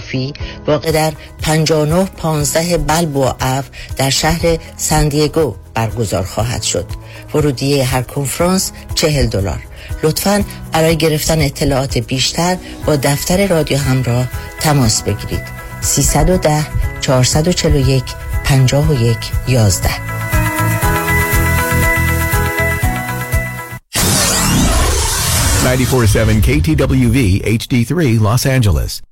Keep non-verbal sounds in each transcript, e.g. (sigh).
فی واقع در 5915 بلبو اف در شهر سندیگو برگزار خواهد شد. ورودیه هر کنفرانس 40 دلار. لطفا برای گرفتن اطلاعات بیشتر با دفتر رادیو همراه تماس بگیرید. 310 441 51 11 947 KTWV HD3 Los Angeles.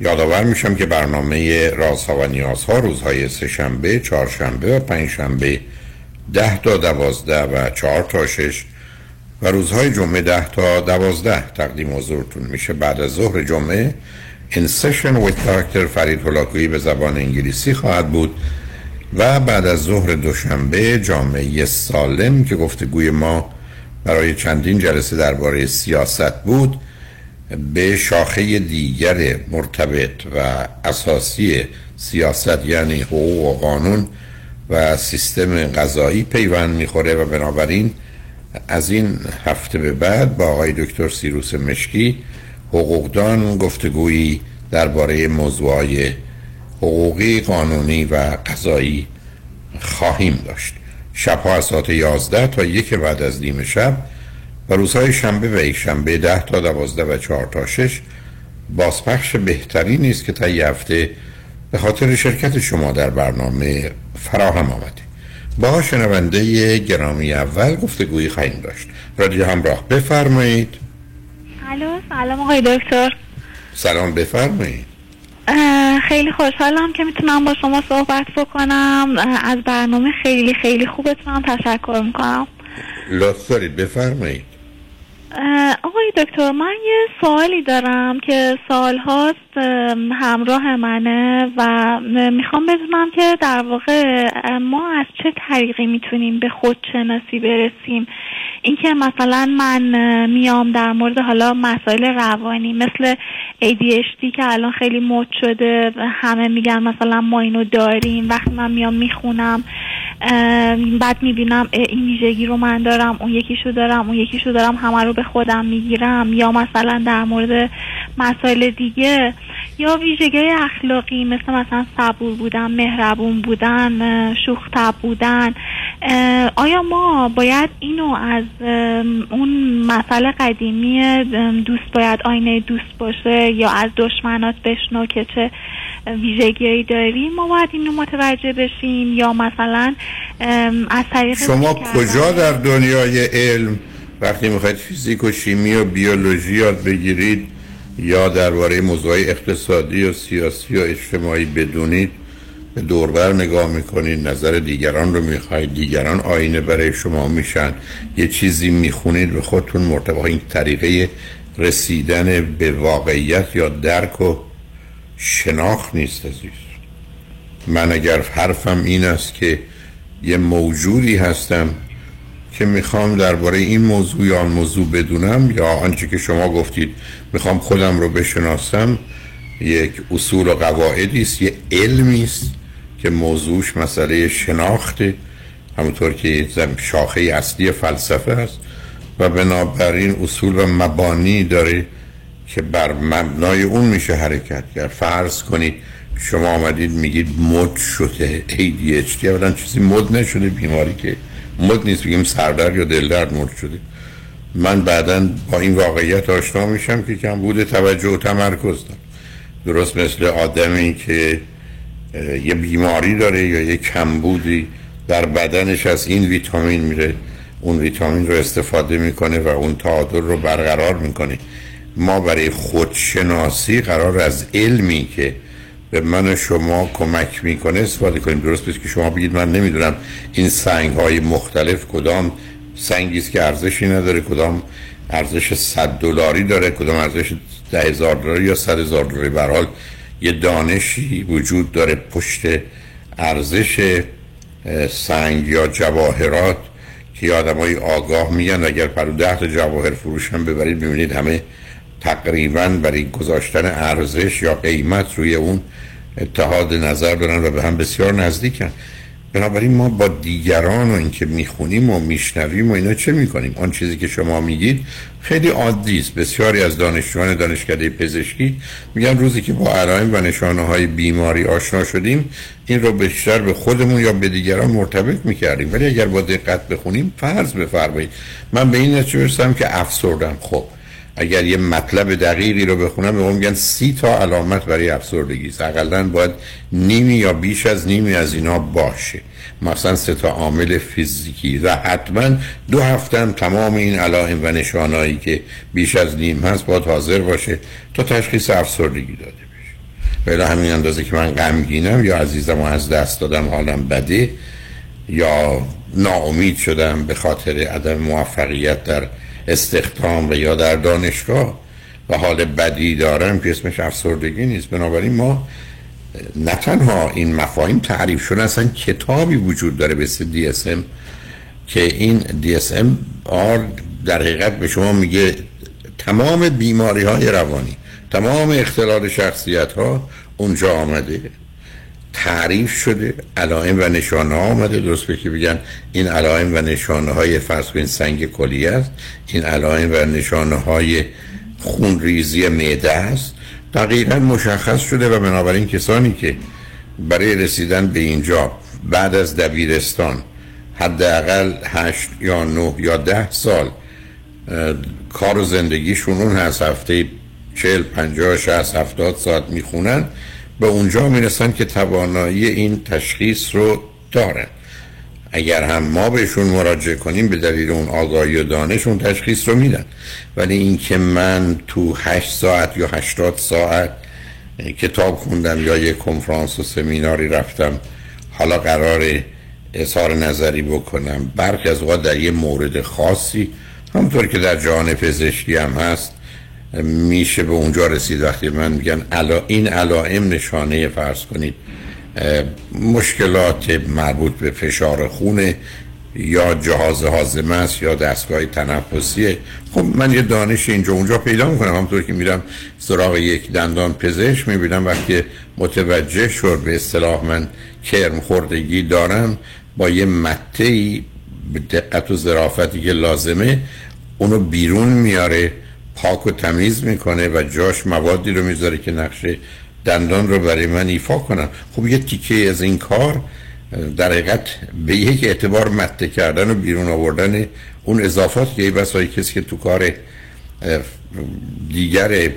یادآور میشم که برنامه رازها و نیازها روزهای سهشنبه، چهارشنبه و پنجشنبه ده تا دوازده و چهار تا شش و روزهای جمعه ده تا دوازده تقدیم حضورتون میشه. بعد از ظهر جمعه این سشن ویت دکتر فرید هلاکویی به زبان انگلیسی خواهد بود و بعد از ظهر دوشنبه جامعه سالم که گفتگوی ما برای چندین جلسه درباره سیاست بود به شاخه دیگر مرتبط و اساسی سیاست یعنی حقوق و قانون و سیستم قضایی پیوند می‌خوره و بنابراین از این هفته به بعد با آقای دکتر سیروس مشکی حقوقدان گفتگویی درباره موضوعهای حقوقی قانونی و قضایی خواهیم داشت. شبها از ساعت 11 تا یک بعد از نیم شب و روزهای شنبه و یک شنبه ده تا دوازده و چهار تا شش بازپخش بهتری نیست که تا یه هفته به خاطر شرکت شما در برنامه فراهم آمده. با شنونده گرامی اول گفتگویی خواهیم داشت. رادیو همراه بفرمایید. الو سلام آقای دکتر. سلام بفرمایید. خیلی خوشحالم که می‌تونم با شما صحبت بکنم. از برنامه خیلی خیلی خوبتونم تشکر می‌کنم. لطف دارید بفرمایید. آقای دکتر من یه سوالی دارم که سال هاست همراه منه و می‌خوام بدونم که در واقع ما از چه طریقی می‌تونیم به خودشناسی برسیم. اینکه مثلا من میام در مورد حالا مسائل روانی مثل ADHD که الان خیلی مد شده همه میگن مثلا ما اینو داریم وقتی من میام می‌خونم. بعد می‌بینم این ویژگی رو من دارم اون یکیشو دارم اون یکیشو دارم همه رو به خودم می‌گیرم. یا مثلا در مورد مسائل دیگه یا ویژگی اخلاقی مثل مثلا صبور بودن مهربون بودن شوخ بودن. آیا ما باید اینو از اون مسئله قدیمی دوست باید آینه دوست باشه یا از دشمنات بشنو که چه ویژگیهایی داریم ما باید اینو متوجه بشیم یا مثلا از طریق شما کجا در دنیای علم وقتی می‌خواید فیزیک و شیمی و بیولوژی یاد بگیرید یا درباره موضوع اقتصادی و سیاسی و اجتماعی بدونید به دوربر نگاه می‌کنید نظر دیگران رو می‌خواید دیگران آینه برای شما میشن یه چیزی می‌خونید به خودتون مرتبط این طریقه رسیدن به واقعیت یا درک و شناخت نیست عزیز. من اگر حرفم این است که یه موجودی هستم که می‌خوام درباره این موضوع یا آن موضوع بدونم یا آنچه که شما گفتید می‌خوام خودم رو بشناسم یک اصول و قواعدی است یه علمی است که موضوعش مسئله شناخته همونطور که شاخه اصلی فلسفه است و بنابراین اصول و مبانی داره که بر مبنای اون میشه حرکت کرد. فرض کنید شما آمدید میگید مد شده ADHD اولا چیزی مد نشده بیماری که مد نیست بگیم سردرد یا دلدرد مد شده. من بعدا با این واقعیت آشنا میشم که کم بوده توجه و تمرکز دارم. درست مثل آدمی که یه بیماری داره یا یه کمبودی در بدنش از این ویتامین میره اون ویتامین رو استفاده می‌کنه و اون تعادل رو برقرار می‌کنه. ما برای خودشناسی قرار از علمی که به من و شما کمک می‌کنه استفاده کنیم. درست بست که شما بگید من نمی‌دونم این سنگ های مختلف کدام سنگی است که ارزشی نداره کدام ارزش 100 دلاری داره کدام ارزش ده هزار دلاری یا صد هزار دلاری. به حال یه دانشی وجود داره پشت ارزش سنگ یا جواهرات که آدم های آگاه میگن. اگر پرو ده تا جواهر فروش هم ببرید ببینید همه تقریبا برای گذاشتن ارزش یا قیمت روی اون اتحاد نظر دارن و به هم بسیار نزدیکن. بنابراین ما با دیگران و اینکه می‌خونیم و میشنویم و اینا چه می‌کنیم؟ آن چیزی که شما میگید خیلی عادی است. بسیاری از دانشجویان دانشکده پزشکی میگن روزی که با علائم و نشانه های بیماری آشنا شدیم این رو بیشتر به خودمون یا به دیگران مرتبط می‌کردیم. ولی اگر با دقت بخونیم فرض بفرمایید. من به این نتیجه که افسردم. خب اگر یه مطلب دقیقی رو بخونم به میگن سی تا علامت برای افسردگی است. اقلا باید نیمی یا بیش از نیمی از اینا باشه. مثلا سه تا عامل فیزیکی و حتما دو هفتم تمام این علائم و نشانهایی که بیش از نیم هست باید حاضر باشه تا تشخیص افسردگی داده بشه. ولی همین اندازه که من غمگینم یا عزیزم از دست دادم حالم بده یا ناامید شدم به خاطر عدم موفقیت در استخدام و یا در دانشگاه و حال بدی دارم که اسمش افسردگی نیست. بنابراین ما نه تنها این مفاهیم تعریف شده اصلا کتابی وجود داره به DSM که این DSM آر در حقیقت به شما میگه تمام بیماری های روانی تمام اختلال شخصیت ها اونجا آمده. تعریف شده علائم و نشانه ها آمده. درست که بگن این علائم و نشانه های فرض کنید سنگ کلی است. این علائم و نشانه های خونریزی معده است. دقیقا مشخص شده و بنابراین کسانی که برای رسیدن به اینجا بعد از دبیرستان حداقل هشت یا نه یا ده سال کار و زندگیشون اون هست هفته چل پنجاه شهست هفتاد ساعت می‌خونن. به اونجا می‌رسن که توانایی این تشخیص رو دارن. اگر هم ما بهشون مراجعه کنیم به دلیل اون آگاهی و دانش اون تشخیص رو میدن. ولی اینکه من تو هشت ساعت یا هشتاد ساعت کتاب خوندم یا یک کنفرانس و سمیناری رفتم حالا قرار اظهار نظری بکنم برخی از اوقات در یه مورد خاصی همطور که در جهان پزشکی هم هست میشه به اونجا رسید وقتی من میگن علا این علائم نشانه فرض کنید مشکلات مربوط به فشار خونه یا جهاز هاضمه است یا دستگاه تنفسیه خب من یه دانش اینجا اونجا پیدا می‌کنم. همونطور که میرم سراغ یک دندان پزشک می‌بینم وقتی متوجه شد به اصطلاح من کرم خوردگی دارم با یه مته به دقت و ظرافتی که لازمه اونو بیرون میاره. پاک و تمیز می‌کنه و جاش موادی رو می‌ذاره که نقشه دندان رو برای من ایفا کنم خب یه تیکه از این کار در حقیقت به یک اعتبار مته کردن و بیرون آوردن اون اضافات که ای بسایی کسی که تو کار دیگر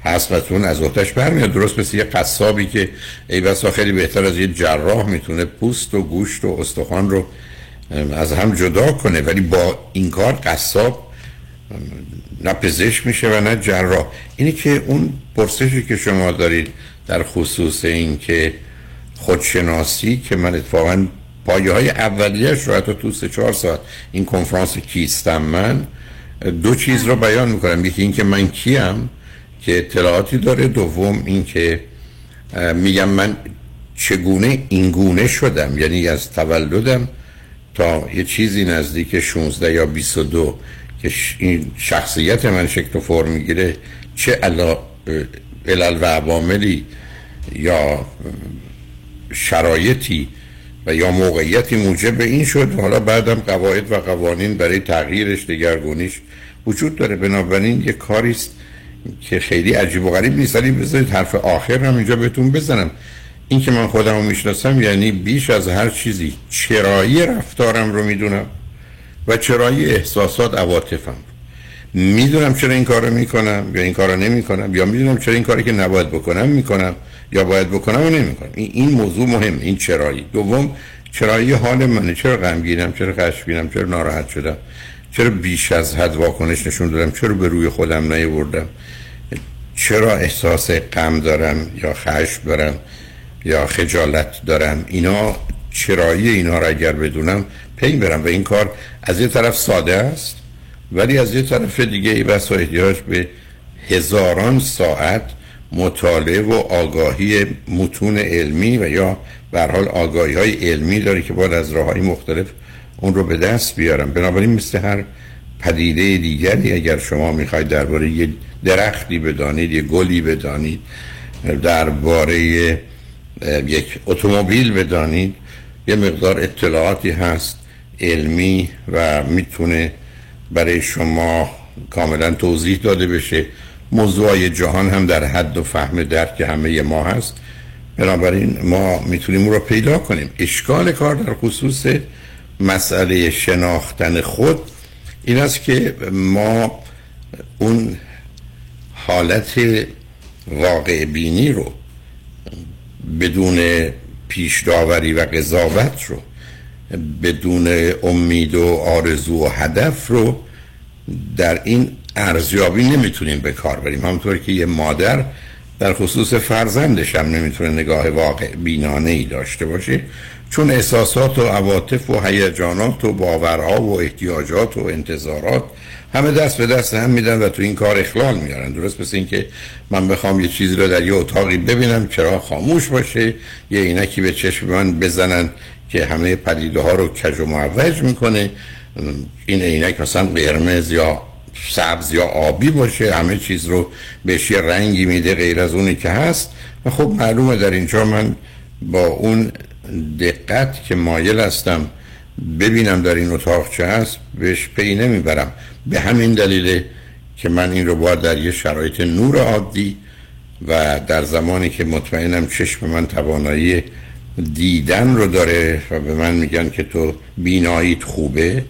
حسبتون از اوتش برمیاد. درست مثل یه قصابی که ای بسا خیلی بهتر از یه جراح می‌تونه پوست و گوشت و استخوان رو از هم جدا کنه. ولی با این کار قصاب نه پزشک میشه و نه جراح. اینی که اون پرسشی که شما دارید در خصوص این که خودشناسی که من اتفاقا پایه های اولیش رو حتی تو سه چهار ساعت این کنفرانس کیستم من دو چیز رو بیان می‌کنم. یکی این که من کیم که اطلاعاتی داره دوم این که میگم من چگونه اینگونه شدم یعنی از تولدم تا یه چیزی نزدیک 16 یا 22 که این شخصیت من شکل و فرم می‌گیره چه علل و عواملی یا شرایطی و یا موقعیتی موجب این شد. حالا بعدم قواعد و قوانین برای تغییرش دگرگونیش وجود داره. بنابراین یه کاریست که خیلی عجیب و غریب نیست. ولی بذارید حرف آخر هم اینجا بهتون بزنم. این که من خودم رو می‌شناسم یعنی بیش از هر چیزی چرایی رفتارم رو می‌دونم. و چرایی احساسات عواطفم. می‌دونم چرا این کار رو می‌کنم یا این کار رو نمی‌کنم یا می‌دونم چرا این کاری که نباید بکنم می‌کنم یا باید بکنم و نمی‌کنم. این موضوع مهم این چرایی. دوم چرایی حال منه. چرا غمگینم چرا خشمگینم چرا ناراحت شدم؟ چرا بیش از حد واکنش نشون دادم؟ چرا به روی خودم نیاوردم؟ چرا احساس غم دارم یا خشم دارم یا خجالت دارم؟ اینا چرایی اینا را اگر بدونم پی برم و این کار از یه طرف ساده است ولی از یه طرف دیگه ای بس احتیاج به هزاران ساعت مطالعه و آگاهی متون علمی و یا به حال آگاهی های علمی داره که باید از راه های مختلف اون رو به دست بیارم. بنابراین مثل هر پدیده دیگری اگر شما می‌خواید درباره یه درختی بدانید یه گلی بدانید درباره یک اتومبیل بدانید یه مقدار اطلاعاتی هست. علمی و می‌تونه برای شما کاملا توضیح داده بشه. موضوع جهان هم در حد و فهم درک همه ما هست. بنابراین ما می‌تونیم او رو پیدا کنیم. اشکال کار در خصوص مسئله شناختن خود این است که ما اون حالت واقع بینی رو بدون پیش داوری و قضاوت رو بدون امید و آرزو و هدف رو در این ارزیابی نمی‌تونیم به کار بریم. همونطور که یه مادر در خصوص فرزندش هم نمی‌تونه نگاه واقع بینانه ای داشته باشه چون احساسات و عواطف و هیجانات و باورها و احتیاجات و انتظارات همه دست به دست هم میدن و تو این کار اخلال میارن. درست مثل اینکه من بخوام یه چیزی رو در یه اتاقی ببینم چرا خاموش باشه یه عینکی به چشم من بزنن که همه پدیده ها رو کج و معوج می‌کنه. این عینک مثلا قرمز یا سبز یا آبی باشه همه چیز رو بهش یه رنگی میده غیر از اونی که هست. و خب معلومه در اینجا من با اون دقت که مایل هستم ببینم در این اتاق چه هست بهش پی نمی‌برم. به همین دلیله که من این رو باید در یه شرایط نور عادی و در زمانی که مطمئنم چشم من توانایی دیدن رو داره و به من میگن که تو بیناییت خوبه.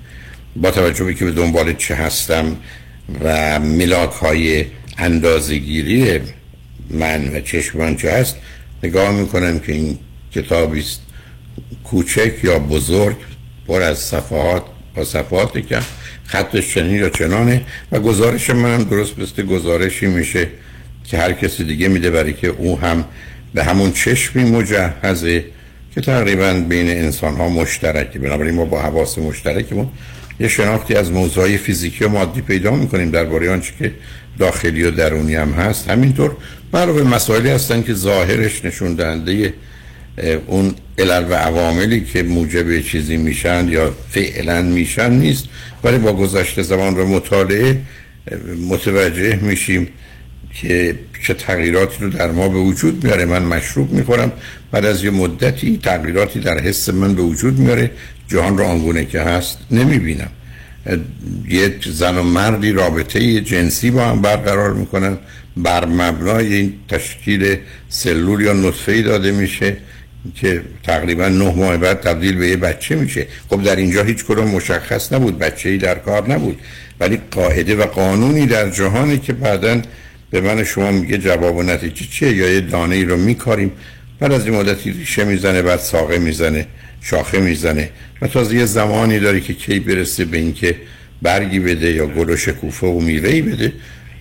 با توجه به که به دنبال چه هستم و ملاک های اندازگیری من و چشم من چه هست نگاه می‌کنم که این کتابی است کوچک یا بزرگ پر از صفحات با صفحاتی که خطش چنین یا چنانه و گزارش منم درست مثل گزارشی میشه که هر کسی دیگه میده برای که او هم به همون چشمی مجهزه که تقریبا بین انسان ها مشترکه. بنابراین ما با حواس مشترکمون یه شناختی از موضوعی فیزیکی و مادی پیدا می‌کنیم درباره آنچه که داخلی و درونی هم هست. همینطور به مسائلی هستن که ظاهرش نشون دهنده اون علل و عواملی که موجب چیزی میشن یا فعلا میشن نیست. ولی با گذشته زمان و مطالعه متوجه میشیم که چه تغییراتی رو در ما به وجود میاره. من مشروب می‌خورم. بعد از یه مدتی تغییراتی در حس من به وجود میاره. جهان رو آنگونه که هست نمی‌بینم. یه زن و مردی رابطه جنسی با هم برقرار می‌کنن. بر مبنای این تشکیل سلول یا نطفه داده میشه که تقریبا نه ماه بعد تبدیل به یه بچه میشه. خب در اینجا هیچ کدوم مشخص نبود. بچه ای در کار نبود. ولی قاعده و قانونی در جهانی که بعدا به من شما میگه جواب و نتیجه چیه؟ یا یه دانه ای رو میکاریم. بعد از این مدتی ریشه می‌زنه بعد ساقه می‌زنه شاخه می‌زنه. و تازه یه زمانی داره که کی برسه به اینکه برگی بده یا گل و شکوفه و میوه‌ای بده.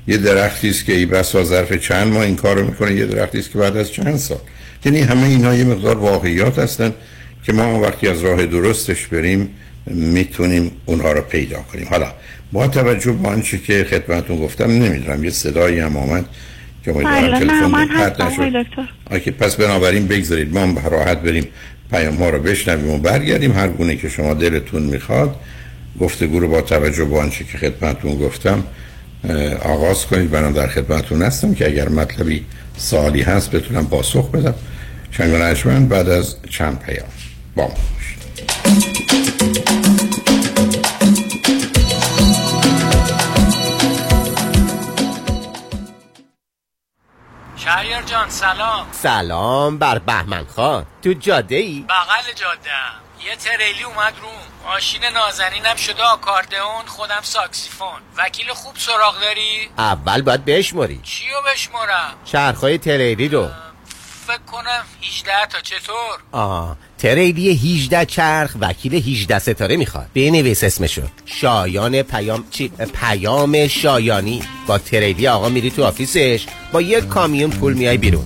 یه درختی است که ای بسا ظرف چند ماه این کارو می‌کنه. یه درختی است که بعد از چند سال. یعنی همه اینا یه مقدار واقعیات هستن که ما وقتی از راه درستش بریم می‌تونیم اونها رو پیدا کنیم. حالا با توجه به آنچه که خدمتتون گفتم نمی‌دونم یه صدایی هم آمد که بله نه من هستم دکتر. پس بنابراین بگذارید ما راحت بریم پیام ها رو بشنویم و برگردیم. هر گونه که شما دلتون می‌خواد گفتگو رو با توجه به آنچه که خدمتتون گفتم آغاز کنید. من در خدمتتون هستم که اگر مطلبی سوالی هست بتونم پاسخ بدم. شنگ بعد از چند پیام با ما جان سلام. سلام بر بهمن خان. تو جاده ای؟ بغل جاده یه تریلی اومد روم. ماشین نازنینم شده آکاردئون خودم ساکسیفون. وکیل خوب سراغ داری؟ اول باید بشماری چیو بشمارم؟ چرخهای تریلی رو. فکر کنم 18 تا. چطور؟ آه تریلی 18 چرخ وکیل 18 ستاره می‌خواد. بنویس اسمشو. شایان پیام چی؟ پیام شایانی. با تریلی آقا میری تو آفیسش. با یک کامیون پول میای بیرون.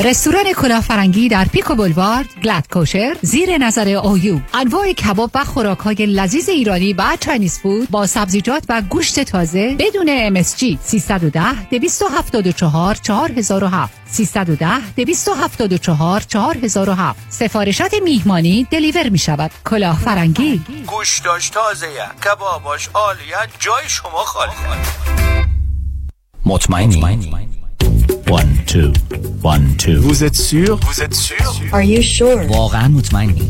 رستوران کلافرنگی در پیکو بولوارد گلد کوشر زیر نظر اویو انواع کباب و خوراک های لذیذ ایرانی و چاینیز فود با سبزیجات و گوشت تازه بدون MSG 310 274 4007 310 274 4007 سفارشات میهمانی دلیور می شود کلاه فرنگی گوشتاش تازه کباباش عالیه جای شما خالی. مطمئنی. One, two, one, two. Vous êtes sûr? Vous êtes sûr? Are you sure? واقعا مطمئنی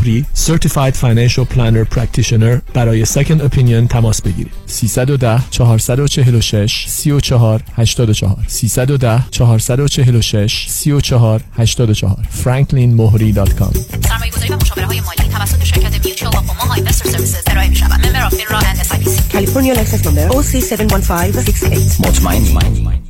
مهری Certified Financial Planner Practitioner برای Second Opinion تماس بگیرید. 310 446 34 84 310 446 34 84 franklinmohri.com سرمایه گذاری و مشاوره های مالی توسط شرکت میوچوال آپوما اینوستر سرویسز ارائه می شود ممبر آف فینرا اند اس California license number OC71568 مطمئنی؟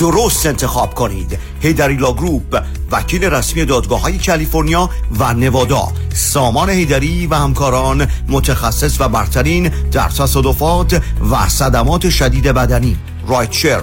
درست انتخاب کنید. حیدری law group وکیل رسمی دادگاه های کالیفرنیا و نوادا. سامان حیدری و همکاران متخصص و برترین در تصادفات و صدمات شدید بدنی. rideshare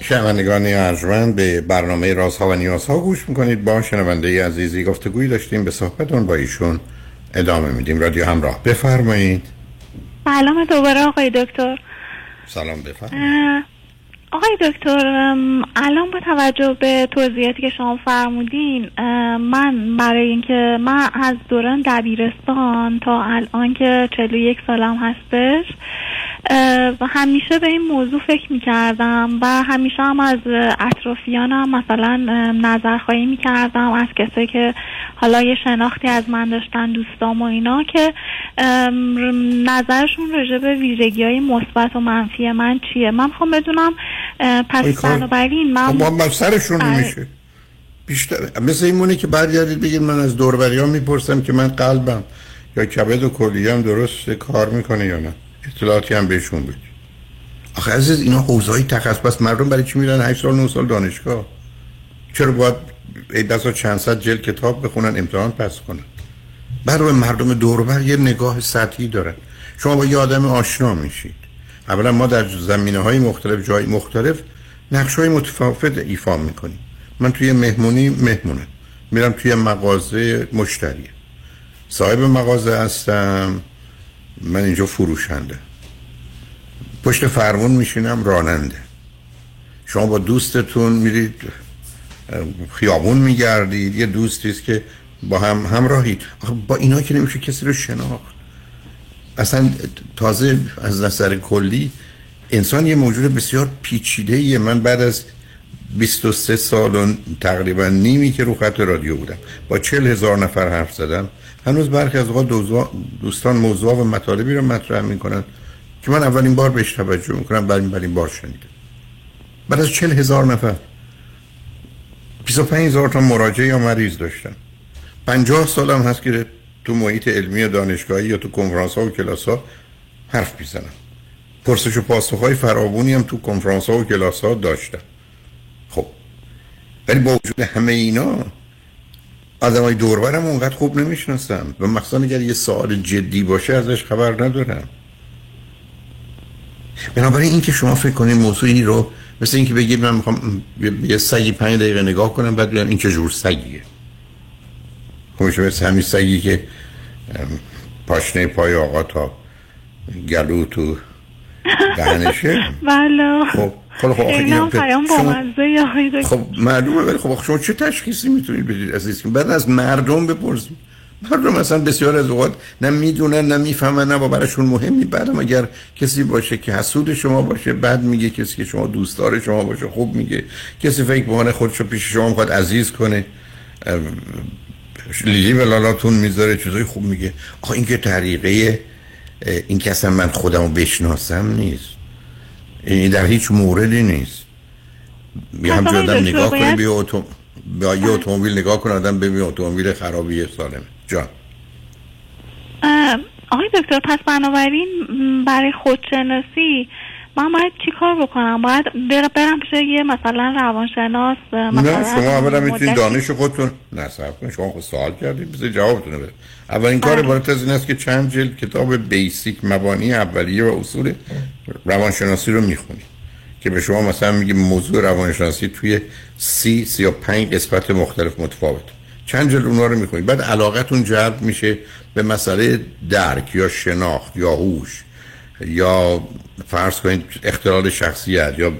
شنوندگان ارجمند به برنامه رازها و نیازها گوش می‌کنید. با شنونده عزیزی گفتگوی داشتیم به صحبتون با ایشون ادامه میدیم. رادیو همراه بفرمایید. سلام دوباره آقای دکتر. سلام بفرمایید. آقای دکتر الان با توجه به توضیحاتی که شما فرمودین من برای اینکه من از دوران دبیرستان تا الان که 41 سالم هستش و همیشه به این موضوع فکر می‌کردم و همیشه هم از اطرافیانم مثلا نظرخواهی می‌کردم از کسایی که حالا یه شناختی از من داشتن دوستام و اینا که نظرشون راجع به ویژگی های مثبت و منفی من چیه؟ من می‌خوام بدونم پس بنابراین من خب ما سرشون بله. نمیشه بیشتر مثل این مونه که برگردید بگید من از دوربری ها می‌پرسم که من قلبم یا کبد و کلیه درست کار می‌کنه یا نه. اطلاعاتی هم بهشون بدید آخه عزیز اینا حوزه های تخصص مردم برای چی میرن 8 سال 9 سال دانشگاه؟ چرا باید ای بسا چند صد جلد کتاب بخونن امتحان پس کنن؟ برای مردم دوربر یه نگاه سطحی دارن. شما با یه آدم آشنا میشید. اولا ما در زمینه های مختلف جای مختلف نقش های متفاوت ایفا می‌کنیم. من توی مهمونی مهمونم. میرم توی مغازه مشتری. صاحب مغازه هستم. من اینجا فروشنده. پشت فرمون میشینم راننده. شما با دوستتون میرید خیابون میگردید یه دوستی است که با هم همراهید با اینا که نمیشه کسی رو شناخت. اصلا تازه از نظر کلی انسان یه موجود بسیار پیچیده ایه. من بعد از 23 سال و تقریبا نیمی که رو خط رادیو بودم. با 40 هزار نفر حرف زدم. هنوز برخی از دوستان موضوع و مطالبی رو مطرح می‌کنن که من اولین بار بهش توجه می‌کنم بعد اولین بار شنیدم. بعد از 40 هزار نفر. 25 هزار تا مراجعه یا مریض داشتم 50 سالم هست که تو محیط علمی و دانشگاهی یا تو کنفرانس ها و کلاس ها حرف می‌زنم. پرسش و پاسخ های فراوانی هم تو کنفرانس ها و کلاس ها داشتم. ولی با وجود همه اینا آدم های دوربرم اونقدر خوب نمی‌شناسم و مخصوصا اگر یه سوال جدی باشه ازش خبر ندارم. بنابراین اینکه شما فکر کنید موضوعی رو مثل اینکه بگید من می‌خوام یه- سگی پنج دقیقه نگاه کنم بعد بگم این چه جور سگیه. خب مثل همین سگی که پاشنه پای آقا تا گلو تو دهنشه. (laughs) بله. خب خب خب خیلی هم به- پیام خب معلومه ولی خب شما چه تشخیصی می‌تونید بدید عزیز؟ که بعد از مردم بپرسید. مردم مثلا بسیار از اوقات نه می‌دونن نه می‌فهمن نه با براشون مهمی بعدم اگر کسی باشه که حسود شما باشه بعد میگه کسی که شما دوستدار شما باشه خوب میگه. کسی فکر بکنه خودشو پیش شما می‌خواد عزیز کنه لیلی به لالاتون می‌ذاره چیزای خوب میگه. آخه این که طریقه این که اصلا من خودم رو بشناسم نیست. در هیچ موردی نیست. پس همچون آدم نگاه کنه باید- بیا اتو... بیا یه اتومبیل نگاه کنه آدم ببین اتومبیل خرابیه سالمه. جان. اه، آقای دکتر پس بنابراین برای خودشناسی من باید چی کار بکنم؟ باید بر- برم پیش یه مثلا روانشناس مثلا نه شما اولا می‌تونید دانش خودتون نه صبر کنید شما خود سوال کردید بذارید جوابتون بده اولین کار بله. عبارت از این است که چند جلد کتاب بیسیک مبانی اولیه و اصول روانشناسی رو می‌خونید. که به شما مثلا میگه موضوع روانشناسی توی سی سی یا پنج قسمت مختلف متفاوت چند جلد اونها رو می‌خونید؟ بعد علاقتون جلب میشه به مسئله درک یا شناخت یا هوش. یا فرض کنید اختلال شخصیت یا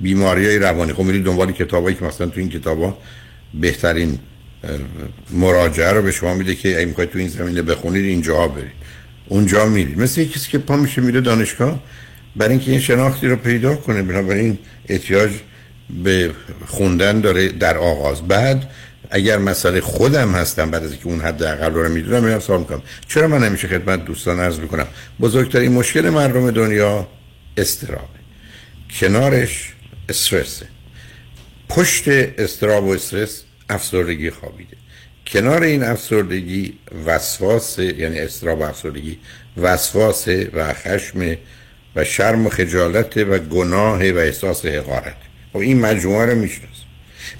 بیماری های روانی. خب میرید دنبال کتابایی که مثلا تو این کتابا بهترین مراجعه رو به شما میده که اگه تو این زمینه بخونید اینجا برید. اونجا میرید. مثل کسی که پا میشه میره دانشگاه برای اینکه این شناختی رو پیدا کنه بنابراین احتیاج به خوندن داره در آغاز. بعد اگر مسئله خودم هستم بعد از اینکه اون حد اقل رو می‌دونم میرم سوال می‌کنم. چرا من نمیشه خدمت دوستان عرض می‌کنم؟ بزرگترین مشکل مردم دنیا استرابه. کنارش استرسه. پشت استراب و استرس افسردگی خوابیده. کنار این افسردگی وسواس یعنی استراب و افسردگی وسواس و خشم و شرم و خجالت و گناه و احساس حقارت. خب این مجموعه رو می‌شناسم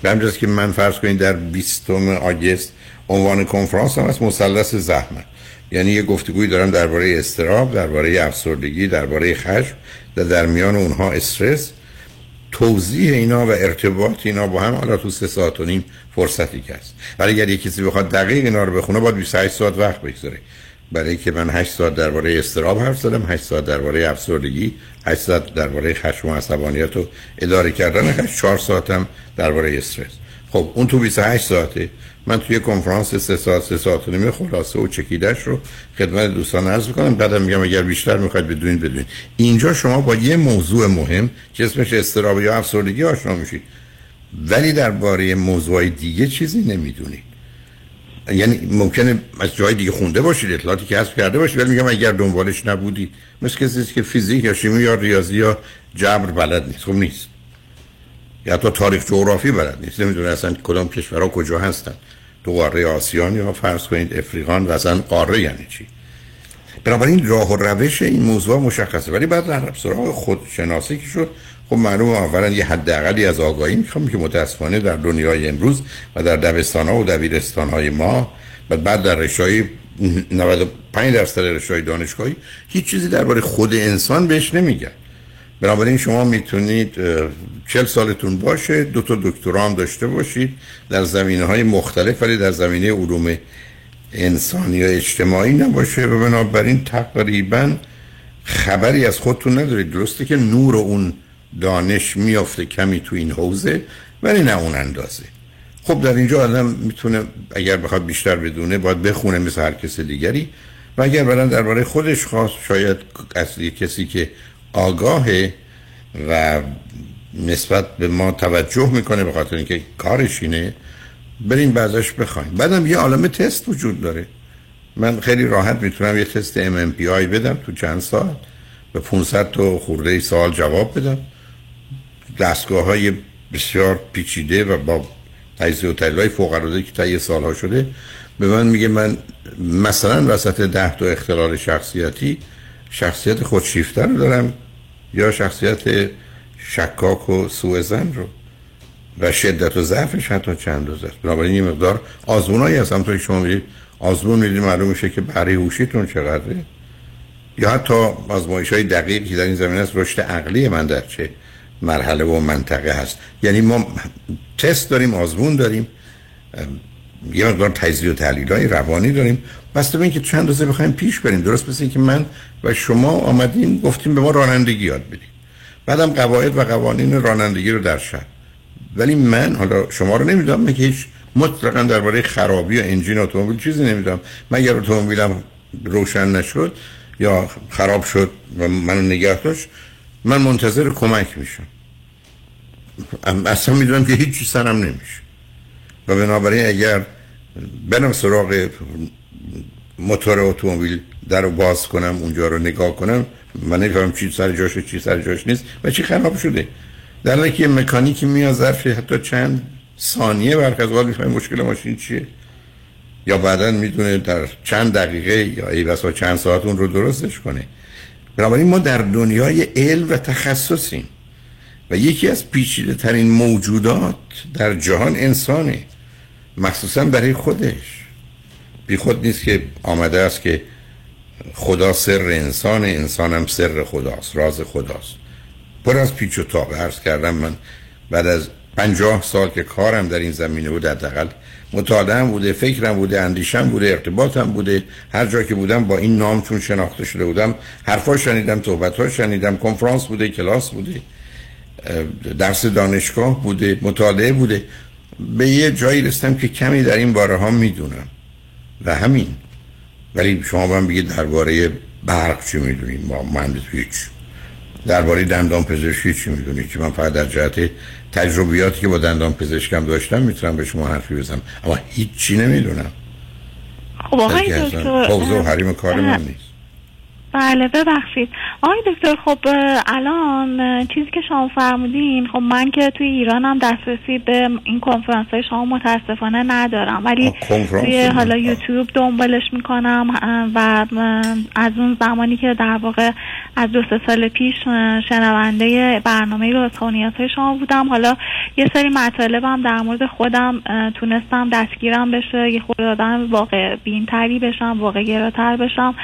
به همجاست که من فرض کنید در 20 آگست عنوان کنفرانس هم از مثلث زحمت. یعنی یه گفتگویی دارم درباره استراب درباره افسردگی درباره خشم و در میان اونها استرس. توضیح اینا و ارتباط اینا با هم حالا تو سه ساعت و نیم فرصتی که هست. ولی اگر یه کسی بخواد دقیق اینا رو بخونه باید 28 ساعت وقت بگذاره. برای که من 8 ساعت درباره استراب حرف زدم 8 ساعت درباره افسردگی 8 ساعت درباره خشم و عصبانیت و اداره کردن خشم 4 ساعتم درباره استرس. خب اون تو 28 ساعته. من توی کنفرانس سه ساعت سه ساعت و نیم خلاصه و چکیدش رو خدمت دوستان عرض می‌کنم. بعدم میگم اگر بیشتر می‌خواید بدونید بدونید. اینجا شما با یه موضوع مهم که اسمش استراب یا افسردگی آشنا میشید. ولی درباره موضوع دیگه چیزی نمی‌دونید. یعنی ممکنه از جای دیگه خونده باشید اطلاعاتی که حذف کرده باشید ولی میگم اگر دنبالش نبودید مثل کسی که فیزیک یا شیمی یا ریاضی یا جبر بلد نیست خب نیست. یا حتی تاریخ جغرافی بلد نیست. نمی‌دونه اصلا کدام کشورها کجا هستن. تو قاره آسیان یا فرض کنید افریقان و اصلا قاره یعنی چی؟ بنابراین راه و روش این موضوع مشخصه. ولی بعد در سراغ خودشناسی که شد خب معلوم اولا یه حداقلی از آگاهی می‌خوام که متاسفانه در دنیای امروز و در دبستان ها و دبیرستان های ما و بعد در رشای 95 درصد رشای دانشگاهی هیچ چیزی درباره خود انسان بهش نمیگن. بنابراین شما می‌تونید چل سالتون باشه دو تا دکترا هم داشته باشید در زمینه های مختلف ولی در زمینه علوم انسانی یا اجتماعی نباشه و بنابراین تقریبا خبری از خودتون ندارید. درسته که نور اون دانش میافته کمی تو این حوزه ولی نه اون اندازه. خب در اینجا آدم می‌تونه اگر بخواد بیشتر بدونه باید بخونه مثل هر کس دیگری. و اگر برن درباره خودش خواست شاید اصلی کسی که آگاهه و نسبت به ما توجه می‌کنه به خاطر اینکه کارش اینه بریم بعدش بخوایم. بعدم یه عالم تست وجود داره. من خیلی راحت می‌تونم یه تست MMPI بدم تو چند ساعت به 500 تا خورده سوال جواب بدم. دستگاه های بسیار پیچیده و با تجزیه و تحلیل های فوق العاده که طی سالها شده به من میگه من مثلا وسط ده تا اختلال شخصیتی شخصیت خودشیفته رو دارم یا شخصیت شکاک و سوء زن رو و شدت و ضعفش حتی چند روز است. بنابراین این مقدار آزمونایی هست همونطور شما می‌دید آزمون می‌دید معلوم میشه که بهره هوشیتون چقدره. یا حتی آزمایش های دقیقی که در این زمینه است رشد عقلی من در چه؟ مرحله و منطقه هست. یعنی ما تست داریم آزمون داریم. یه مقدار تجزیه و تحلیل های روانی داریم. بسته به اینکه چند روزه بخوایم پیش بریم. درست مثل که من و شما آمدیم گفتیم به ما رانندگی یاد بدیم بعدم قواعد و قوانین رانندگی رو در شهر. ولی من حالا شما رو نمی‌دونم که هیچ مطلقا درباره خرابی و انجین اتومبیل چیزی نمی‌دونم. من اگر اتومبیلم روشن نشد یا خراب شد و منو نگه داشت من منتظر کمک میشم. اصلا می‌دونم که هیچ سرم نمیشه. و بنابراین اگر برم سراغ موتور اتومبیل در رو باز کنم اونجا رو نگاه کنم من نفهم چی سر جاش و چی سر جاش نیست و چی خراب شده. در حالی که مکانیکی میاد ظرف حتی چند ثانیه برخ از می‌فهمه مشکل ماشین چیه. یا بعدا می‌دونه در چند دقیقه یا ای بسا چند ساعت اون رو درستش کنه. بنابراین ما در دنیای علم و تخصصیم. و یکی از پیچیده ترین موجودات در جهان انسانه مخصوصا برای خودش. بی خود نیست که آمده است که خدا سر انسان انسان هم سر خداست راز خداست. پر از پیچ و تاب. عرض کردم من بعد از پنجاه سال که کارم در این زمینه بود حداقل. مطالعه بوده فکرم بوده اندیشم بوده ارتباطم بوده. هر جا که بودم با این نام چون شناخته شده بودم. حرفا شنیدم صحبت شنیدم. کنفرانس بوده کلاس بوده. درس دانشگاه بوده مطالعه بوده. به یه جایی رسیدم که کمی در این باره ها می‌دونم. و همین. ولی شما من بگید درباره برق چی می‌دونید ما مهندس هیچ. درباره دندان پزشکی چی می‌دونید که من فقط در جهت تجربیاتی که با دندان پزشکم داشتم می‌تونم به شما حرفی بزنم. اما هیچی نمی‌دونم. خب آقای دکتر حریم کار من نیست. بله ببخشید. آقای دکتر خب الان چیزی که شما فرمودین خب من که توی ایرانم دسترسی به این کنفرانس های شما متاسفانه ندارم. ولی توی. حالا یوتیوب دنبالش می‌کنم و از اون زمانی که در واقع از دو سه سال پیش شنونده برنامه رازخونیات های شما بودم. حالا یه سری مطالبم در مورد خودم تونستم دستگیرم بشه یه خود آدم واقع بینتری بشم واقع گراتر بشم.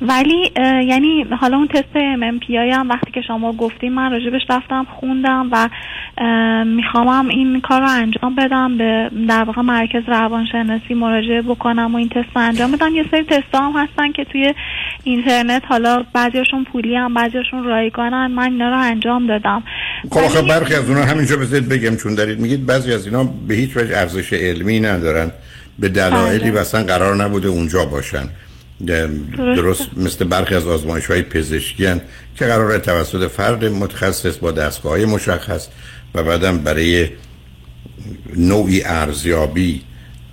ولی یعنی حالا اون تست MMPI هم وقتی که شما گفتیم من راجبش رفتم خوندم و میخوامم این کار رو انجام بدم به در واقع مرکز روانشناسی مراجعه بکنم و این تست رو انجام بدم یه سری تست هم هستن که توی اینترنت حالا بعضیاشون پولی هم بعضیاشون رایگانن من اینا رو انجام دادم خب آخه برخی از اونها همینجا بذارید بگم چون دارید میگید بعضی از اینا به هیچ وجه ارزش علمی ندارن به دلایلی بله. و اصلا قرار نبوده اونجا باشن. درست مثل برخی از آزمایش های پزشکی هن که قراره توسط فرد متخصص با دستگاه های مشخص و بعدم برای نوعی ارزیابی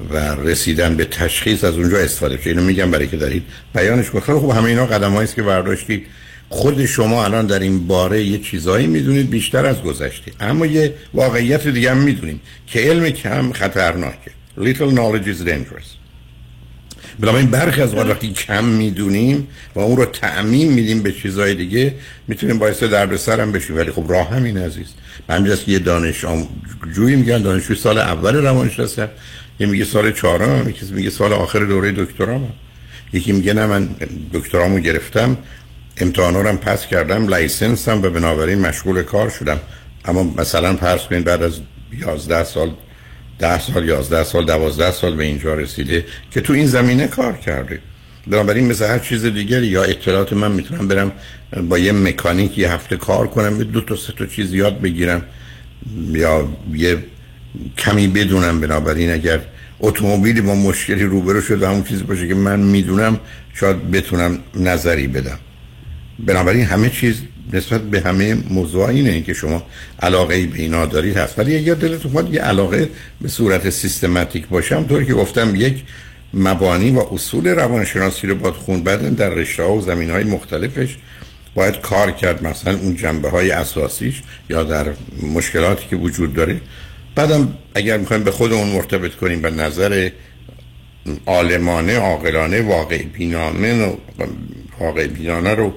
و رسیدن به تشخیص از اونجا استفاده که اینو میگم برای که دارید بیانش کنید خیلی خوب همه اینا قدم است که برداشتید. خود شما الان در این باره یه چیزایی می‌دونید بیشتر از گذشته. اما یه واقعیت دیگه هم می‌دونیم که علم کم خطرناکه. Little knowledge is dangerous. بنابراین برخی از اوقات وقتی کم می‌دونیم و اون رو تعمیم میدیم به چیزهای دیگه می‌تونیم باعث دردسر هم بشیم. ولی خب راه همین عزیز. من که یه دانش جویی میگن دانشجوی سال اول روانشناسی یه میگه سال چهارم یکی میگه سال آخر دوره دکترام یکی میگه نه من دکترامو گرفتم امتحانا رو پس کردم لایسنسم و بنابراین مشغول کار شدم. اما مثلا فرض کنید بعد از 11 سال ده سال یازده سال دوازده سال به اینجا رسیده که تو این زمینه کار کرده. بنابراین مثل هر چیز دیگری یا اطلاعات من می‌تونم برم با یه مکانیک یه هفته کار کنم دو تا سه تا چیز یاد بگیرم یا یه کمی بدونم. بنابراین اگر اتومبیلی با مشکلی روبرو شد و همون چیزی باشه که من می‌دونم شاید بتونم نظری بدم. بنابراین همه چیز نسبت به همه موضوع اینه این که شما علاقه به اینا دارید هست. ولی اگر دلتون خواهد یه علاقه به صورت سیستماتیک باشم طوری که گفتم یک مبانی و اصول روانشناسی رو باید خوند. بعد در رشته ها و زمین های مختلفش باید کار کرد مثلا اون جنبه های اساسیش یا در مشکلاتی که وجود داره. بعدم اگر می‌خوایم به خودمون مرتبط کنیم به نظر عالمانه عاقلانه واقع بینانه واقع بینانه رو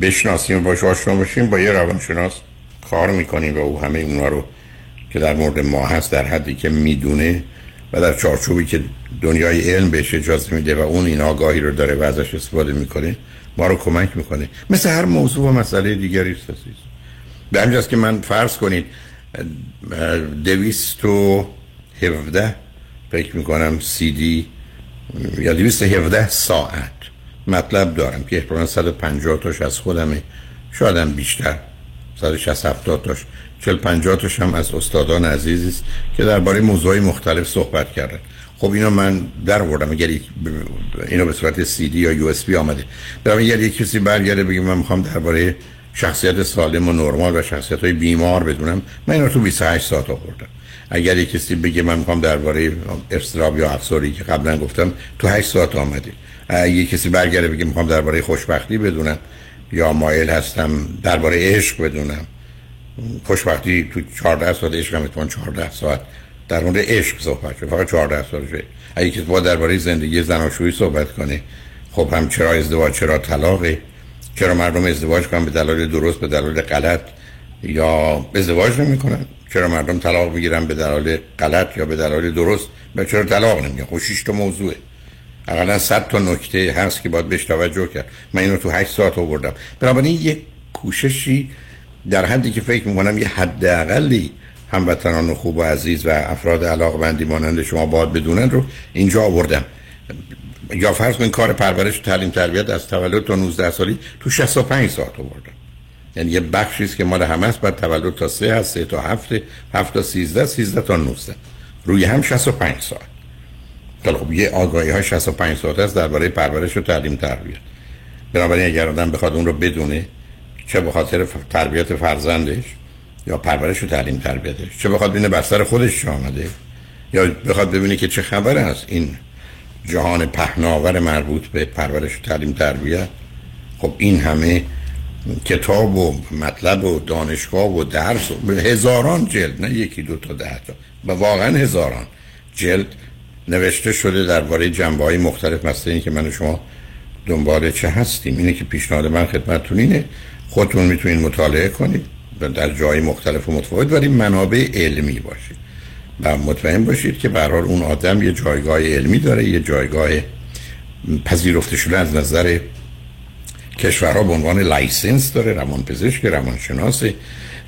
بشناسیم و باش آشنا باشیم با یه روانشناس کار می‌کنیم و او همه اونا رو که در مورد ما هست در حدی که می‌دونه و در چارچوبی که دنیای علم بهش اجازه میده و اون این آگاهی رو داره و ازش استفاده می‌کنه ما رو کمک می‌کنه مثل هر موضوع و مسئله دیگری است. به همجاست که من فرض کنید دویست و هفده فکر می‌کنم سی دی یا دویست هفده ساعت مطلب دارم که احتمالا 150 تاش از خودمه. شاید هم بیشتر. 160 70 تاش. 40 50 تاش هم از استادان عزیزی است که درباره موضوعی مختلف صحبت کردن. خب اینو من در آوردم. اگر اینو به صورت سی دی یا یو اس بی آمده. برام اگر یک کسی برگرده بگه من می‌خوام درباره شخصیت سالم و نرمال و شخصیت های بیمار بدونم من اینو تو 28 ساعت آوردم. اگر یک کسی بگه من می‌خوام درباره استراب یا افسردگی که قبلا گفتم تو 8 ساعت آمده اگه کسی برگرده بگه می‌خوام درباره خوشبختی بدونم یا مایل هستم درباره عشق بدونم خوشبختی تو 14 ساعت عشق هم اتفاقا 14 ساعت در مورد عشق صحبت شد فقط 14 ساعت شد. اگه کسی با درباره زندگی زناشویی صحبت کنه خب هم چرا ازدواج چرا طلاقه؟ چرا مردم ازدواج کنن؟ به دلایل درست به دلایل غلط یا ازدواج نمی‌کنن؟ چرا مردم طلاق بگیرن به دلایل غلط یا به دلایل درست؟ و چرا طلاق نمیگن خب 6 تا موضوعه. اقلا 100 تا نکته هست که باید بهش توجه کرد. من اینو تو 8 ساعت آوردم. بنابراین یک کوششی در حدی که فکر می‌کنم یه حداقلی هموطنان خوب و عزیز و افراد علاقمندی مانند شما باید بدونن رو اینجا آوردم. یا فرض کنید کار پرورش و تعلیم تربیت از تولد تا 19 سالی تو 65 ساعت آوردم. یعنی یه بخشی است که مال همه است بعد تولد تا سه هست سه تا هفته هفت تا سیزده سیزده تا نوزده. روی هم 65 ساعت. خب یه آگاهی های 65 ساعت است درباره پرورش و تعلیم تربیت بنابراین اگر آدم بخواد اون رو بدونه چه به خاطر تربیت فرزندش یا پرورش و تعلیم تربیتش چه بخواد ببینه بر سر خودش چه آمده یا بخواد ببینه که چه خبر است این جهان پهناور مربوط به پرورش و تعلیم تربیت خب این همه کتاب و مطلب و دانشگاه و درس و هزاران جلد نه یکی دو تا ده تا. و واقعا هزاران جلد نوشته شده درباره جنبه های مختلف. مثل این که من و شما دنبال چه هستیم؟ اینه که پیشنهاد من خدمتتون اینه خودتون می‌تونید مطالعه کنید در جای مختلف و متفاوت ولی منابع علمی باشید. و مطمئن باشید که به اون آدم یه جایگاه علمی داره یه جایگاه پذیرفته شده از نظر کشورها به عنوان لایسنس داره روانپزشک روانشناس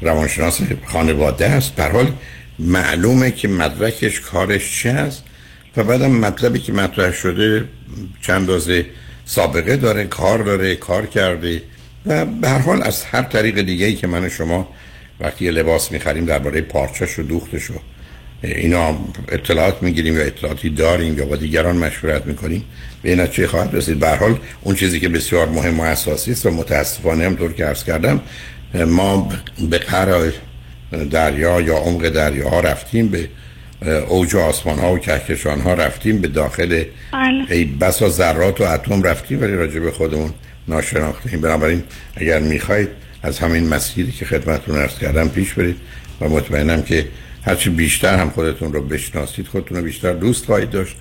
روانشناس خانواده است. به حال معلومه که مدرکش کارش چه است و بعدم مطلبی که مطرح شده چند رازه سابقه داره کار داره کار کرده و به هر حال از هر طریق دیگه ای که من شما وقتی لباس می‌خریم درباره پارچش و دوختش و اینا اطلاعات می‌گیریم یا اطلاعاتی داریم یا با دیگران مشورت می‌کنیم به این نتیجه خواهد رسید. به حال اون چیزی که بسیار مهم و اساسی است و متاسفانه هم طور که عرض کردم ما به قرار دریا یا عمق دریاها رفتیم به اوج آسمان ها و کهکشان ها رفتیم به داخل بله. ای بسا ذرات و اتم رفتیم ولی راجع به خودمون ناشناختیم بنابراین اگر می‌خواید از همین مسیری که خدمتتون عرض کردم پیش برید و مطمئنم که هرچی بیشتر هم خودتون رو بشناسید خودتون رو بیشتر دوست خواهید داشت.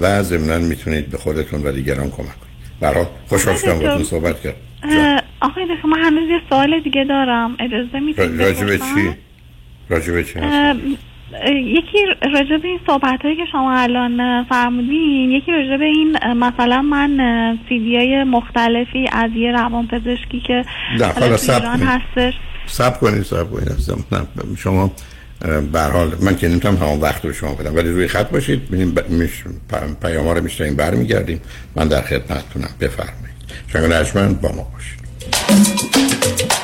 و ضمنا می‌تونید به خودتون و دیگران کمک کنید. برای خوشحال شدم باهاتون صحبت کرد. آقای دکتر من هنوز یه سوال دیگه دارم. اجازه می‌دید راجع به چی؟ راجع به چی؟ یکی راجع به این صحبت هایی که شما الان فرمودین یکی راجع به این مثلا من سیدی های مختلفی از یه روان پزشکی که نه، حالا ایران کنید. هستش. سب کنید سب کنید شما به حال من که نمی‌تونم همون وقت رو شما بدم. ولی روی خط باشید ببینیم ب... میش... پ... پیام ها رو میشنیم برمیگردیم. من در خدمتتونم. بفرمایید. ارجمند با ما باشید.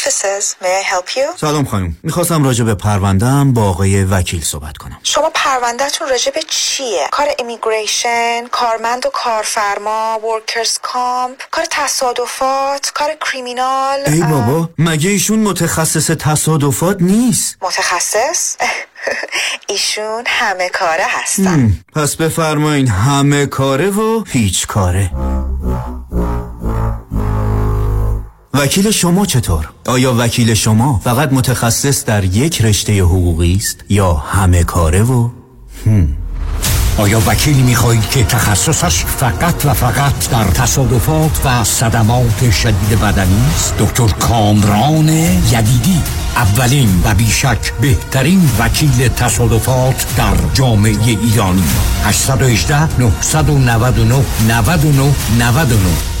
Offices, may I help you? سلام خانم می‌خواستم راجع به پروندهم با آقای وکیل صحبت کنم شما پروندهتون راجع به چیه؟ کار امیگریشن، کارمند و کارفرما، ورکرز کامپ، کار تصادفات، کار کریمینال ای بابا مگه ایشون متخصص تصادفات نیست متخصص؟ (laughs) ایشون همه کاره هستن پس بفرمایین همه کاره و هیچ کاره وکیل شما چطور؟ آیا وکیل شما فقط متخصص در یک رشته حقوقی است یا همه کاره و هم. آیا وکیلی می‌خواهید که تخصصش فقط و فقط در تصادفات و صدمات شدید بدنی است دکتر کامران یدیدی اولین و بیشک بهترین وکیل تصادفات در جامعه ایرانی 818 999 99 99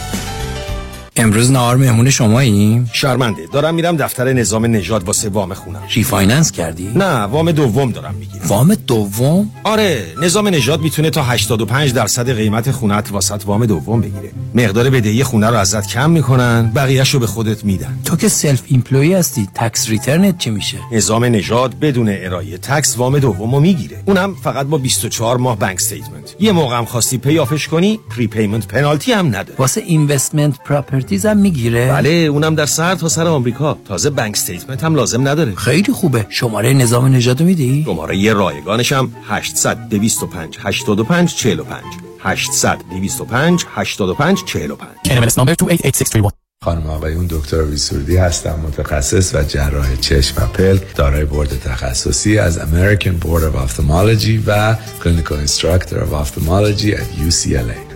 امروز نهار مهمون شماییم؟ شرمنده دارم میرم دفتر نظام نژاد واسه وام خونم refinance کردی؟ نه وام دوم دارم می‌گیرم وام دوم؟ آره نظام نژاد می‌تونه تا 85 درصد قیمت خونت واست وام دوم بگیره مقدار بدهی خونه رو ازت کم می‌کنن بقیهش رو به خودت میدن تو که self employed هستی tax return ت چی میشه؟ نظام نژاد بدون ارائه tax وام دوم رو می‌گیره اونم فقط با 24 ماه bank statement یه موقع هم خواستی pay off ش کنی prepayment penalty هم نداره واسه investment properties هم می‌گیره؟ بله اونم در سر تا سر آمریکا. تازه bank statement هم لازم نداره. خیلی خوبه. شماره نظام نژاد میدی؟ شماره یه رایگانش هم 800 225 85 45 800 225 85 45 NMLS number 288631 خانم آقایون دکتر ویسوردی هستم متخصص و جراح چشم و پلک دارای بورد تخصصی از American Board of Ophthalmology و Clinical Instructor of Ophthalmology at UCLA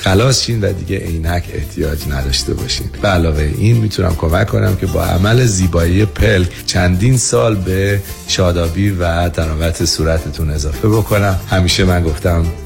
خلاص شین و دیگه عینک احتیاج نداشته باشین. به علاوه این می‌تونم کمک کنم که با عمل زیبایی پلک چندین سال به شادابی و طراوت صورتتون اضافه بکنم. همیشه من گفتم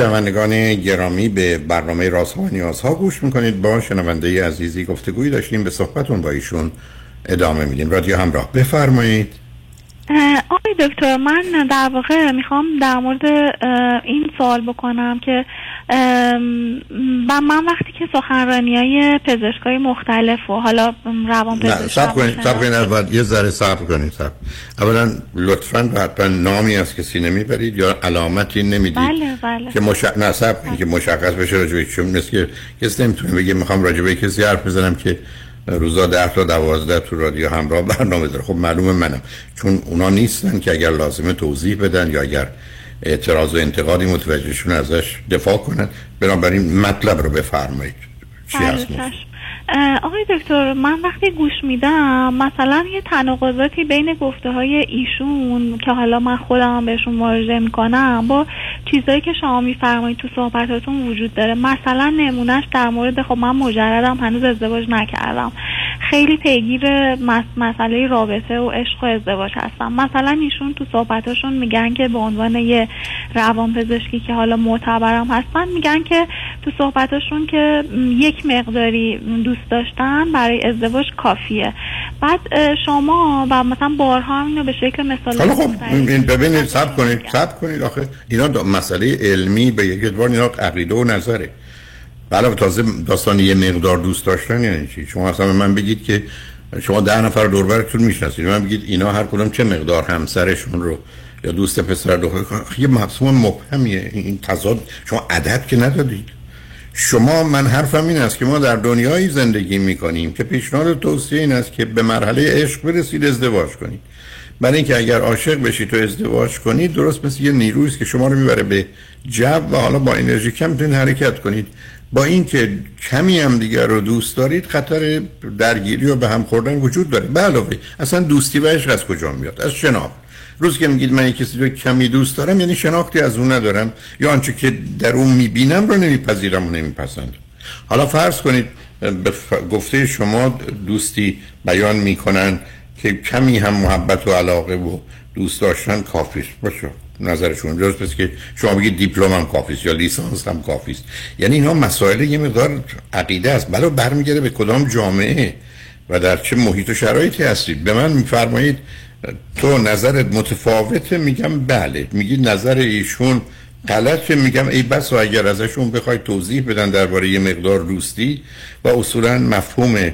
شنوندگان گرامی به برنامه راست و نیاز ها گوش می‌کنید. با شنونده عزیزی گفتگویی داشتیم به صحبتون با ایشون ادامه میدیم. رادیو همراه بفرمایید. آقای دکتر من در واقع می‌خوام در مورد این سوال بکنم که و من وقتی که سخنرانی های پزشکای مختلف و حالا روان نه سب کنید سب کنید اول یه ذره صبر کنید سب اولا لطفا حتما نامی از کسی نمی‌برید یا علامتی نمی‌دید بله بله. که مش... نه سب که مشخص بشه راجبه چون مثل که کسی نمی‌تونه بگه می‌خوام راجبه کسی حرف بزنم که روزا ده تا دوازده تو رادیو همراه برنامه داره. خب معلومه منم. چون اونا نیستن که اگر لازمه توضیح بدن یا اگر اعتراض و انتقادی متوجهشون ازش دفاع کنن. بنابراین مطلب رو بفرمایید. چی هست؟ آقای دکتر من وقتی گوش میدم مثلا یه تناقضاتی بین گفته های ایشون که حالا من خودم بهشون مراجعه می‌کنم با چیزایی که شما میفرمایید تو صحبتاتون وجود داره. مثلا نمونهش در مورد خب من مجردم هنوز ازدواج نکردم. خیلی پیگیر مسئله رابطه و عشق و ازدواج هستم. مثلا ایشون تو صحبتاشون میگن که به عنوان یه روان پزشکی که حالا معتبرم هستن میگن که تو صحبتاشون که یک مقداری دوست داشتن برای ازدواج کافیه. بعد شما و مثلا بارها اینو به شکل مثال حالا خب این ببینید سب کنید سب کنید آخه. اینا مسئله علمی به یک ادوار اینا عقیده و نظره. بله تازه داستان یه مقدار دوست داشتن یعنی چی؟ شما اصلا من بگید که شما ده نفر دوربرتون می‌شناسید. من بگید اینا هر کدوم چه مقدار همسرشون رو یا دوست پسر دختر یه مفهوم مبهمیه. این تضاد شما عدد که ندادید. شما من حرفم این است که ما در دنیایی زندگی می‌کنیم که پیشنهاد توصیه این است که به مرحله عشق برسید ازدواج کنید. برای اینکه اگر عاشق بشید تو ازدواج کنید درست مثل یه نیرویی است که شما رو می‌بره به جو و حالا با انرژی کم می‌تونید حرکت کنید. با اینکه کمی هم دیگر رو دوست دارید خطر درگیری و به هم خوردن وجود داره. به علاوه اصلا دوستی و عشق از کجا میاد؟ از شناخت. روز که میگید من کسی رو کمی دوست دارم یعنی شناختی از اون ندارم. یا آنچه که در اون می‌بینم رو نمیپذیرم و نمیپسندم. حالا فرض کنید به گفته شما دوستی بیان می‌کنن که کمی هم محبت و علاقه و دوست داشتن کافیست باشه نظرشون درست که شما بگید دیپلم هم کافیست یا لیسانس هم کافیست یعنی اینا مسائل یه مقدار عقیده است. والا برمیگرده به کدام جامعه و در چه محیط و شرایطی هستید. به من میفرمایید تو نظرت متفاوته میگم بله. میگی نظر ایشون غلطه میگم ای بس و اگر ازشون بخوای توضیح بدن درباره یه مقدار دوستی و اصولا مفهوم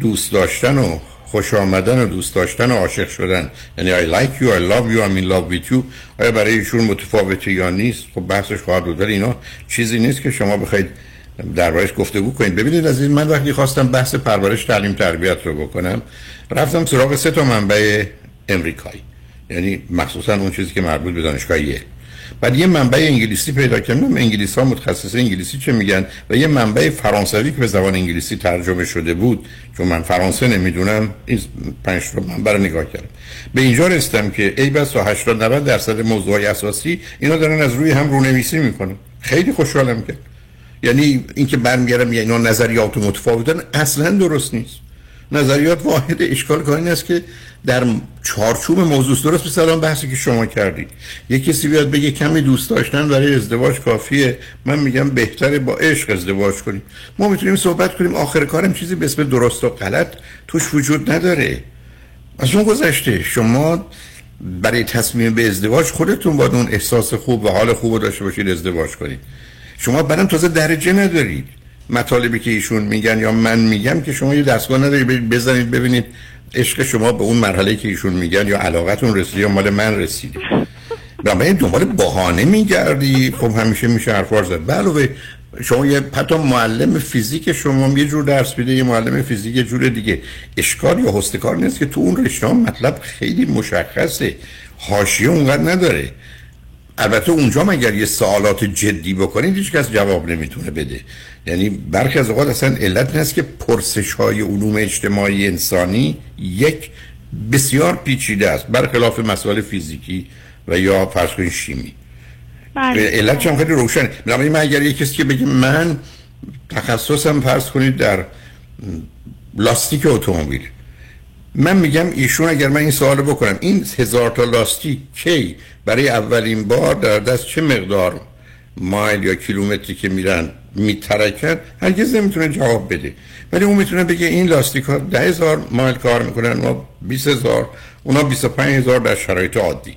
دوست داشتن و خوش آمدن و دوست داشتن و عاشق شدن. یعنی I like you, I love you, I'm in love with you. آیا برای ایشون متفاوته یا نیست؟ خب بحثش خواهد بود اینا چیزی نیست که شما بخواید دربارش گفتگو کنید. ببینید از این من وقتی خواستم بحث پرورش تعلیم تربیت رو بکنم رفتم سراغ سه تا منبع امریکایی. یعنی مخصوصا اون چیزی که مربوط به دانشگاه یه بعد یه منبع انگلیسی پیدا کردم انگلیس ها متخصص انگلیسی چه میگن؟ و یه منبع فرانسوی که به زبان انگلیسی ترجمه شده بود. چون من فرانسه نمی‌دونم این پنج تا منبع رو نگاه کردم. به اینجا رسیدم که ای بس و 80 90 درصد موضوع اساسی اینا دارن از روی هم رونویسی می‌کنن. خیلی خوشحالم کرد یعنی اینکه برمیگردم یه اینا نظریات متفاوتن اصلا درست نیست. نظریات واحد اشکال کار این است که در چارچوب موضوع درست مثلا بحثی که شما کردید. یه کسی بیاد بگه کمی دوست داشتن برای ازدواج کافیه. من میگم بهتره با عشق ازدواج کنیم. ما می‌تونیم صحبت کنیم. آخر کارم چیزی به اسم درست و غلط توش وجود نداره. از اون گذشته شما برای تصمیم به ازدواج خودتون باید اون احساس خوب و حال خوب داشته باشید ازدواج کنید. شما برام تازه درجه ندارید. مطالبی که ایشون میگن یا من میگم که شما یه دستگاه ندارید. بزنید ببینید عشق شما به اون مرحله که ایشون میگن یا علاقتون رسیدی یا مال من رسیدی و دنبال بهانه میگردی. خب همیشه میشه حرفار زد. علاوه شما یه حتی معلم فیزیک شما یه جور درس میده یه معلم فیزیک یه جور دیگه. اشکال یا هستکار نیست که تو اون رشته مطلب خیلی مشخصه. حاشیه اونقدر نداره. البته اونجا اگر یه سوالات جدی بکنید هیچ کس جواب نمی‌تونه بده. یعنی برخی از اوقات اصلا علت نیست که پرسش های علوم اجتماعی انسانی یک بسیار پیچیده است. برخلاف مسائل فیزیکی و یا فرض کنید شیمی. بله. علت چون خیلی روشنه. من اگر یه کسی که بگه من تخصصم فرض کنید در لاستیک اتومبیل من میگم ایشون اگر من این سوال بکنم این هزار تا لاستیک کی؟ برای اولین بار در دست چه مقدار مایل یا کیلومتری که میرن میترکن؟ هرگز نمی‌تونه جواب بده. ولی اون می‌تونه بگه این لاستیک ها ده هزار مایل کار می‌کنن ما 20 هزار اونا 25 هزار در شرایط عادی.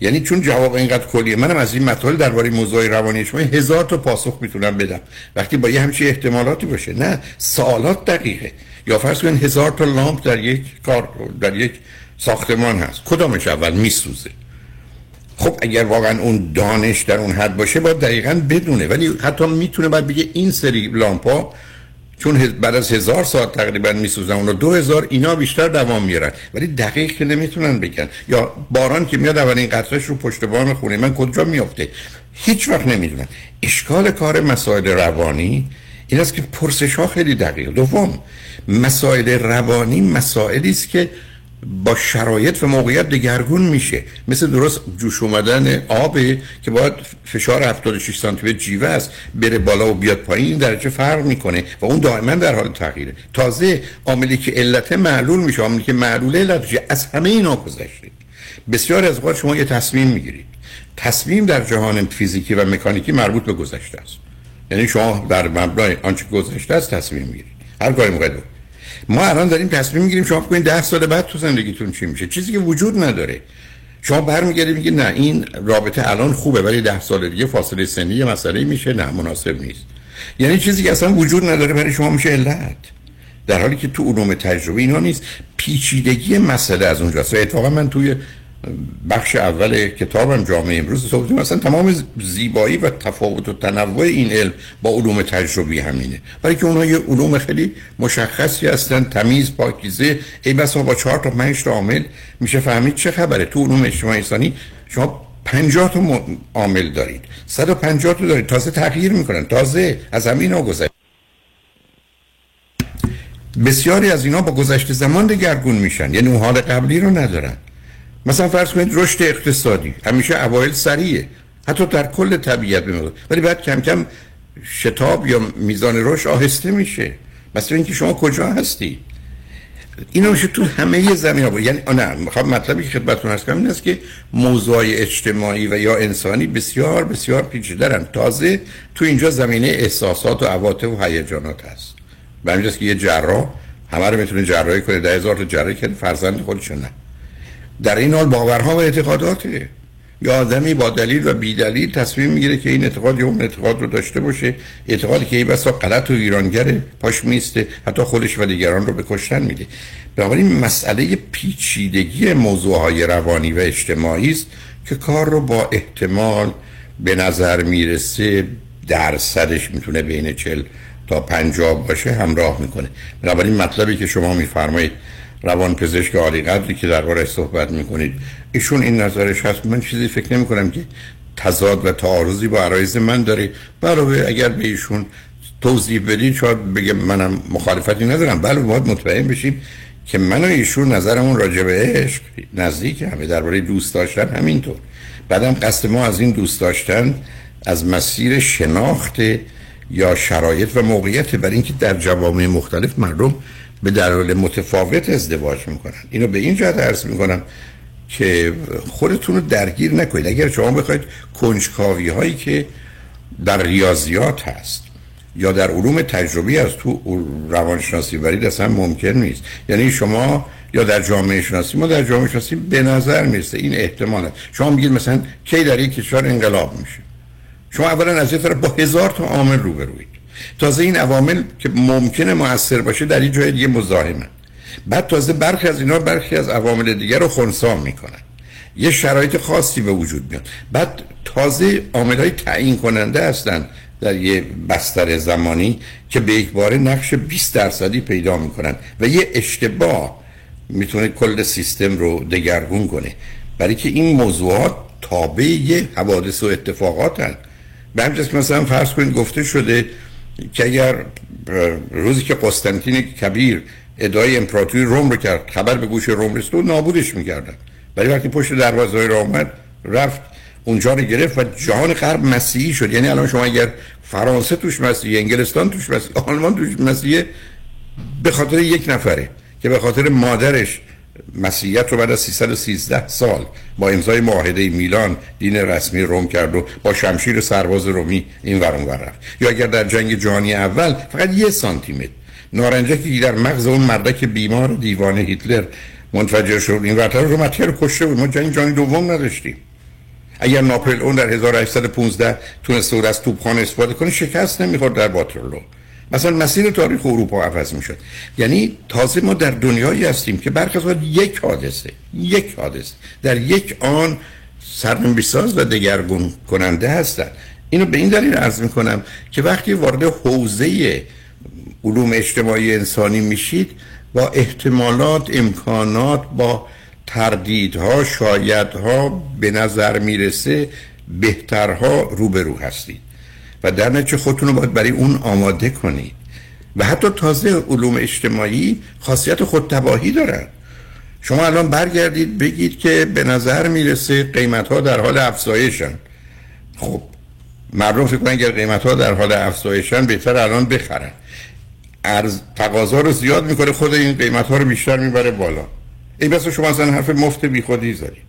یعنی چون جواب اینقدر کلیه منم از این مطالب درباره موضوع روانی شما هزار تا پاسخ می‌تونم بدم. وقتی با یه همچین احتمالاتی باشه نه سوالات دقیقه. یا فرض کنید هزار تا لامپ در یک کار در یک ساختمان هست. کدامش اول میسوزه؟ خب اگر واقعا اون دانش در اون حد باشه باید دقیقا بدونه. ولی حتی می‌تونه باید بگه این سری لامپا چون بعد از هزار ساعت تقریبا میسوزن اونو دو هزار اینا بیشتر دوام میارن ولی دقیق که نمی‌تونن بگن. یا باران که میاد اولین قطرش رو پشت بام خونه من کجا میافته؟ هیچ وقت نمی‌دونن. اشکال کار مسائل روانی این است که پرسش ها خیلی دقیق. دوم مسائل روانی مسائلی است که با شرایط و موقعیت دگرگون میشه. مثل درست جوش اومدن آب که باید فشار 76 سانتی متر جیوه است بره بالا و بیاد پایین درجه فرق می‌کنه و اون دائما در حال تغییره. تازه عاملی که علت معلول میشه عاملی که معلول علت از همه اینا گذشته. بسیار از اوقات شما یه تصمیم می‌گیرید. تصمیم در جهان فیزیکی و مکانیکی مربوط به گذشته است. یعنی شما در مبنای آنچه گذشته است تصمیم می‌گیرید. هر کاری موقع ما الان داریم تصمیم می‌گیریم شما بکنید ده سال بعد تو زندگیتون چی میشه. چیزی که وجود نداره. شما برمیگردید میگید نه این رابطه الان خوبه ولی ده سال دیگه فاصله سنی یه مسئله میشه. نه مناسب نیست. یعنی چیزی که اصلا وجود نداره برای شما میشه علت. در حالی که تو علوم تجربه اینا نیست. پیچیدگی مسئله از اونجاست. و اتفاقا من توی بخش اول کتابم جامعه امروز صحبت مثلا تمام زیبایی و تفاوت و تنوع این علم با علوم تجربی همینه. برای که اونها یه علوم خیلی مشخصی هستن تمیز پاکیزه. ای بس با چهار تا پنج تا عامل میشه فهمید چه خبره. تو علوم اجتماعی انسانی شما 50 تا عامل دارید. 150 تا دارید. تازه تغییر می‌کنن. تازه از همین ها گذشت. بسیاری از اینا با گذشته زمان دگرگون میشن. یعنی اون حال قبلی رو ندارن. مثلا فرض کنید رشد اقتصادی. همیشه اوایل سریعه. حتی در کل طبیعت بمونه ولی بعد کم کم شتاب یا میزان رشد آهسته میشه. مثلا اینکه شما کجا هستی؟ اینو میشه تو همه زمین ها یعنی نه می‌خوام مطلبی که خدمتتون هست کنم این است که موضوع اجتماعی و یا انسانی بسیار بسیار پیچیده‌اند. تازه تو اینجا زمینه احساسات و عواطف و هیجانات هست. به که یه جراح همه رو می‌تونه جراحی کنه. ده هزار تا جراحی کنه فرزند خودش نه. در این حال باورها و اعتقاداته. یا آدمی با دلیل و بی دلیل تصمیم می‌گیره که این اعتقاد یا اون اعتقاد رو داشته باشه. اعتقادی که این بسا غلط و ایرانگره پاش میسته حتی خودش و دیگران رو به کشتن میده. بنابراین مسئله پیچیدگی موضوع های روانی و اجتماعی است که کار رو با احتمال به نظر می‌رسه درصدش می‌تونه بین چل تا پنجاه باشه همراه می‌کنه. بنابراین مطلبی که شما میفرمایید روان پزشک عالی قدری که درباره صحبت می‌کنید. ایشون این نظرش هست. من چیزی فکر نمی کنم که تضاد و تعارضی با عرایز من داره. برای اگر به ایشون توضیح بدید شاید بگه منم مخالفتی ندارم. بله باید مطمئن بشیم که من و ایشون نظرمون راجع به عشق نزدیک همه. درباره دوست داشتن همینطور. بعدم قصد ما از این دوست داشتن از مسیر شناخت یا شرایط و موقعیت برای اینکه در جوامع مختلف مردم به دلایل متفاوت ازدواج می‌کنن. اینو به این جهت عرض می‌کنم که خودتون رو درگیر نکنید. اگر شما بخواید کنجکاوی هایی که در ریاضیات هست یا در علوم تجربی از تو روانشناسی برید اصلا ممکن نیست. یعنی شما یا در جامعه شناسی ما در جامعه شناسی به نظر می‌رسه این احتمال شما میگید مثلا کی در یک کشور انقلاب میشه. شما اولا از یه طرف با هزار تا عامل روبروید تازه این عوامل که ممکنه موثر باشه در این جای دیگه مزاحمن بعد تازه برخی از اینا برخی از عوامل دیگر رو خونسا می‌کنن. یه شرایط خاصی به وجود میاد. بعد تازه عامل های تعیین کننده هستن در یه بستر زمانی که به یک باره نقش 20 درصدی پیدا می‌کنن و یه اشتباه می‌تونه کل سیستم رو دگرگون کنه. برای که این موضوعات تابع حوادث و اتفاقات هست به همجاست مثلا فرض کنید گفته شده که اگر روزی که قسطنطین کبیر ادعای امپراتوری روم رو کرد خبر به گوش روم رسید نابودش می‌کردن. ولی وقتی پشت دروازه را آمد رفت اونجا رو گرفت و جهان غرب مسیحی شد. یعنی الان شما اگر فرانسه توش مسیحی انگلستان توش مسیحی آلمان توش مسیحی به خاطر یک نفره که به خاطر مادرش مسیحیت رو بعد از 313 سال با امضای معاهده میلان دین رسمی روم کرد و با شمشیر سرباز رومی این ورون رفت. یا اگر در جنگ جهانی اول فقط یه سانتی متر نارنجکی در مغز اون مردک بیمار دیوانه هیتلر منفجر شد. این ورتر رو متر رو کشته بود. ما جنگ جهانی دوم نداشتیم. اگر ناپل اون در 1815 تونسته بود از توپخانه استفاده کنه شکست نمی‌خورد در واترلو مثلا مسیر تاریخ اروپا عوض می‌شد. یعنی تازه ما در دنیایی هستیم که برخی یک حادثه یک حادثه. در یک آن سرنوشتساز و دگرگون کننده هستند اینو به این دلیل عرض می‌کنم که وقتی وارد حوزه علوم اجتماعی انسانی میشید با احتمالات امکانات با تردیدها شایدها به نظر می‌رسه بهترها روبرو هستید. و در نتیجه خودتون رو باید برای اون آماده کنید. و حتی تازه علوم اجتماعی خاصیت خودتباهی دارن. شما الان برگردید بگید که به نظر می‌رسه قیمت ها در حال افزایشن. خب مردم فکر کنن اگر قیمت ها در حال افزایشن بهتر الان بخرن. ارز تقاضا رو زیاد می‌کنه خود این قیمت ها رو بیشتر می‌بره بالا. این بس شما اصلا حرف مفت بیخودی زدید.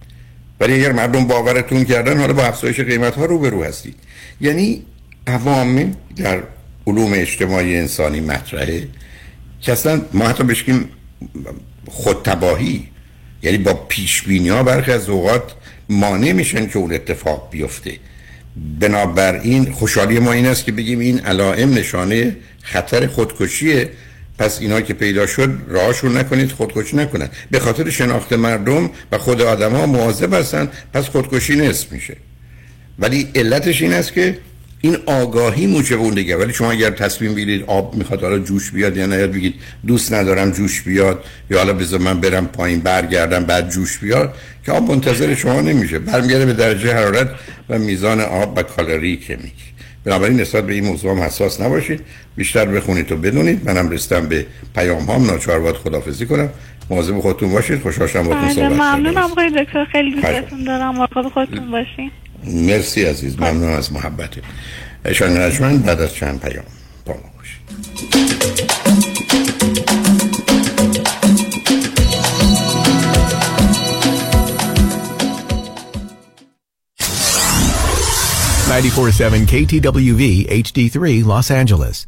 ولی اگر مردم باورتون کردن حالا با افزایش قیمت ها رو برو هستید. یعنی عوامل در علوم اجتماعی انسانی مطرحه که اصلا ما حتی بشکیم خودتباهی. یعنی با پیش ها برخی از اوقات مانع میشن که اون اتفاق بیفته. بنابراین خوشحالی ما این است که بگیم این علائم نشانه خطر خودکشیه. پس اینا که پیدا شد راهشون نکنید خودکشی نکنن. به خاطر شناخت مردم و خود آدما مواظب هستن پس خودکشی نصف میشه. ولی علتش این است که این آگاهی موجب اون دیگه. ولی شما اگر تصمیم بگیرید آب می‌خواد حالا جوش بیاد یا نه بگید دوست ندارم جوش بیاد یا حالا بذار من برم پایین برگردم بعد جوش بیاد که آب منتظر شما نمیشه. برمیگرده به درجه حرارت و میزان آب و کالری که میگی بنابراین نسبت به این موضوع هم حساس نباشید. بیشتر بخونید و بدونید. منم رستم به پیام هام. ناچار باید خدافزی کنم. مواظب خودتون باشید. خوشحال شدم باهاتون بله صحبت کردم. ممنونم آقای دکتر. خیلی دوستتون دارم. مراقب خودتون باشین. مرسی عزیز ممنون از محبتت اشان رجمن بعد از چند پیام با ما باشید 947 KTWV HD3 Los Angeles.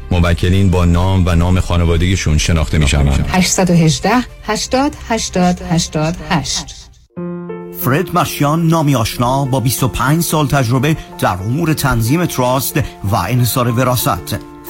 موکلین با نام و نام خانوادگیشون شناخته می شوند 818 80 80 88 فرد مشیان نامی آشنا با 25 سال تجربه در امور تنظیم تراست و انحصار وراست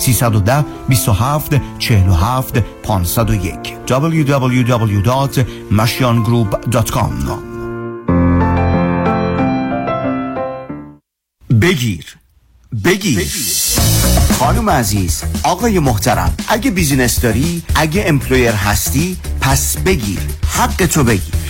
310 27 47 501 www.mashiangroup.com بگیر. بگیر. خانم عزیز آقای محترم اگه business داری اگه employer هستی پس بگیر. حق تو بگیر.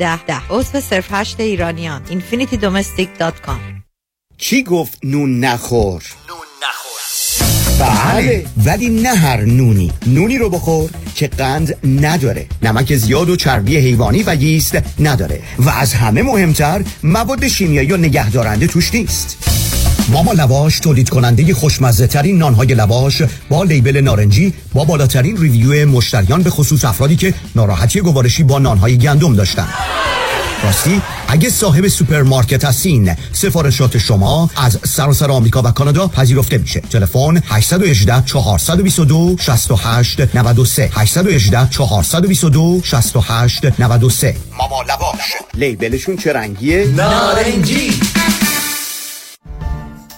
ده. ده عضو صرف هشت ایرانیان infinitydomestic.com کی گفت نون نخور؟ بله. ولی نه هر نونی. نونی رو بخور که قند نداره. نمک زیاد و چربی حیوانی و ییست نداره. و از همه مهمتر مواد شیمیایی و نگهدارنده توش نیست. ماما لواش تولید کننده خوشمزه ترین نانهای لواش با لیبل نارنجی با بالاترین ریویو مشتریان به خصوص افرادی که ناراحتی گوارشی با نانهای گندم داشتن. راستی اگه صاحب سوپرمارکت هستین سفارشات شما از سراسر آمریکا و کانادا پذیرفته میشه. تلفن 818 422 68 93 818 422 68 93 ماما لواش. label شون چه رنگیه؟ نارنجی.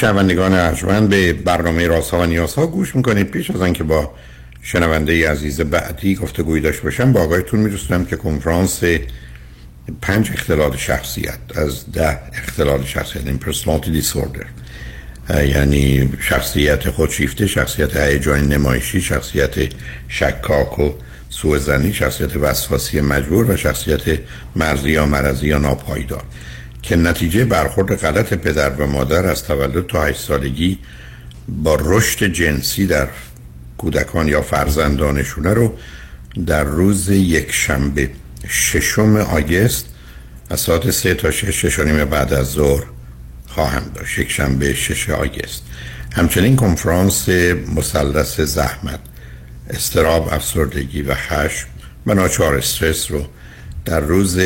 شنوندگان ارجمند به برنامه راست ها و نیاز گوش می‌کنید. پیش از آنکه با شنونده عزیز بعدی گفتگوی داشته باشم با آقایتون میرسونم که کنفرانس پنج اختلال شخصیت از ده اختلال شخصیت این پرسونالتی دیسوردر یعنی شخصیت خودشیفته شخصیت هیجان نمایشی شخصیت شکاک و سوء شخصیت وسواسی مجبور و شخصیت مرزی یا مرزی یا ناپایدار. که نتیجه برخورد غلط پدر و مادر از تولد تا 8 سالگی با رشد جنسی در کودکان یا فرزندانشونه رو در روز یک شنبه ششم آگست از ساعت سه تا شش ششانیم بعد از ظهر خواهم داشت. یک شنبه شش آگست. همچنین کنفرانس مثلث زحمت استراب افسردگی و خشم و ناچار استرس رو در روز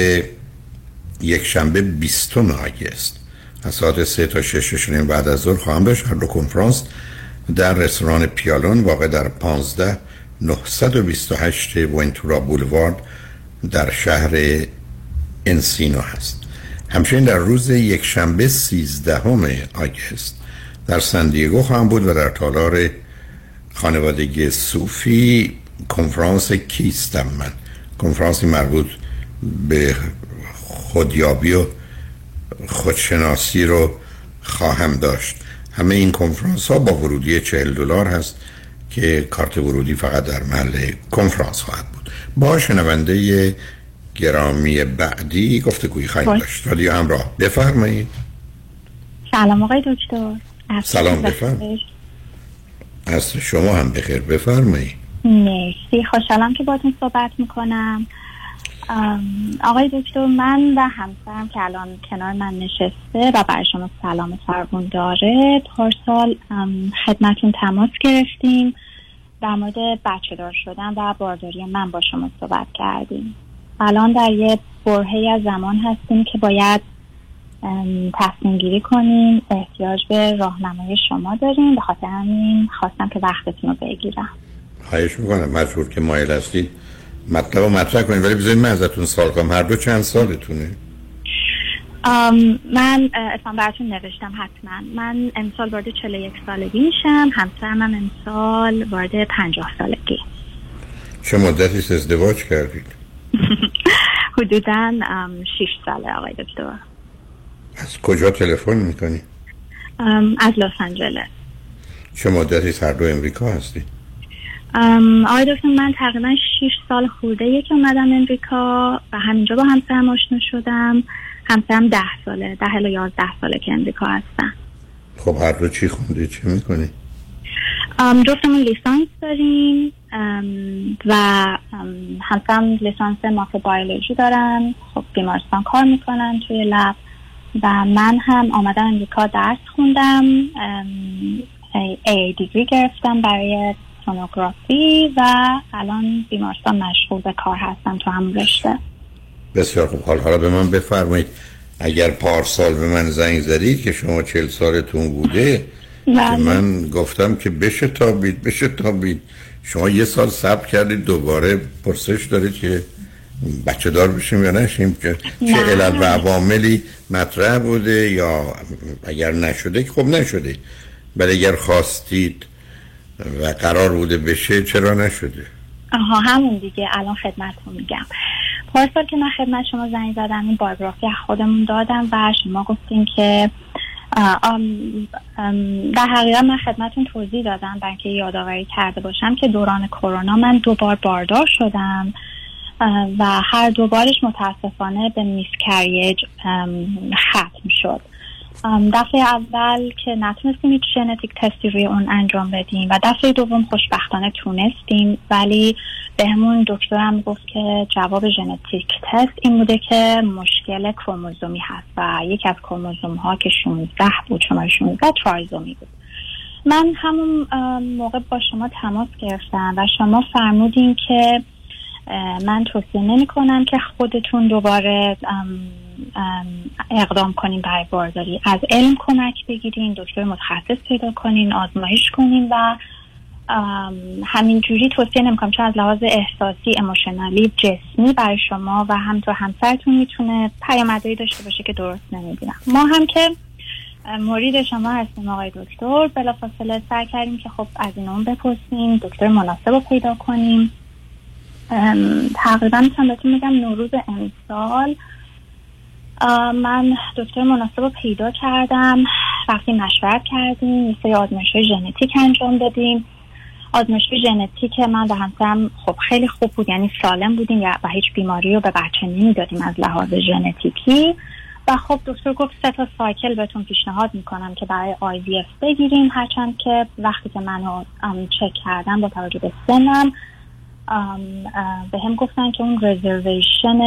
یک شنبه بیستم آگست. از ساعت سه تا شش بعد از ظهر خواهم داشت. هر دو کنفرانس در رستوران پیالون واقع در 15 928 وینتورا بولوارد در شهر انسینو هست. همچنین در روز یک شنبه 13 آگست در سندیگو خواهم بود و در تالار خانوادگی صوفی کنفرانس کیستم من. کنفرانسی مربوط به خودیابی و خودشناسی رو خواهم داشت. همه این کنفرانس ها با ورودی 40 دلار هست که کارت ورودی فقط در محل کنفرانس خواهد بود. با شنونده گرامی بعدی گفتگویی خواهیم داشت. رادیو همراه. بفرمایید. سلام آقای دکتر. سلام بفرمایید. از شما هم بخیر. بفرمایید. مرسی. خوشحالم که باتون صحبت می‌کنم. آقای دکتر من و همسرم که الان کنار من نشسته و برای شما سلام فرمون داره پارسال خدمتون تماس گرفتیم در مورد بچه دار شدن و بارداری من با شما صحبت کردیم. الان در یه برهه از زمان هستیم که باید تصمیم گیری کنیم احتیاج به راهنمای شما داریم. به خاطر همین خواستم که وقتتون رو بگیرم. خواهش می‌کنم. مجبور که مایل هستید. مطلب رو مطرح کنید ولی بذارید من ازتون سال کنم. هر دو چند سالتونه؟ من اسم براتون نوشتم حتما. من امسال وارد 41 سالگی میشم. همسرم هم امسال وارد 50 سالگی. چه مدتی ازدواج کردید؟ (laughs) حدودا 6 ساله آقای دکتر. از کجا تلفن می‌کنی؟ از لس آنجلس. چه مدتی هر دو امریکا هستی؟ آقای دکتر من تقریبا 6 سال خورده یک اومدم امریکا و همینجا با همسرم آشنا شدم. همسرم 10 ساله 10 الی 11 ساله که امریکا هستم. خب هر دو چی خوندی چی می‌کنی؟ جفتمون لیسانس داریم. و همسرم لیسانس ماف بایولوژی دارن. خب بیمارستان کار می‌کنن توی لب. و من هم آمدم امریکا درس خوندم. ای دیگری گرفتم برای سونوگرافی و الان بیمارستان مشغول به کار هستم تو همون رشته. بسیار خوب. حال حالا به من بفرمایید. اگر پارسال به من زنگ زدید که شما چل سالتون بوده که بله. من گفتم که بشه تابید بشه تابید. شما یه سال صبر کردید دوباره پرسش دارید که بچه دار بشیم یا نشیم که چه. علل و عواملی مطرح بوده یا اگر نشده که خب نشده. ولی اگر خواستید و قرار بوده بشه چرا نشده؟ آها همون دیگه. الان خدمتتون میگم. پارسال که من خدمت شما زنگ زدم این بایوگرافی خودمون دادم و شما گفتین که در حقیقت من خدمتون توضیح دادم برای اینکه یادآوری کرده باشم که دوران کرونا من دو بار باردار شدم و هر دو بارش متاسفانه به miscarriage ختم شد. دفعه اول که نتونستیم هیچ genetic test ی روی اون انجام بدیم و دفعه دوم خوشبختانه تونستیم ولی بهمون دکترم گفت که جواب genetic test این بوده که مشکل کروموزومی هست و یکی از کروموزوم ها که 16 بود شماره 16 trisomy بود. من همون موقع با شما تماس گرفتم و شما فرمودین که من توصیه نمی کنم که خودتون دوباره ام، ام، اقدام کنین برای بارداری. از علم کمک بگیرین دکتر متخصص پیدا کنین آزمایش کنین و همینجوری توصیه نمی‌کنم چون از لحاظ احساسی اموشنالی جسمی برای شما و همینطور همسرتون می‌تونه پیامدهایی داشته باشه که درست نمی‌بینم. ما هم که اه، مرید شما هستیم آقای دکتر بلافاصله سعی کردیم که خب از این اون بپرسیم دکتر مناسب رو پیدا کنیم. تقریبا می‌تونم بهتون بگم نوروز امسال. من دکتر مناسب رو پیدا کردم. رفتیم مشورت کردیم. یه سری آزمایش ژنتیک انجام دادیم. آزمایش ژنتیک من و همسرم خب خیلی خوب بود یعنی سالم بودیم و هیچ بیماری رو به بچه نمی‌دادیم از لحاظ ژنتیکی. و خب دکتر گفت سه تا سایکل بهتون پیشنهاد می‌کنم که برای IVF بگیریم. هرچند که وقتی که منو چک کردم با توجه به سنم بهم گفتن که اون reservation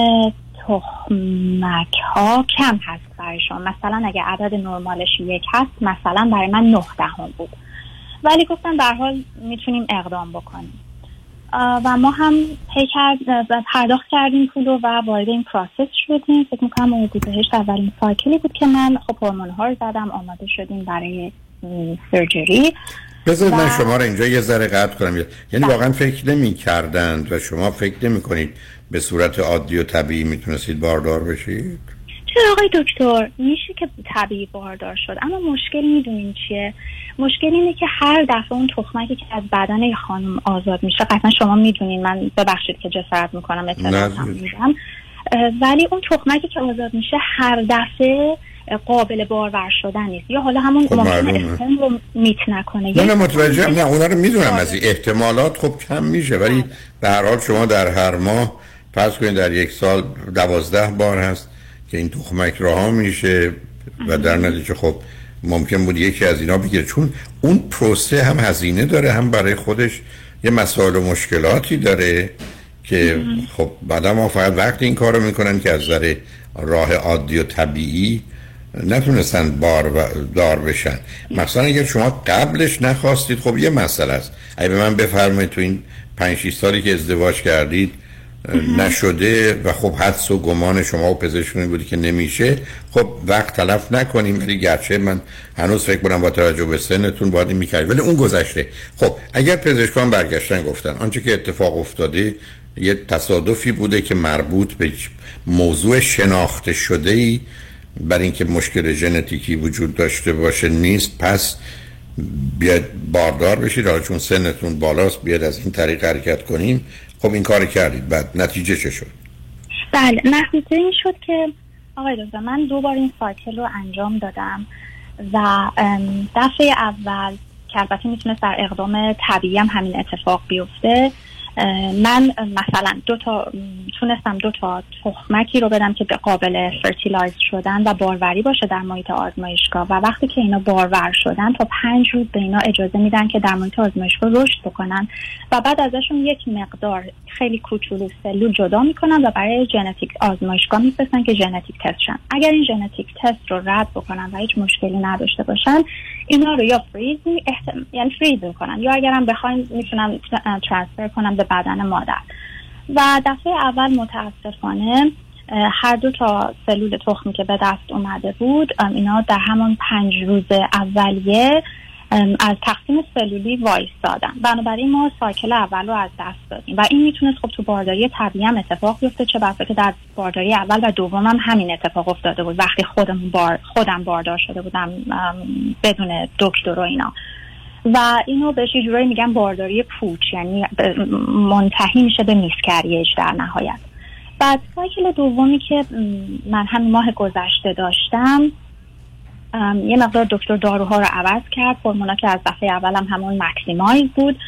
تخمک ها کم هست برای شما. مثلا اگه عدد نرمالش یک هست مثلا برای من نه دهم بود. ولی گفتن در هر حال می‌تونیم اقدام بکنیم. و ما هم pay کرد پرداخت کردیم پولو و وارد این process شدیم. فکر می‌کنم اردیبهشت اولین cycle ی بود که من خب هورمون ها رو زدم آماده شدیم برای سرجری بذارید من شما رو اینجا یه ذره قطع کنم. یعنی واقعا فکر نمی کردند و شما فکر نمی کنید به صورت عادی و طبیعی می‌تونستید باردار بشید؟ چرا آقای دکتر؟ میشه که طبیعی باردار شد. اما مشکل می‌دونین چیه؟ مشکل اینه که هر دفعه اون تخمکی که از بدن یه خانم آزاد میشه قطعا شما می‌دونین. من ببخشید که جسارت می‌کنم اطلاعات هم نه. میدم. اه، ولی اون تخمکی که آزاد میشه هر دفعه قابل بارور شدن نیست. یا حالا همون خب. اسم رو میت نکنه. نه نه متوجهم نه اونا رو می‌دونم از احتمالات خب کم میشه ولی به هر حال شما در هر ماه فرض کنید در یک سال دوازده بار هست که این تخمک رها میشه و در نتیجه خب ممکن بود یکی از اینا بگیره. چون اون پروسه هم هزینه داره هم برای خودش یه مسائل و مشکلاتی داره که خب بعدا ما فقط وقتی این کارو می‌کنن که از نظر راه عادی و طبیعی نتونستن بار و دار بشن. مثلا اگر شما قبلش نخواستید خب یه مسئله است. اگه به من بفرمایید تو این پنج 6 سالی که ازدواج کردید نشده و خب حدس و گمان شما و پزشکون بودی که نمیشه خب وقت تلف نکنیم. ولی گرچه من هنوز فکر کنم با توجه به سنتون باید این می‌کرد ولی اون گذشته. خب اگر پزشکان برگشتن گفتن آنچه که اتفاق افتاده یه تصادفی بوده که مربوط به موضوع شناخته شده ای بر اینکه مشکل ژنتیکی وجود داشته باشه نیست پس بیاد باردار بشید. حالا چون سنتون بالاست بیاد از این طریق حرکت کنیم خب این کار کردید بعد نتیجه چه شد؟ بله نتیجه این شد که آقای دکتر من دو بار این سایکل رو انجام دادم و دفعه اول که البته می‌تونست در اقدام طبیعی هم همین اتفاق بیفته من مثلا دو تا تونستم دو تا تخمکی رو بدم که قابل fertilize شدن و باروری باشه در محیط آزمایشگاه. و وقتی که اینا بارور شدن تا پنج روز به اینا اجازه میدن که در محیط آزمایشگاه رشد بکنن. و بعد ازشون یک مقدار خیلی کوچولو سلول جدا می‌کنن و برای ژنتیک آزمایشگاه میفرستن که genetic test شن. اگر این genetic test رو رد بکنن و هیچ مشکلی نداشته باشن اینا رو یا فریز می احتم... یعنی فریز می‌کنن. یا اگرم بخواین می‌تونن ترانسفر کنن به بدن مادر. و دفعه اول متاسفانه هر دو تا سلول تخمی که به دست اومده بود اینا در همون پنج روز اولیه از تقسیم سلولی وایستادن. بنابراین ما سایکل اول رو از دست دادیم. و این می‌تونست خب تو بارداری طبیعی هم اتفاق بیفته چه بسا که در بارداری اول و دوم هم همین اتفاق افتاده بود. وقتی خودم بار خودم باردار شده بودم بدون دکتر و اینا. و اینو بهش یه جورایی میگن بارداری پوچ یعنی منتهی میشه به miscarriage در نهایت. بعد cycle دومی که من همین ماه گذشته داشتم یه مقدار دکتر داروها رو عوض کرد هورمونا که از دفعه اول هم همون maximize بود.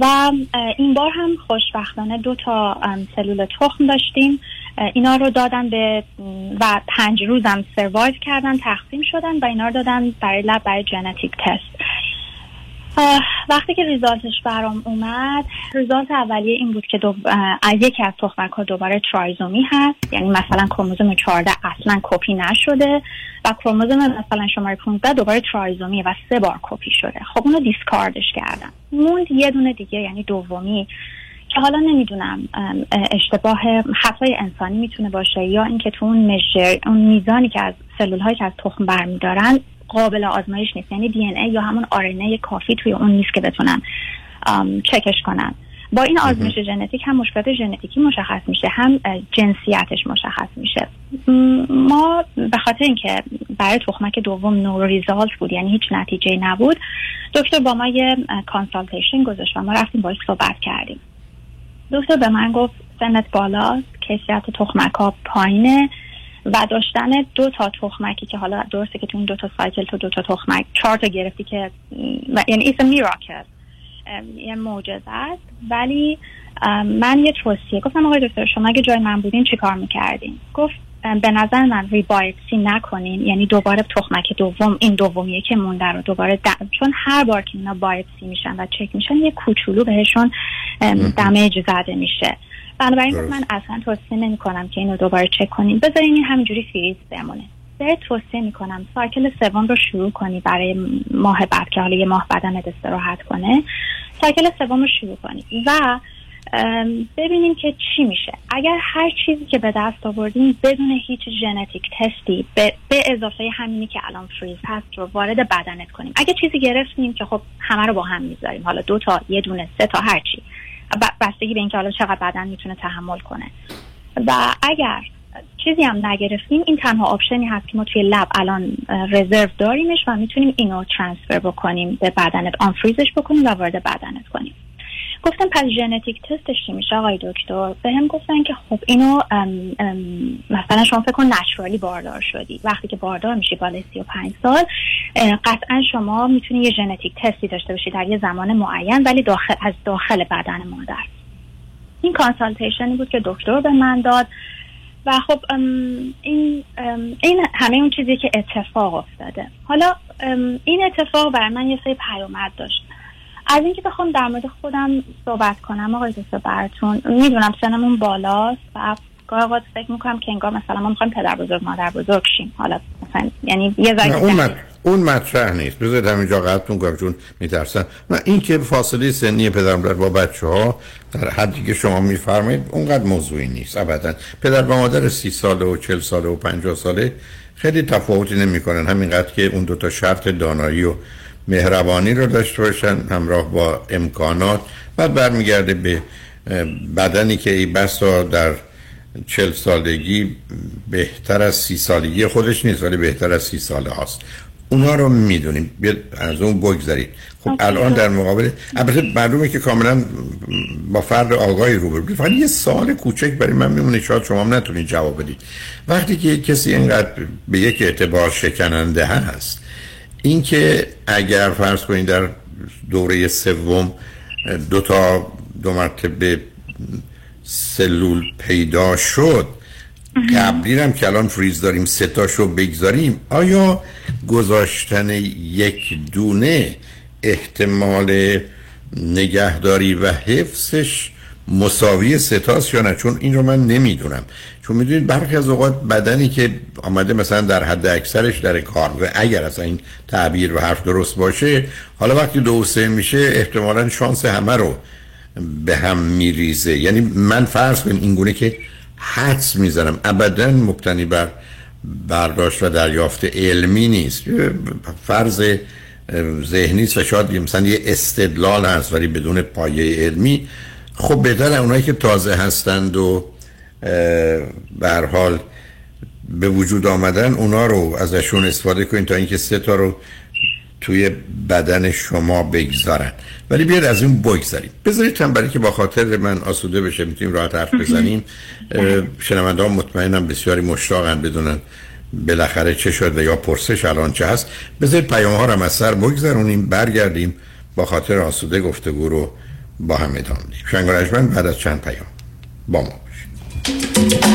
و این بار هم خوشبختانه دو تا سلول تخم داشتیم. اینا رو دادن به و پنج روزم survive کردن تقسیم شدن و اینا رو دادن برای lab برای genetic test وقتی که result ش برام اومد result اولیه این بود که دو... یکی از تخمک ها دوباره trisomy هست. یعنی مثلا کروموزوم 14 اصلا کپی نشده و کروموزوم مثلا شماره 15 دوباره trisomy و سه بار کپی شده. خب اونو discard ش کردن. موند یه دونه دیگه یعنی دومی که حالا نمی‌دونم اشتباه خطای انسانی می‌تونه باشه یا اینکه تو اون مژر اون میزانی که از سلول هایی که از تخم برمیدارن قابل آزمایش نیست. یعنی دی ای یا همون آرنه کافی توی اون نیست که بتونن چکش کنن. با این آزمایش ژنتیک هم مشکلات ژنتیکی مشخص میشه هم جنسیتش مشخص میشه. ما به خاطر اینکه برای تخمک دوم نو ریزالت بود یعنی هیچ نتیجه نبود دکتر با ما یه consultation گذاشت و ما رفتیم باش صحبت کردیم. دکتر به من گفت سنت بالاست کیفیت تخمک ها پایینه و داشتن دو تا تخمکی که حالا درسته که تو این دو تا cycle تو دو تا تخمک چهار تا گرفتی که یعنی it's miracle یه معجزه است. ولی من یه توصیه گفتم آقای دکتر شما اگه جای من بودین چی کار می‌کردین؟ گفت به نظر من rebiopsy نکنین. یعنی دوباره تخمک دوم این دومیه که مونده رو دوباره چون هر بار که اینا بایپسی میشن و چک میشن یه کوچولو بهشون damage زده میشه. بنابراین من اصلا توصیه نمی کنم که اینو دوباره چک کنیم بذارین این همینجوری فریز بمونه. بهت توصیه می کنم cycle سوم رو شروع کنی برای ماه بعد که حالا یه ماه بدنت استراحت کنه. cycle سوم رو شروع کنی و ببینیم که چی میشه. اگر هر چیزی که به دست آوردیم بدون هیچ genetic test ی به, به اضافه همینی که الان فریز هست رو وارد بدنت کنیم. اگه چیزی گرفتیم که خب همه رو با هم می‌ذاریم. حالا دو تا یه دونه سه تا هر چی. بستگی به اینکه حالا چقدر بدن می‌تونه تحمل کنه. و اگر چیزی هم نگرفتیم این تنها option ی هست که ما توی lab الان رزرو داریمش و می‌تونیم اینو transfer بکنیم به بدنت unfreeze ش بکنیم و وارد بدنت کنیم. گفتم پس genetic test ش چی میشه آقای دکتر؟ بهم گفتن که خب اینو ام ام مثلا شما فکر کن naturally باردار شدی. وقتی که باردار میشی بالای 35 سال قطعا شما می‌تونی یه genetic test ی داشته باشی در یه زمان معین ولی داخل از داخل بدن مادر. این کانسالتیشنی بود که دکتر به من داد و خب این این همه اون چیزی که اتفاق افتاده. حالا این اتفاق برای من یه سری پیامد داشت. از اینکه بخوام در مورد خودم صحبت کنم آقای دکتر براتون می‌دونم سنمون بالاست و گاه اوقات فکر می‌کنم که انگار مثلا ما می‌خوایم پدر بزرگ مادر بزرگ شیم. حالا مثلا یعنی یه اون. اون مطرح نیست. بذارید همینجا قطعتون کنم چون میترسن و این که فاصله سنی پدر مادر با بچه ها در حدی که شما میفرمایید اونقدر موضوعی نیست ابدا. پدر و مادر سی ساله و چل ساله و پنجاه ساله خیلی تفاوتی نمی‌کنن. همینقدر که اون دوتا شرط دانایی و مهربانی رو داشته باشن همراه با امکانات بعد برمیگرده به بدنی که ای بسا در چل سالگی بهتر از سی سالگی خودش نیست ولی بهتر از سی ساله هاست. اونا رو می‌دونیم. از اون بگذارید خب الان در مقابل البته معلومه که کاملا با فرد آگاهی رو فقط یه سال کوچک برای من میمونه شاید شما هم نتونید جواب بدید. وقتی که کسی اینقدر به یک اعتبار شکننده هست اینکه اگر فرض کنید در دوره سوم دو تا دو مرتبه سلول پیدا شد قبلی هم که الان فریز داریم ستاشو بگذاریم آیا گذاشتن یک دونه احتمال نگهداری و حفظش مساوی ستاست یا نه؟ چون این رو من نمی‌دونم. چون می‌دونید برخی از اوقات بدنی که آمده مثلا در حد اکثرش در کار و اگر اصلا این تعبیر و حرف درست باشه حالا وقتی دو سه میشه احتمالا شانس همه رو به هم میریزه. یعنی من فرض کنیم این گونه که حدس می‌زنم ابدا مبتنی بر برداشت و دریافت علمی نیست. فرض ذهنی و شاید مثلا یه استدلال هست ولی بدون پایه علمی خب بهتر اونایی که تازه هستند و به حال به وجود آمدن اونا رو ازشون استفاده کنید تا اینکه سه تا رو توی بدن شما بگذارن. ولی بیاد از اون بگذاریم. بذارید هم برای که با خاطر من آسوده بشه می‌تونیم راحت حرف بزنیم. شنونده ها مطمئنم بسیاری مشتاقن بدونن بالاخره چه شد و یا پرسش الان چه هست. بذارید پیام ها رو از سر بگذارونیم برگردیم با خاطر آسوده گفتگو رو با هم ادامه دیم شنگ بعد از چند پیام با ما باشید.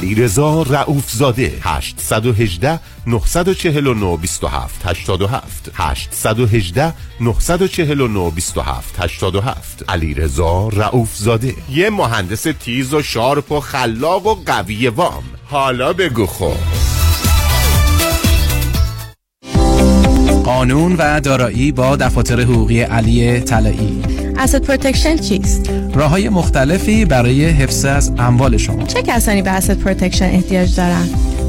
کیه؟ علی رضا رئوف زاده 818 949 27 87 818 949 27 87 علی رضا رئوف زاده یه مهندس تیز و sharp و خلاق و قوی وام. حالا بگو خب. قانون و دارایی با دفاتر حقوقی علی طلایی. asset protection چیست؟ راه های مختلفی برای حفظ از اموال شما چه کسانی به asset protection احتیاج دارند؟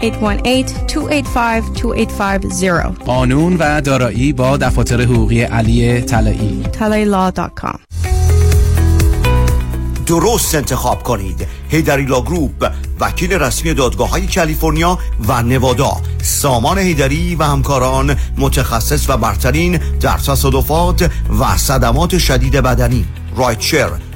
818-285-2850 قانون و دارایی با دفاتر حقوقی علی طلایی. Talailaw.com درست انتخاب کنید. هیدری گروپ وکیل رسمی دادگاه های کالیفرنیا و نوادا. سامان هیدری و همکاران متخصص و برترین در تصادفات و صدمات شدید بدنی. rideshare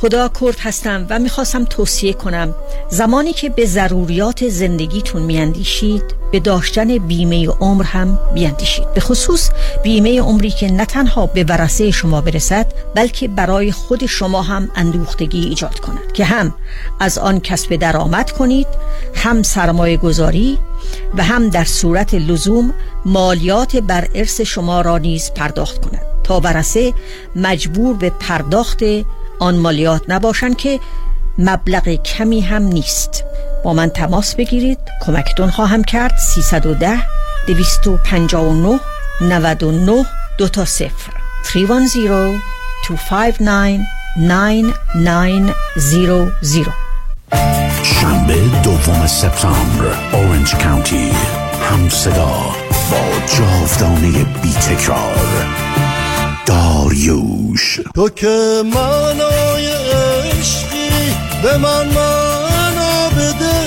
خدا کرد هستم و می‌خواستم توصیه کنم. زمانی که به ضروریات زندگیتون میاندیشید به داشتن بیمه عمر هم بیاندیشید. به خصوص بیمه عمری که نه تنها به ورسه شما برسد بلکه برای خود شما هم اندوختگی ایجاد کند. که هم از آن کسب درآمد کنید هم سرمایه گذاری و هم در صورت لزوم مالیات بر ارث شما را نیز پرداخت کند. تا ورسه مجبور به پرداخت آن مالیات نباشند که مبلغ کمی هم نیست. با من تماس بگیرید. کمکتون خواهم کرد. 310 259 99 دو تا صفر. 310 259 9900 شنبه دوم سپتامبر اورنج کانتی همصدا با جاودانه بی تکرار داریوش تو که معنای عشقی به من معنا بده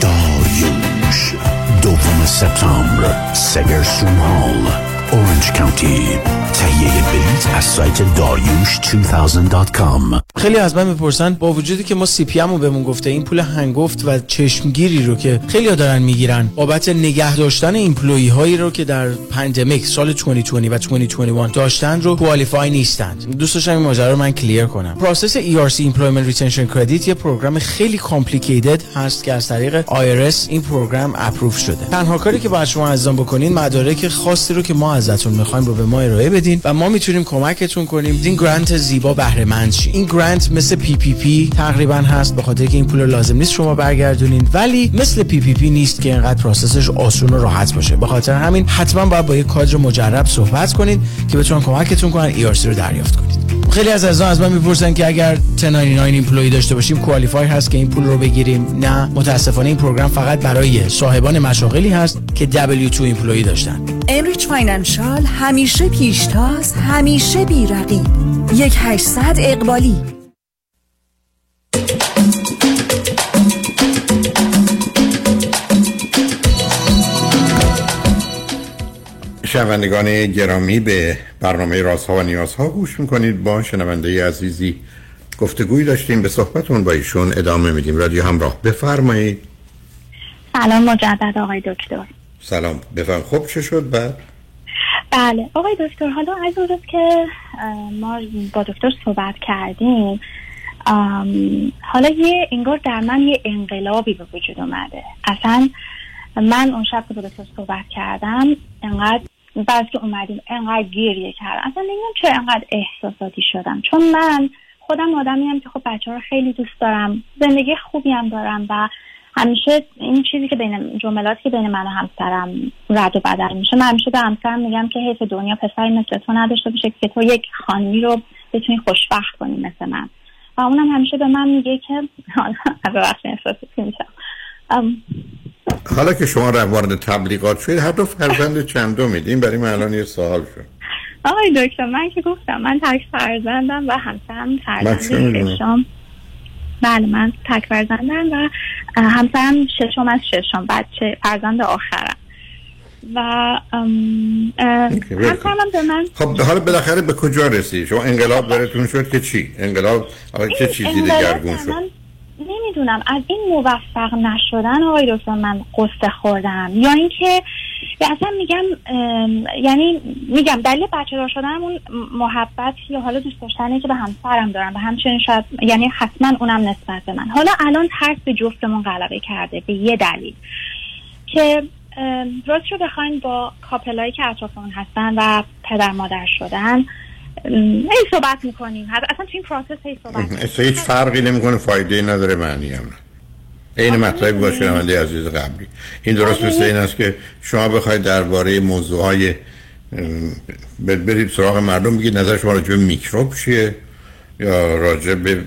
داریوش دوم سپتامبر Segerstrom Hall Orange County تهیه بلیت از سایت داریوش 2000.com خیلی از من می‌پرسن با وجودی که ما CPA رو بهمون گفته این پول هنگفت و چشمگیری رو که خیلی ها دارن می‌گیرن بابت نگه داشتن employee هایی رو که در pandemic سال 2020 و 2021 داشتن رو qualify نیستند دوست داشتم این ماجرا رو من clear کنم. process ERC Employment Retention Credit یه program خیلی complicated هست که از طریق IRS این program approve شده. تنها کاری که باید شما عزیزان بکنین مدارک خاصی رو که ما ازتون می‌خوایم رو به ما ارائه بدین و ما می‌تونیم کمکتون کنیم. این grant زیبا بهره مند شی این grant مثل PPP تقریبا هست به خاطر که این پول لازم نیست شما برگردونین. ولی مثل PPP نیست که اینقدر process ش آسون و راحت باشه. به خاطر همین حتما باید با یک کادر مجرب صحبت کنین که بتونن کمکتون کنن ERC رو دریافت کنید خیلی از عزیزان از من می‌پرسن که اگر 1099 employee داشته باشیم qualify هست که این پول رو بگیریم؟ نه متاسفانه این program فقط برای صاحبان مشاغلی هست که W2 employee داشتن. Enrich Financial همیشه پیشتاز همیشه بی رقیب. یک هشتصد اقبالی. شنوندگان گرامی به برنامه رازها و نیازها گوش می‌کنید. با شنونده عزیزی گفتگوی داشتیم. به صحبتون با ایشون ادامه میدیم. رادیو همراه بفرمایید. سلام مجدد آقای دکتر. سلام. بفرم خب چه شد بعد؟ بله. آقای دکتر حالا از اون روز که ما با دکتر صحبت کردیم حالا یه انگار در من یه انقلابی به وجود اومده. اصلا من اون شب که با دکتر صحبت کردم انقدر بعد که اومدیم انقدر گریه کردم. اصلا نمی‌دونم چرا انقدر احساساتی شدم. چون من خودم آدمی هم که خب بچه رو خیلی دوست دارم زندگی خوبی هم دارم و همیشه این چیزی که بین جملاتی که بین من و همسرم رد و بدل میشه من همیشه به همسرم میگم که حیف دنیا پسری مثل تو نداشته باشه که تو یک خانمی رو بتونی خوشبخت کنی مثل من. و اونم همیشه به من میگه که وقت احساساتی میشم حالا که شما رو وارد تبلیغات شدید هر دو فرزند چندمید این برای من الان یه سوال شد. آقای دکتر من که گفتم من تک فرزندم و همسرم فرزند؟ ششم. بله من تک فرزندم و همسرم ششم از ششم بچه فرزند آخرم. و همسرم هم به من خب حالا بالاخره به کجا رسید شما انقلاب براتون شد که چی؟ انقلاب چه چیزی من شد؟ نمی‌دونم از این موفق نشدن آقای دکتر من قصه خوردم. یا اینکه اصلا میگم یعنی میگم دلیل بچه دار شدن اون محبت یا حالا دوست داشتنی که به همسرم دارم. و همچنین شاید یعنی حتما اونم نسبت به من. حالا الان ترس به جفتمون غلبه کرده به یه دلیل. که راست رو بخواین با کاپلایی که اطرافمون هستن و پدر مادر شدن ام، هی صحبت می‌کنیم. اصلا تو این process هی صحبت هیچ فرقی نمی‌کنه فایده نداره معنی هم. این مطلبی با شنونده عزیز قبلی. این درست مثل این است که شما بخواید درباره موضوع های برید سراغ مردم بگید نظر شما راجع به میکروب چیه یا راجع به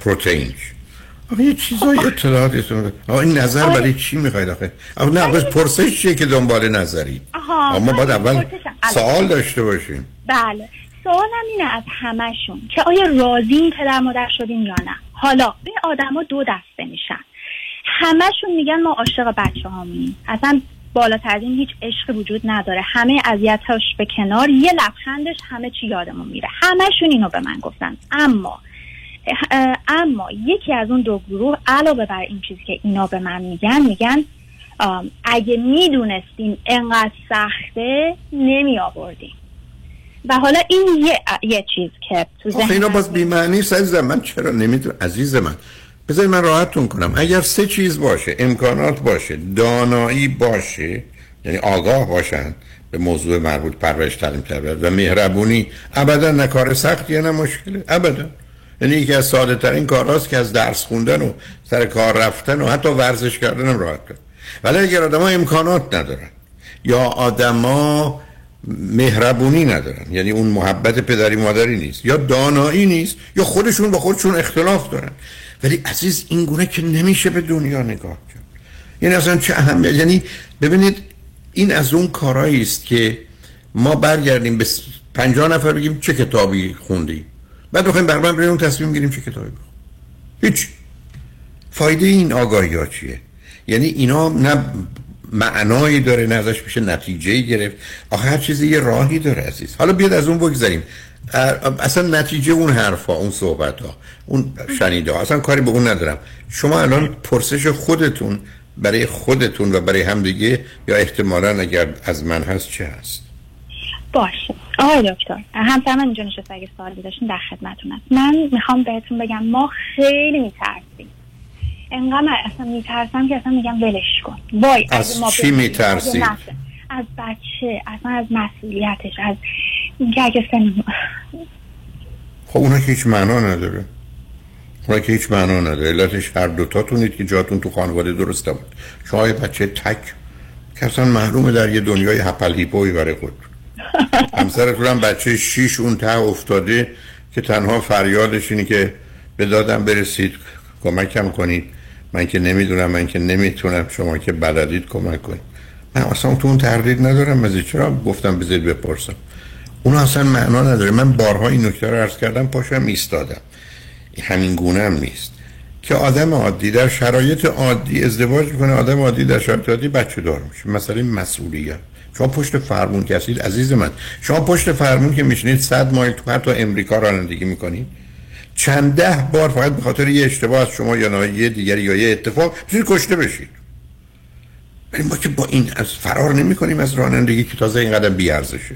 پروتئین؟ آقا یه چیزای اطلاعاتی هستن. آقا این نظر برای چی می‌خواید آخه؟ آقا نه بس پرسش چیه که دنبال نظری؟ آها اما باید اول. سوال داشته باشیم. بله. سوالم اینه از همشون که آیا راضین پدر مادر شدیم یا نه؟ حالا این آدما دو دسته میشن. همشون میگن ما عاشق بچه هامیم اصلا بالاتر از این هیچ عشقی وجود نداره. همه اذیتاش به کنار یه لبخندش همه چی یادمون میره. همشون اینو به من گفتن. اما اما یکی از اون دو گروه علاوه بر این چیزی که اینا به من میگن میگن اگه می‌دونستیم انقدر سخته نمی آوردیم و حالا این یه, یه چیز که تو ذهن اینا باز بیمعنی عزیزم من چرا نمی‌تونم عزیز من بذارید من راحتتون کنم. اگر سه چیز باشه امکانات باشه دانایی باشه یعنی آگاه باشن به موضوع مربوط پرورش تعلیم تربیت و مهربونی ابدا نه کار سختیه نه مشکله ابدا. یعنی یکی از ساده ترین کارهاست که از درس خوندن و سر کار رفتن و حتی ورزش کردن هم راحت کنه. ولی اگر آدم امکانات ندارن یا آدما مهربونی ندارن. یعنی اون محبت پدری مادری نیست. یا دانایی نیست یا خودشون با خودشون اختلاف دارن. ولی عزیز این گونه که نمیشه به دنیا نگاه کرد. یعنی اصلا چه اهمیت یعنی ببینید این از اون کارهایی است که ما برگردیم به 50 نفر بگیم چه کتابی خوندی. بعد بخوایم برنامه بریم تصمیم گیریم چه کتابی بخونیم. هیچ. فایده این آگاهی ها چیه؟ یعنی اینا نه معنایی داره نه ازش میشه نتیجه گرفت. آخه هر چیزی یه راهی داره عزیز. حالا بیاد از اون بگذاریم. اصلا نتیجه اون حرفا اون صحبت ها اون شنیده ها اصلا کاری به اون ندارم. شما الان پرسش خودتون برای خودتون و برای همدیگه یا احتمالا اگر از من هست چه هست؟ باشه. آقای دکتر همسر من اینجا نشسته اگه سوالی داشتین در خدمتون هست من می‌خوام بهتون بگم ما خیلی میترسیم انقدر اصلا میترسم که اصلا میگم ولش کن. وای از چی میترسی؟ از بچه اصلا از مسئولیتش از اینکه اگه سن خب اونا که هیچ معنا نداره. اونا که هیچ معنا نداره. علتش هر دوتاتونید که جاتون تو خانواده درسته بود شما بچه تک که اصلا محروم در یه دنیای هپل هیپوی برای خود. همسرتون هم بچه شیش اون ته افتاده که تنها فریادش اینه که به دادم برسید کمکم کنید. من که نمی‌دونم من که نمی‌تونم شما که بلدید کمک کنید. من اصلا تو اون تردید ندارم از چرا؟ گفتم بذارید بپرسم. اون اصلا معنا نداره. من بارها این نکته رو عرض کردم پاشم ایستادم. همین گونه هم نیست. که آدم عادی در شرایط عادی ازدواج می‌کنه آدم عادی در شرایط عادی بچه دار میشه. مثلا مسئولیت. شما پشت فرمون کسید عزیز من شما پشت فرمون که میشنید صد مایل تو حتی امریکا رانندگی می‌کنید؟ چند ده بار فقط به خاطر یه اشتباه از شما یا یه دیگری یا یه اتفاق می‌تونید کشته بشید. ولی ما که با این از فرار نمی کنیم از رانندگی که تازه اینقدر بیارزشه.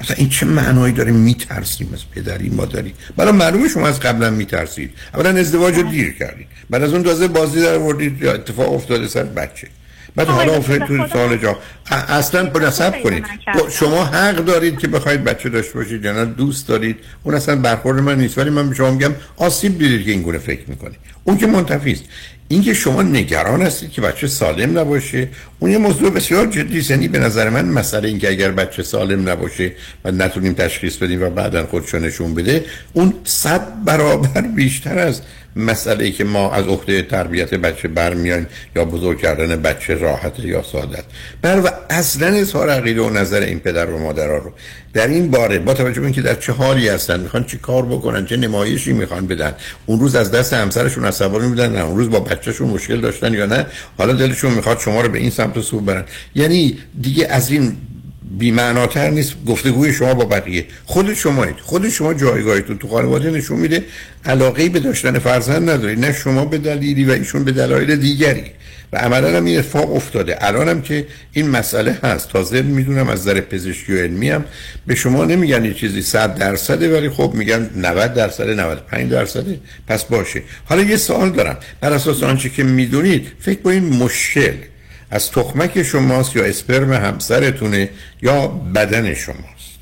مثلا این چه معنایی داره میترسیم از پدری مادری. برای معلومه شما از قبلا میترسید. اولا ازدواج رو دیر کردید. بعد از اون تازه بازی در وردید یا اتفاق افتاده سر بچه. بعد حالا افتادید تو سال جا اصلا نصب کنید. شما حق دارید که بخواید بچه داشته باشید یا نه دوست دارید. اون اصلا برخورد من نیست ولی من به شما میگم آسیب دیدید که این گونه فکر می‌کنید. اون که منتفی است. اینکه شما نگران هستید که بچه سالم نباشه. اون یه موضوع بسیار جدی یعنی به نظر من مسئله اینکه اگر بچه سالم نباشه و نتونیم تشخیص بدیم و بعدا خودشو نشون بده اون صد برابر بیشتر از مسئله ای که ما از عهده تربیت بچه برمیایم یا بزرگ کردن بچه راحت یا سعادت بر و اصلا اظهار عقیده و نظر این پدر و مادرها رو. در این باره با توجه به اینکه در چه حالی هستن می‌خوان چی کار بکنن چه نمایشی می‌خوان بدن اون روز از دست همسرشون عصبانی بودن نه اون روز با بچهشون مشکل داشتن یا نه حالا دلشون می‌خواد شما رو به این سمت سو برن. یعنی دیگه از این بی‌معناتر نیست. گفتگوی شما با بقیه. خود شمایید خود شما جایگاهیتون تو خانواده نشون میده علاقه به داشتن فرزند ندارید نه شما به دلیلی و ایشون به دلایل دیگری. و عملا هم این اتفاق افتاده. الان هم که این مسئله هست. تازه می‌دونم از نظر پزشکی و علمی هم به شما نمیگن یه چیزی 100 درصده ولی خب میگن 90 درصده 95 درصده. پس باشه. حالا یه سوال دارم. بر اساس آنچه که می‌دونید فکر با این مشکل از تخمک شماست یا اسپرم همسرتونه یا بدن شماست؟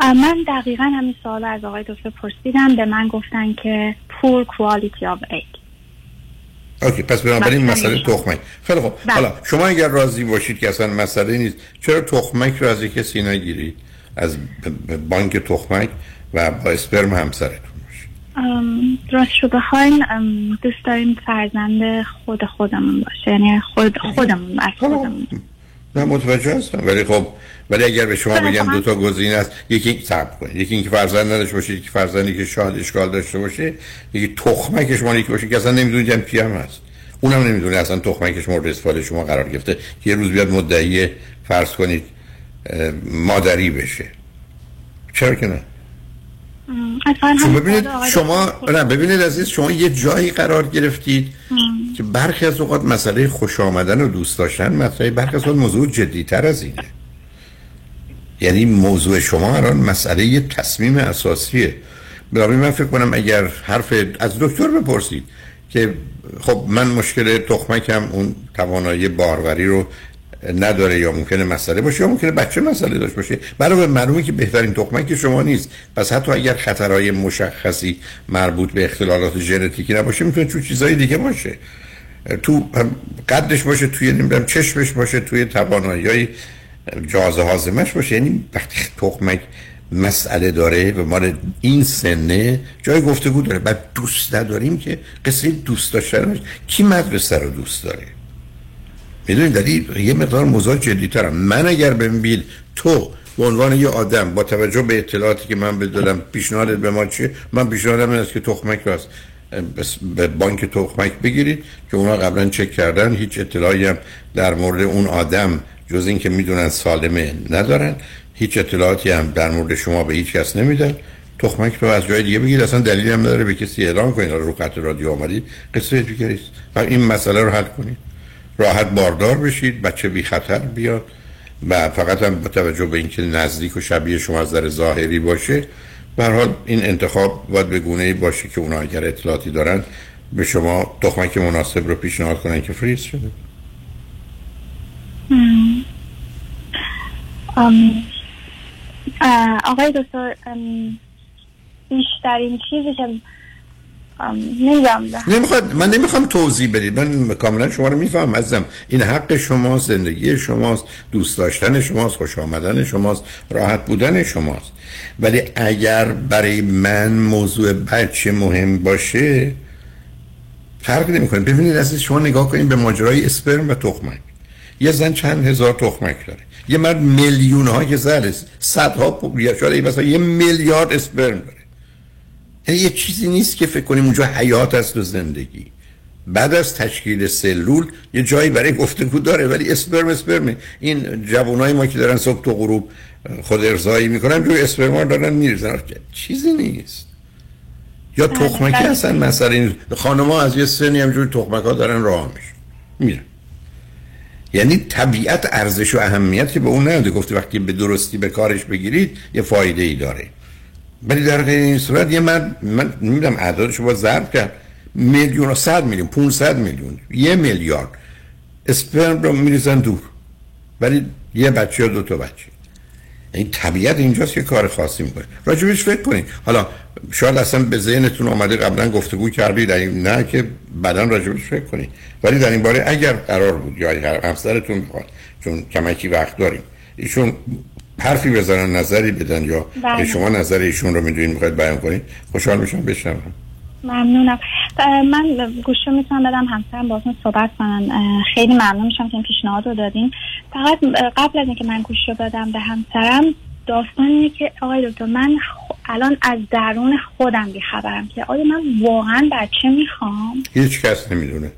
من دقیقا همین سوال از آقای دکتر پرسیدم. به من گفتن که poor quality of egg. اوکی پس بنابراین مسئله تخمک. خیلی خوب. بله. حالا شما اگر راضی باشید که اصلا مسئله نیست چرا تخمک رو از کسی نگیرید؟ از بانک تخمک و با اسپرم همسرتون؟ راست رو بخواین دوست داریم فرزند خود خودمون باشه. یعنی خود خودمون از خودمون. نه متوجه هستم ولی خب ولی اگر به شما بگم دو تا گزینه است یکی صبر کنید. یکی اینکه فرزند نداشته باشه یکی فرزندی که شاید اشکال داشته باشه یکی تخمکش مال یکی باشه که اصلا نمی‌دونید هم کی هم هست. اونم نمی‌دونه اصلا تخمکش مورد استفاده شما قرار گرفته. که یه روز بیاد مدعی فرض کنید مادری بشه. چرا که نه؟ شما ببینید شما نه ببینید عزیز شما یه جایی قرار گرفتید که برخی از اوقات مسئله خوش آمدن و دوست داشتن مسئله برخی از اوقات موضوع جدی تر از اینه. یعنی موضوع شما الان مسئله یه تصمیم اساسیه. برای من فکر کنم اگر حرف از دکتر بپرسید که خب من مشکل تخمکم اون توانایی باروری رو نداره یا ممکنه مسئله باشه یا ممکنه بچه مسئله داشته باشه. برای معلومه که بهترین تخمک شما نیست. پس حتی اگر خطرهای مشخصی مربوط به اختلالات ژنتیکی نباشه می‌تونه تو چیزهای دیگه باشه. تو قدش باشه توی نمی‌دونم چشمش باشه توی توانایی جهاز هاضمش باشه. یعنی وقتی تخمک مسئله داره و مال این سنه جای گفتگو داره. بعد دوست نداریم که قصه دوست داشتن کی مدرسه رو دوست داره؟ می‌دونید دلی یه مقدار موضوع جدی ترم من اگر ببین تو به عنوان یه آدم با توجه به اطلاعاتی که من بدادم پیشنهادت به ما چیه؟ من پیشنهادم این است که تخمک بس- به بانک تخمک بگیرید که اونا قبلا چک کردن. هیچ اطلاعی هم در مورد اون آدم جز اینکه می‌دونن سالمه ندارن. هیچ اطلاعاتی هم در مورد شما به هیچ کس نمیدن. تخمک رو از جای دیگه بگیرید. اصلا دلیلی هم نداره به کسی اعلام کنید. رو خط رادیو آمدید. قصه دیگری است این مسئله رو حل کنید. راحت باردار بشید بچه بی خطر بیاد و فقط هم با توجه به اینکه نزدیک و شبیه شما از نظر ظاهری باشه به حال این انتخاب باید به گونه باشه که اونا اگر اطلاعاتی دارن به شما تخمک مناسب رو پیشنهاد کنن که فریز شده. آقای دکتر بیشترین چیزی که ام، نمی‌دونم نمی‌خواد من نمی‌خوام توضیح بدید. من کاملا شما رو میفهم عزیزم. این حق شماست زندگی شماست دوست داشتن شماست خوش آمدن شماست راحت بودن شماست. ولی اگر برای من موضوع بچه مهم باشه فرق نمی‌کنه. ببینید از شما نگاه کنید به ماجرای اسپرم و تخمک. یه زن چند هزار تخمک داره. یه مرد میلیون ها که زر صدها یا شاید مثلا یه میلیارد اسپرم داره. یعنی یه چیزی نیست که فکر کنیم اونجا حیات است و زندگی. بعد از تشکیل سلول یه جایی برای گفتگو داره ولی اسپرم اسپرمه. این جوانای ما که دارن صبح تا غروب خود ارزایی می‌کنن روی اسپرم دارن میریزن. چیزی نیست. یا تخمکی هستن مثلا این خانم ها از یه سنی همجوری تخمک ها دارن راه میشن. میرن. یعنی طبیعت ارزش و اهمیتی به اون نده گفته وقتی به درستی به کارش بگیرید یه فایده ای داره. ولی در غیر این صورت یه من من نمی‌دونم اعدادشو با ضرب کرد. میلیون و صد میلیون 500 میلیون یه میلیارد. اسپرم رو میریزن دور. ولی یه بچه یا دو تا بچه. این طبیعت اینجاست که کار خاصی می‌کنه. راجبش فکر کنید حالا شاید اصلا به ذهنتون آمده قبلا گفتگو کردید. در این نه که بعدا راجبش فکر کنید ولی در این باره اگر قرار بود یا همسرتون می‌خواد چون کمکی وقت داریم ایشون حرفی بزنن نظری بدن یا بله. شما نظر ایشون رو می‌دونید می‌خواید بیان کنید خوشحال میشم بشنوم. ممنونم. من گوش رو می‌تونم بدم همسرم باتون صحبت کنن. خیلی ممنون میشم که این پیشنهاد رو دادین. فقط قبل از اینکه من گوش رو بدم به همسرم داستان اینه که آقای دکتر من الان از درون خودم بیخبرم که آیا من واقعا بچه می‌خوام؟ هیچ کس نمی‌دونه.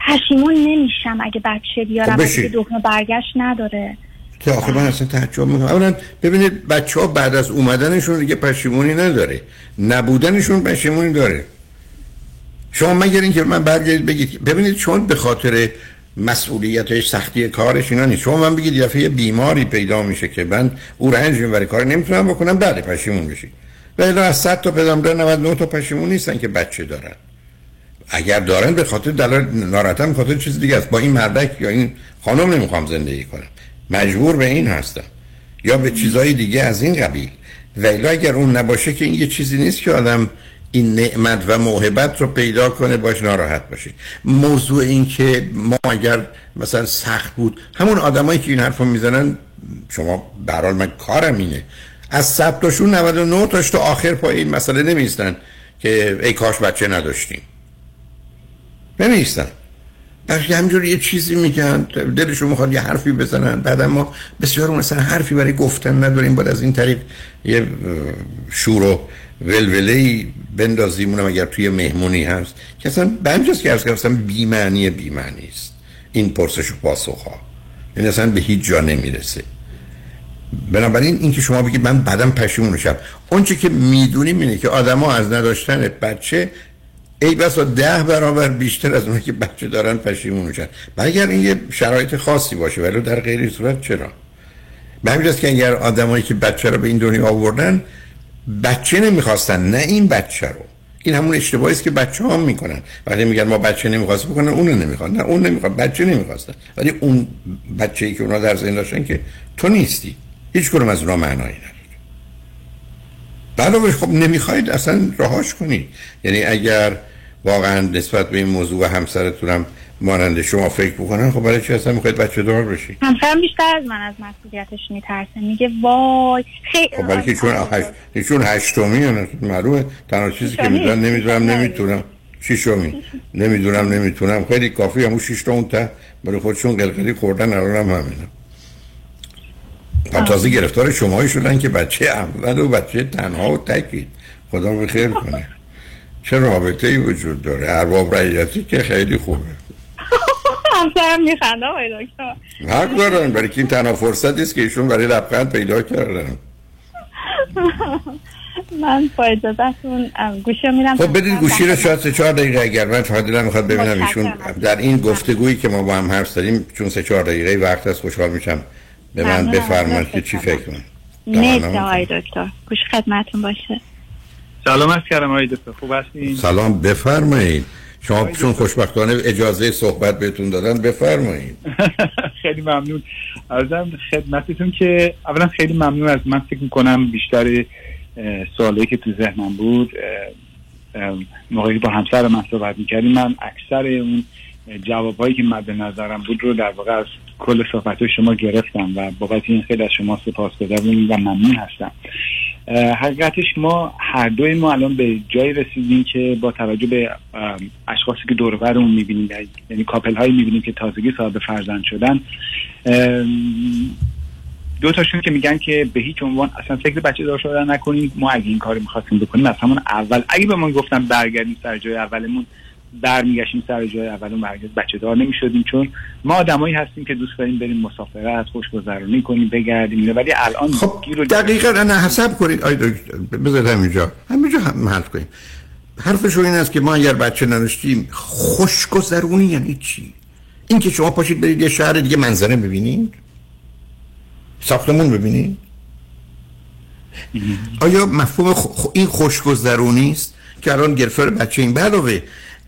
پشیمون نمیشم اگه بچه بیارم خب. که دکمه برگشت نداره. که آخه من اصلا تعجب می‌کنم. اولا ببینید بچه ها بعد از اومدنشون دیگه پشیمونی نداره. نبودنشون پشیمونی داره. شما مگر اینکه من برگردید بگید ببینید چون به خاطر مسئولیتش سختی کارش اینا نیست. شما من بگید یه بیماری پیدا میشه که من او رنج می‌بره کار نمی‌تونم بکنم بله پشیمون بشید. ولی از 100 تا پدرم دارن 99 تا پشیمون نیستن که بچه دارن. اگر دارن به خاطر دلار ناراحتم خاطر چیز دیگه است. با این مردک یا این خانم نمی‌خوام زندگی کنم. مجبور به این هستم. یا به چیزهای دیگه از این قبیل. ولی اگر اون نباشه که این یه چیزی نیست که آدم این نعمت و موهبت رو پیدا کنه باش ناراحت باشه. موضوع این که ما اگر مثلا سخت بود همون آدمایی که این حرف رو می‌زنن شما برحال من کارم اینه. از صد تاشون 99 تاش تا آخر پای این مسئله نمیستن که ای کاش بچه نداشتیم. نمیستن. بلکه همجور یه چیزی میگن دلشون می‌خواد یه حرفی بزنن. بعد ما بسیار مثلا حرفی برای گفتن نداریم. باید از این طریق یه شور و ولوله بندازیم. اونم اگر توی مهمونی هست. که اصلا به همجاست که ارز اصلا بیمعنی بیمعنی است این پرسش و پاسخ ها این اصلا به هیچ جا نمی‌رسه. بنابراین اینکه شما بگید من بعدم پشیمون میشم. اون که می‌دونیم اینه که آدما از نداشتن بچه ای بسا ده برابر بیشتر از اونایی که بچه دارن پشیمون میشن. و اگر این یه شرایط خاصی باشه ولی در غیر صورت چرا؟ به همین که اگر آدمایی که بچه رو به این دنیا آوردن بچه نمی‌خواستن نه این بچه رو. این همون اشتباهی است که بچه ها می‌کنن. وقتی میگن ما بچه نمی‌خواستیم بکنن اونو نمی‌خواد. نه اون نمی‌خواد بچه نمی‌خواستن ولی اون بچه ای که اونا در ذهن داشتن که تو نیستی. هیچ از اونا معنایی نداره. علاوه خب نمی‌خواید اصلا رهاش کنید یعنی اگر واقعا نسبت به این موضوع و همسرتونم مانند شما فکر بکنن خب برای چی اصلا می‌خواید بچه دار بشی؟ همسرم بیشتر از من از مسئولیتش میترسه. میگه وای خیلی خب برای که چون هشت چون هشتمی نه معلومه تنها چیزی که می‌دونم نمی‌دونم نمی‌تونم. شیشمی نمی‌دونم نمی‌تونم. خیلی کافی همون شش تا اون ته. برای خودشون قلقلی خوردن الان هم همینه. و تازه گرفتار شمایی شدن که بچه اول و بچه تنها و تکید. خدا به خیر کنه. چه رابطه ای وجود داره؟ ارباب رعیتی که خیلی خوبه. همسرم میخنده آقای دکتر. حق دارن برای که این تنها فرصتی است که ایشون برای لبخند پیدا کردن. من با اجازتون گوشی میرم خب بدید گوشی رو شاید سه چهار دقیقه اگر من فقط دلم می‌خواد ببینم ایشون. در این گفتگویی که ما با هم حرف زدیم چون سه چهار دقیقه وقت هست خوشحال میشم به من. بفرمایید که چی فکر کنید مرسی آقای دکتر. گوش خدمتون باشه. سلام از کردم آقای دکتر. خوب هستین؟ سلام بفرمایید. شما چون خوشبختانه اجازه صحبت بهتون دادن بفرمایید. (laughs) خیلی ممنون. ارزم خدمتتون که اولا خیلی ممنون از من. فکر می‌کنم بیشتر اه، سوالایی که تو ذهنم بود موقعی با همسر من صحبت می‌کردیم من اکثر اون جوابهایی که مد نظرم بود رو در واقع از کل صحبت شما گرفتم و بابت این خیلی از شما سپاس و ممنون هستم. حقیقتش ما هر دوی ما الان به جایی رسیدیم که با توجه به اشخاصی که دور و برمون می‌بینیم یعنی کاپل هایی می‌بینیم که تازگی صاحب فرزند شدن دو تاشون که میگن که به هیچ عنوان اصلا فکر بچه دار شدن نکنیم. ما اگه این کاری می‌خواستیم بکنیم از همون اول. اگه به ما گفتن برگردیم سر جای اولمون برمیگشتیم سر جای اولمون برگرد بچه دار نمی‌شدیم چون ما آدمایی هستیم که دوست داریم بریم مسافرت خوشگذرانی کنیم بگردیم. ولی الان گیر و دقیقا نه حسب کنید. آی دکتر بذارید همینجا. همینجا هم حل کنیم. حرفش این است که ما اگر بچه نداشتیم خوشگذرونی یعنی چی؟ این که شما پاشید برید یه شهر دیگه منظره ببینید؟ ساختمون ببینید؟ آیا مفهوم خ- این خوشگذرونی است که الان گرفتار بچه این؟ علاوه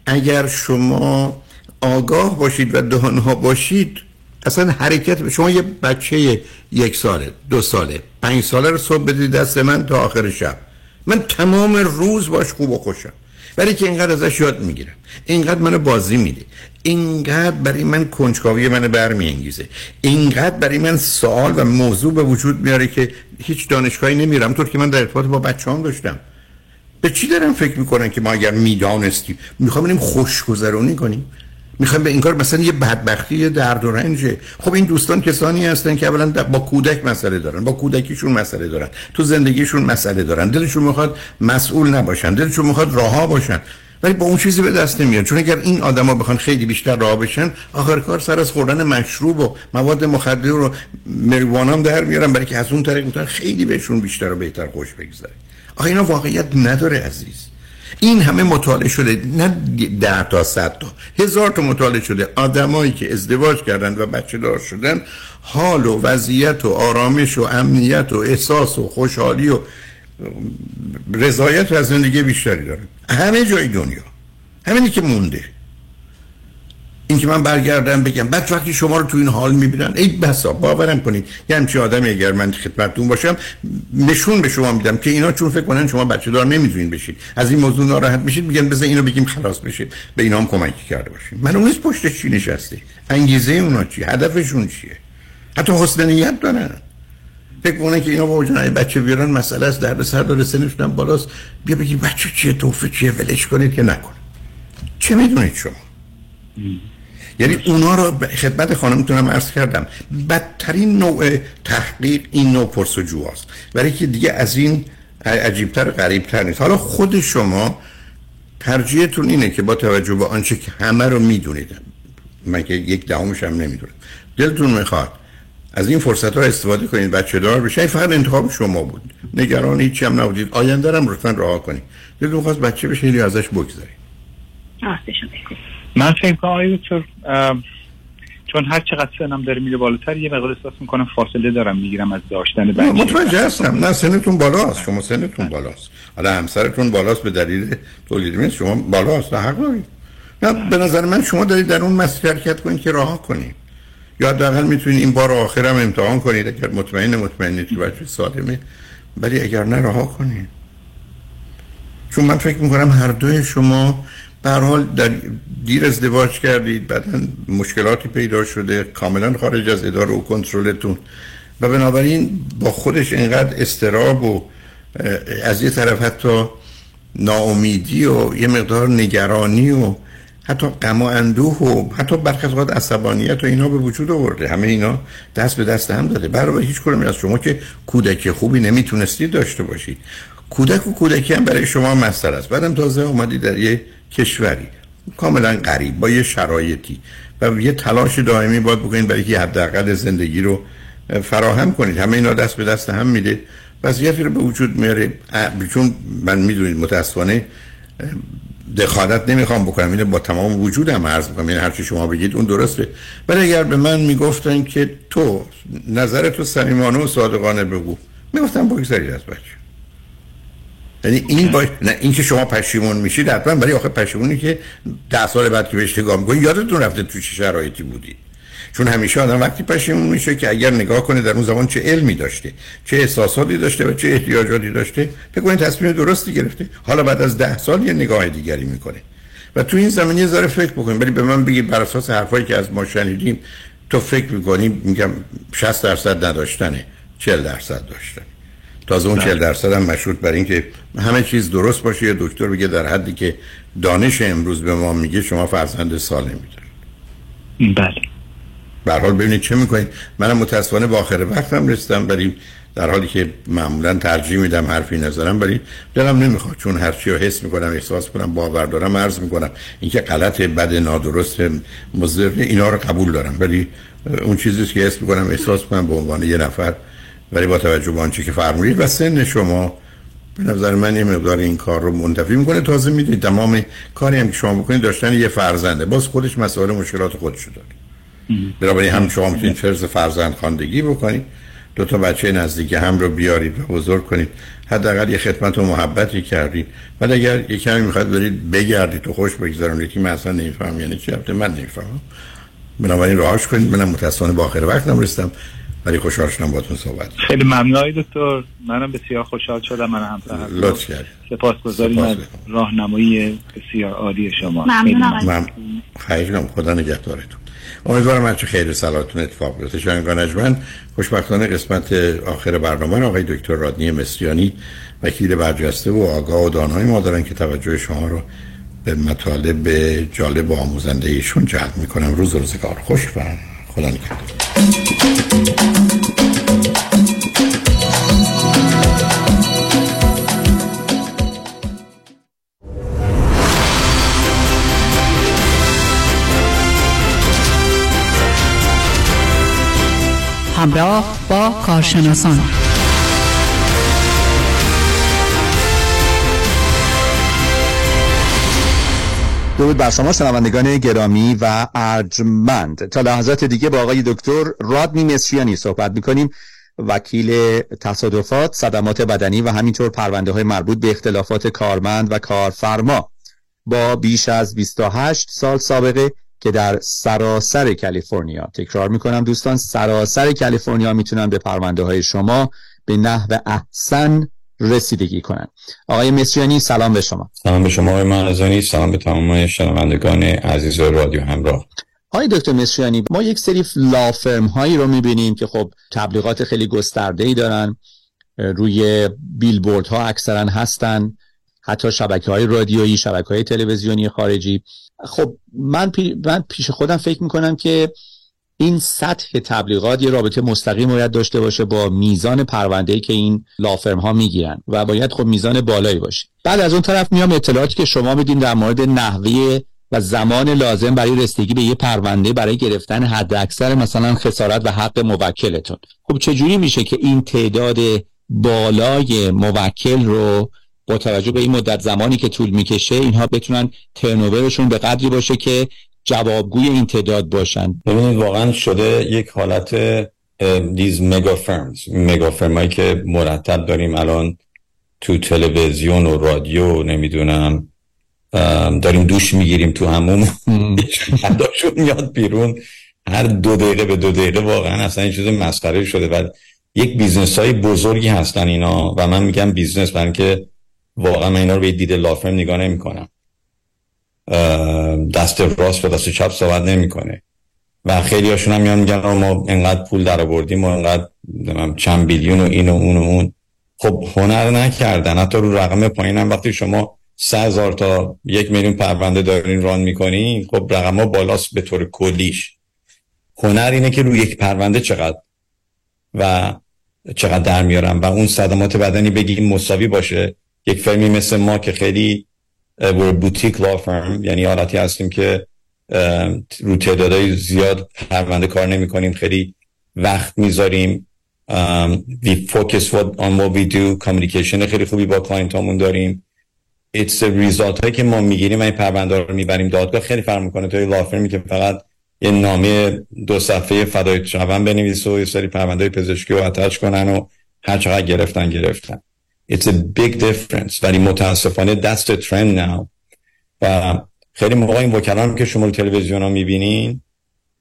اگر شما آگاه باشید و دهانها باشید اصلا حرکت شما یه بچه یک ساله دو ساله پنج ساله رو صبح بدید دست من تا آخر شب. من تمام روز باش خوب و خوشم. برای که اینقدر ازش یاد می‌گیرم. اینقدر منو بازی میده. اینقدر برای من کنجکاوی منو برمیانگیزه. اینقدر برای من سوال و موضوع به وجود میاره که هیچ دانشگاهی نمیرم. طور که من در ارتباط با بچه هم داشتم. به چی دارم فکر می‌کنن که ما اگر می‌دانستیم؟ می‌خوام بریم خوشگذرونی کنیم. می‌خوایم به این کار مثلا یه بدبختی یه درد و رنجه خب این دوستان کسانی هستن که اولا با کودک مسئله دارن با کودکیشون مسئله دارن. تو زندگیشون مسئله دارن. دلشون می‌خواد مسئول نباشن دلشون می‌خواد راها باشن. ولی با اون چیزی به دست نمیاد چون اگر این آدما بخوان خیلی بیشتر راه بشن آخر کار سر از خوردن مشروب و مواد مخدر و مریوانا هم در میارن. برای که از اون طریق خیلی بهشون بیشتر و بهتر خوش بگذره. آخه اینا واقعیت نداره عزیز. این همه مطالعه شده نه ده تا صد تا. هزار تا مطالعه شده. آدمایی که ازدواج کردن و بچه دار شدن حال و وضعیت و آرامش و امنیت و احساس و خوشحالی و رضایت از زندگی بیشتری دارن همه جای دنیا. همینی که مونده. این که من برگردم بگم بعد وقتی شما رو تو این حال می‌بینن ای بسا باورم کنید یه همچین آدمی اگر من خدمتتون باشم نشون به شما میدم که اینا چون فکر کنن شما بچه دار نمی‌تونین بشید. از این موضوع ناراحت میشید میگن بذار اینو بگیم خلاص بشید. به اینا هم کمکی کرده باشیم. من نیست پشتش چی نشسته. انگیزه اونا چی؟ هدفشون چیه؟ حتی حسن نیت دارن. فکر کنن که اینا با وجود بچه بیارن مسئله است درد سر داره سنشون بالاست. بیا بگید بچه چیه توفه چیه ولش کنید که نکن چه می‌دونید شما؟ یعنی اونا رو خدمت خانمتونم عرض کردم. بدترین نوع تحقیق این نوع پرسجو است برای که دیگه از این عجیبتر غریبتر نیست. حالا خود شما ترجیحتون اینه که با توجه به آنچه که همه رو می‌دونید من که یک دهمش هم نمی‌دونم. دلتون می‌خواد از این فرصت ها استفاده کنید بچه دار بشه فقط انتخاب شما بود. نگران هیچی هم نبودید. آینده هم لطفا رها کنید. دلتون خواست بچه بشه یا ازش بگذارید. من فکر کنم آقای دکتر چون هر چقدر سنم داره میره بالاتر یه مقدار احساس می‌کنم فاصله دارم می‌گیرم از داشتن بچه متوجه هستم. نه سنتون بالاست. شما سنتون بالاست. حالا همسرتون بالاست به دلیل تولید مثل شما بالاست. نه حق دارید نه به نظر من شما دارید در اون مسیر حرکت کنید که راه کنید. یا حداقل می‌تونید این بار آخرم امتحان کنید. اگر مطمئن مطمئنید که بچه سالمه ولی اگر نه رها کنید. چون من فکر می‌کنم هر دوی شما هر حال در دیر ازدواج کردید بعدا مشکلاتی پیدا شده کاملا خارج از اداره و کنترلتون. و بنابراین با خودش اینقدر استراب و از یه طرف حتی ناامیدی و یه مقدار نگرانی و حتی غم و اندوه و حتی برخی از عصبانیت و اینا به وجود آورده. همه اینا دست به دست هم داده. برای هیچ کنم از شما که کودک خوبی نمی‌تونستید داشته باشید. کودک و کودکی هم برای شما مسئله است. بعدم تازه اومدی در یه کشوری. کاملا غریب با یه شرایطی. و یه تلاش دائمی باید بکنید برای که حداقل زندگی رو فراهم کنید. همه اینا دست به دست هم میده. وضعیتی رو به وجود میاره. چون من می‌دونید متاسفانه دخالت نمی‌خوام بکنم. اینو با تمام وجودم عرض می‌کنم. یعنی هرچی شما بگید اون درسته. ولی اگر به من می‌گفتن که تو نظر تو و صادقانه بگو می‌گفتم بگذارید از بچه. یعنی این باش... نه این که شما پشیمون میشید حتما برای آخه پشیمونی که ده سال بعد که بهش نگاه می‌کنید یادتون رفته تو چه شرایطی بودی. چون همیشه آدم وقتی پشیمون میشه که اگر نگاه کنه در اون زمان چه علمی داشته چه احساساتی داشته و چه احتیاجاتی داشته فکر کنید تصمیم درستی گرفته. حالا بعد از ده سال یه نگاه دیگری می‌کنه. و تو این زمینه یه ذره فکر بکنید ولی به من بگید بر اساس حرفایی که از ما شنیدیم تو فکر می‌کنی میگم 60 درصد نداشتنه 40 درصد داشتن تازه اون 40 درصد هم مشروط بر اینکه همه چیز درست باشه. یا دکتر بگه در حدی که دانش امروز به ما میگه شما فرزند سالمی دارید بله. به حال ببینید چه می‌کنید. منم متاسفانه با آخر وقتم رسیدم ولی در حالی که معمولا ترجیح میدم حرفی نظرم ولی دلم نمی‌خواد چون هر چی رو حس می‌کنم احساس کنم باور دارم عرض می‌کنم. اینکه غلط بد نادرست مضر اینا رو قبول دارم. ولی اون چیزی که حس می‌کنم احساس کنم به عنوان یه نفر ولی با توجه به آنچه که فرمودید و سن شما به نظر من یه مقدار این کار رو منتفی می‌کنه. تازه می‌دونید تمام کاری هم که شما بکنید داشتن یه فرزنده. باز خودش مسائل مشکلات خودشو داره. بنابراین هم شما می‌تونید فرض فرزند خواندگی بکنید. دو تا بچه نزدیک هم رو بیارید و بزرگ کنید. حداقل یه خدمت و محبتی کردید. ولی اگر یه کمی می‌خواد برید بگردید تو خوش بگذارونید که من اصلا نمیفهم یعنی چی؟ من نمی‌فهمم. بنابراین راهش کنید. منم متاسفانه با آخر وقتم رسیدم. ولی خوشحال شدم باتون صحبت خیلی ممنون دکتر. منم بسیار خوشحال شدم. من هم لطف کردید سپاسگزاریم از راهنمایی بسیار عالی شما. ممنون. آقای من خیلی خدا نگهدارتون. امیدوارم هرچه خیر سلامتون اتفاق بیفته. شنگانجمن خوشبختانه قسمت آخر برنامه آقای دکتر رادنی مصریانی وکیل برجسته و آگاه و دانای ما دارن که توجه شما رو به مطالب جالب و آموزنده ایشون جلب می‌کنم. روز روزگار. خوش و خدا نگهدار. همراه با کارشناسان. درود بر شما شنوندگان گرامی و ارجمند. تا لحظات دیگه با آقای دکتر رادنی مصریانی صحبت می‌کنیم. وکیل تصادفات صدمات بدنی و همینطور پرونده های مربوط به اختلافات کارمند و کارفرما با بیش از 28 سال سابقه که در سراسر کالیفرنیا تکرار می‌کنم. دوستان سراسر کالیفرنیا می‌تونن به پرونده های شما به نحو احسن رسیدگی کنن. آقای مصریانی سلام به شما. سلام به شما آقای مرزانی. سلام به تمام شنوندگان عزیز رادیو همراه. آقای دکتر مصریانی ما یک سری لافرم هایی رو می‌بینیم که خب تبلیغات خیلی گسترده ای دارن. روی بیلبورد ها اکثرا هستن. حتی شبکه های رادیویی شبکه های تلویزیونی خارجی. خب من, پی... من پیش خودم فکر می‌کنم که این سطح تبلیغات یه رابطه مستقیم باید داشته باشه با میزان پرونده که این لافرم ها می‌گیرن و باید خب میزان بالایی باشه. بعد از اون طرف میام اطلاعاتی که شما میدین در مورد نحوه و زمان لازم برای رسیدگی به یه پرونده برای گرفتن حد اکثر مثلا خسارت و حق موکلتون. خب چجوری میشه که این تعداد بالای موکل رو با توجه به این مدت زمانی که طول می‌کشه اینها بتونن ترنوورشون به قدری باشه که جوابگوی این تعداد باشن. ببینید واقعا شده یک حالت دیز مگا فرمز مگا فرمایی که مرتب داریم الان تو تلویزیون و رادیو نمی‌دونم داریم دوش می‌گیریم تو همون. ad هاشون میاد بیرون. هر دو دقیقه به دو دقیقه واقعا اصلا این چیز مسخره شده. و یک business های بزرگی هستن اینا و من میگم business برای که واقعا من اینا رو به دید law firm نگاه نمی کنم دست راست و دست چپ صحبت نمی‌کنه. و خیلی هاشون هم میان میگن ما انقدر پول در آوردیم و انقدر چند بیلیون و این و اون و اون. خب هنر نکردن. حتی رو رقم پایین هم وقتی شما سه هزار تا یک میلیون پرونده دارین ران می‌کنین خب رقم ها بالاست به طور کلیش. هنر اینه که روی یک پرونده چقدر و چقدر در میارم و اون صدمات بدنی بگیم مساوی باشه. یک فرمی مثل ما که خیلی بوتیک لا فرم یعنی حالتی هستیم که رو تعدادهای زیاد پرونده کار نمی کنیم. خیلی وقت می‌ذاریم we focus on what we do. communication خیلی خوبی با client هامون داریم. It's result هایی که ما می‌گیریم این پرونده رو می‌بریم دادگاه. خیلی فرق می‌کنه توی law firm ی که فقط یه نامه دو صفحه فدای شبن بنویس و یه سری پرونده پزشکی رو attach کنن و هر چقدر گرفتن گرفتن. It's a big difference. ولی متاسفانه the trend now. و خیلی موقع این وکلان که شما تلویزیون ها می‌بینین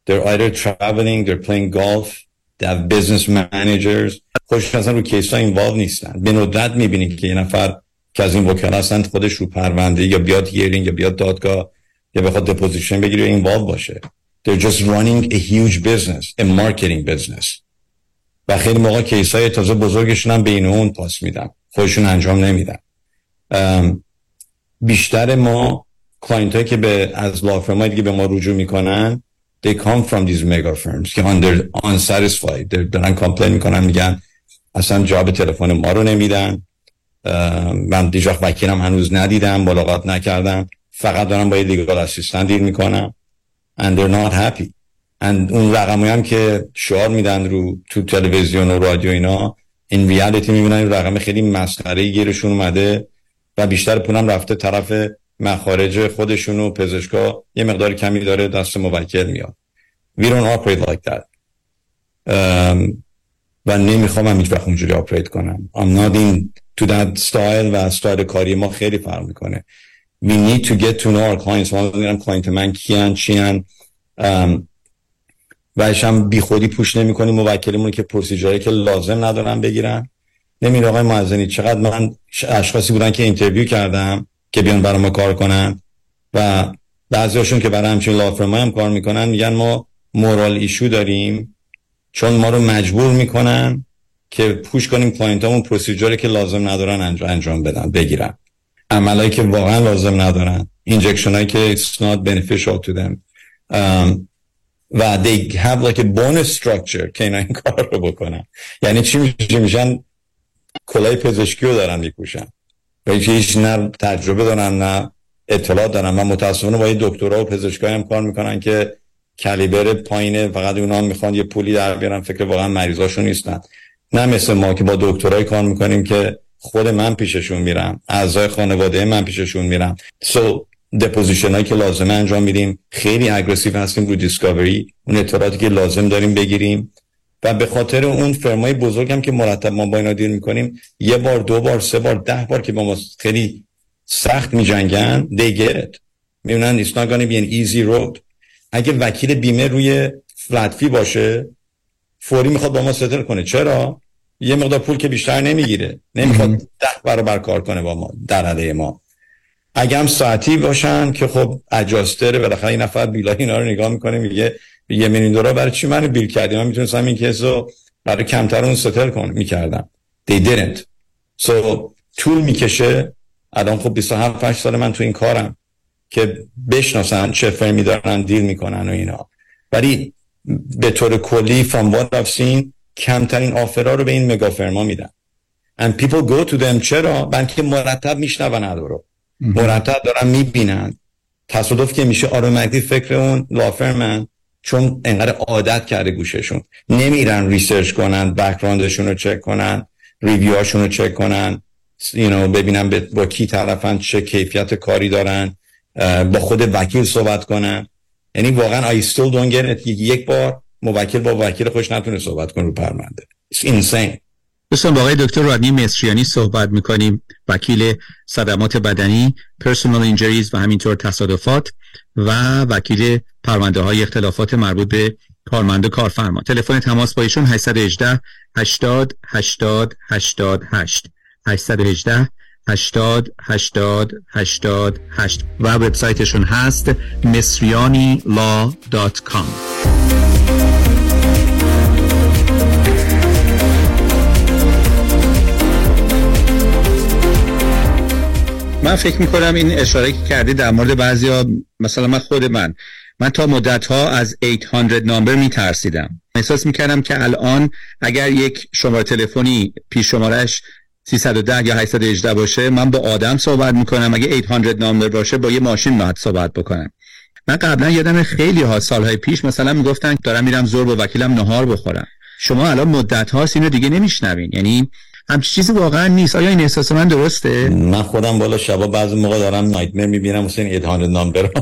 they're either traveling they're playing golf they have business managers. خودش اصلا رو case ها involve نیستن. به ندرت می‌بینین که یه نفر که از این وکلا هستن خودش رو پرونده یا بیاد hearing یا بیاد دادگاه یا بخواد deposition بگیره involve باشه. They're just running a huge business a marketing business. و خیلی موقع case های تازه بزرگشون هم بین اون پاس میدن. خودشون انجام نمیدن. بیشتر ما client هایی که به از law firm هایی دیگه به ما رجوع می‌کنن they come from these mega firms که they're unsatisfied they're دارن complain می‌کنن میگن اصلا جواب تلفن ما رو نمیدن. من دیجاخ وکیلم هنوز ندیدم ملاقات نکردم. فقط دارم با یه legal assistant deal می‌کنم. And they're not happy. And اون رقمی هم که شعار میدن رو تو تلویزیون و رادیو اینا این reality می‌بینن رقم خیلی مسخره گیرشون اومده و بیشتر پولم رفته طرف مخارج خودشون و پزشکا. یه مقدار کمی داره دست موکل میاد. We don't operate like that. um, و نمی‌خوام هیچ وقت اونجوری operate کنم. I'm not into that style و استایل کاری ما خیلی فرق می‌کنه. We need to get to know our clients. ما میگم client من کیان چیان؟ um, و هم بی خودی push نمی کنیم موکلمون که procedure ی که لازم ندارن بگیرن. نمی‌دونین آقای معزنی چقدر من اشخاصی بودن که interview کردم که بیان برای ما کار کنن؟ و بعضیاشون که برای همچین law firm ها هم کار می‌کنن میگن ما moral issue داریم. چون ما رو مجبور می‌کنن که push کنیم همون procedure ی که لازم ندارن انجام, بدن بگیرن. عملایی که واقعا لازم ندارن. injection هایی که it's not beneficial to them. و they have like a bonus structure که اینا این کار رو بکنن. یعنی چی میشه؟ میشن وکلای پزشکی رو دارن می‌پوشن و هیچ نه تجربه دارن نه اطلاع دارن. و متاسفانه با یه دکترا و پزشکای هم کار می‌کنن که caliber پایینه. فقط اونا می‌خوان یه پولی در بیارن. فکر واقعا مریضاشون نیستن. نه مثل ما که با دکترای کار می‌کنیم که خود من پیششون میرم. اعضای خانواده من پیششون میرم. So deposition هایی که لازمه انجام میدیم. خیلی aggressive هستیم رو discovery اون اطلاعاتی که لازم داریم بگیریم. و به خاطر اون فرمای بزرگ هم که مرتب ما با اینا دیر می‌کنیم یه بار دو بار سه بار ده بار که با ما خیلی سخت میجنگن they get it. میونن it's not gonna be an easy road. اگه وکیل بیمه روی فلت باشه فوری می‌خواد با ما ستر کنه. چرا؟ یه مقدار پول که بیشتر نمی‌گیره. نمی‌خواد ده برابر کار کنه با ما در علیه ما. اگه هم ساعتی باشن که خب اجاستره بالاخره این نفر بیلا اینا رو نگاه می‌کنه میگه یه میلیون دلار برای چی منو بیل کردی؟ من می‌تونستم این کیس رو برای کمتر اون ستل کنم می‌کردم. They didn't. So طول می‌کشه. الان خب 27 8 سال من تو این کارم که بشناسن چه فرمی دارن دیل می‌کنن و اینا. ولی به طور کلی from what I've seen کمترین آفرها رو به این مگا فرما میدن. And people go to them. چرا؟ بلکه مرتب میشنون رو. مرتب دارن می‌بینن. تصادف که میشه اتوماتیکلی فکر اون law firm ان چون انقدر عادت کرده گوششون. نمیرن research کنن background شون رو چک کنن review هاشون رو چک کنن you know, ببینن با کی طرفن چه کیفیت کاری دارن با خود وکیل صحبت کنن. یعنی واقعا I still don't get it. یک بار موکل با وکیل خودش نتونه صحبت کنه رو پرونده. It's insane. دوستان با آقای دکتر رادنی مصریانی صحبت می‌کنیم. وکیل صدمات بدنی پرسونال اینجریز و همینطور تصادفات و وکیل پرونده های اختلافات مربوط به کارمند و کارفرما. تلفن تماس با ایشون 818 80 80 88 818 80 80 88 و وبسایتشون هست misrianilaw.com من فکر می‌کنم این اشاره که کردی در مورد بعضی ها مثلا من خود من من تا مدت ها از 800 نامبر میترسیدم. احساس می‌کردم که الان اگر یک شماره تلفنی پیش شمارش 310 یا 818 باشه من با آدم صحبت می‌کنم. اگه 800 نامبر باشه با یه ماشین باید صحبت بکنم. من قبلا یادم خیلی ها سالهای پیش مثلا می‌گفتن دارم میرم زور با وکیلم نهار بخورم. شما الان مدت هاست اینو دیگه نمیشنوین. یعنی همچی چیزی واقعا نیست. آیا این احساس من درسته؟ من خودم بالا شبا بعضی موقع دارم nightmare می‌بینم این 800 number (laughs)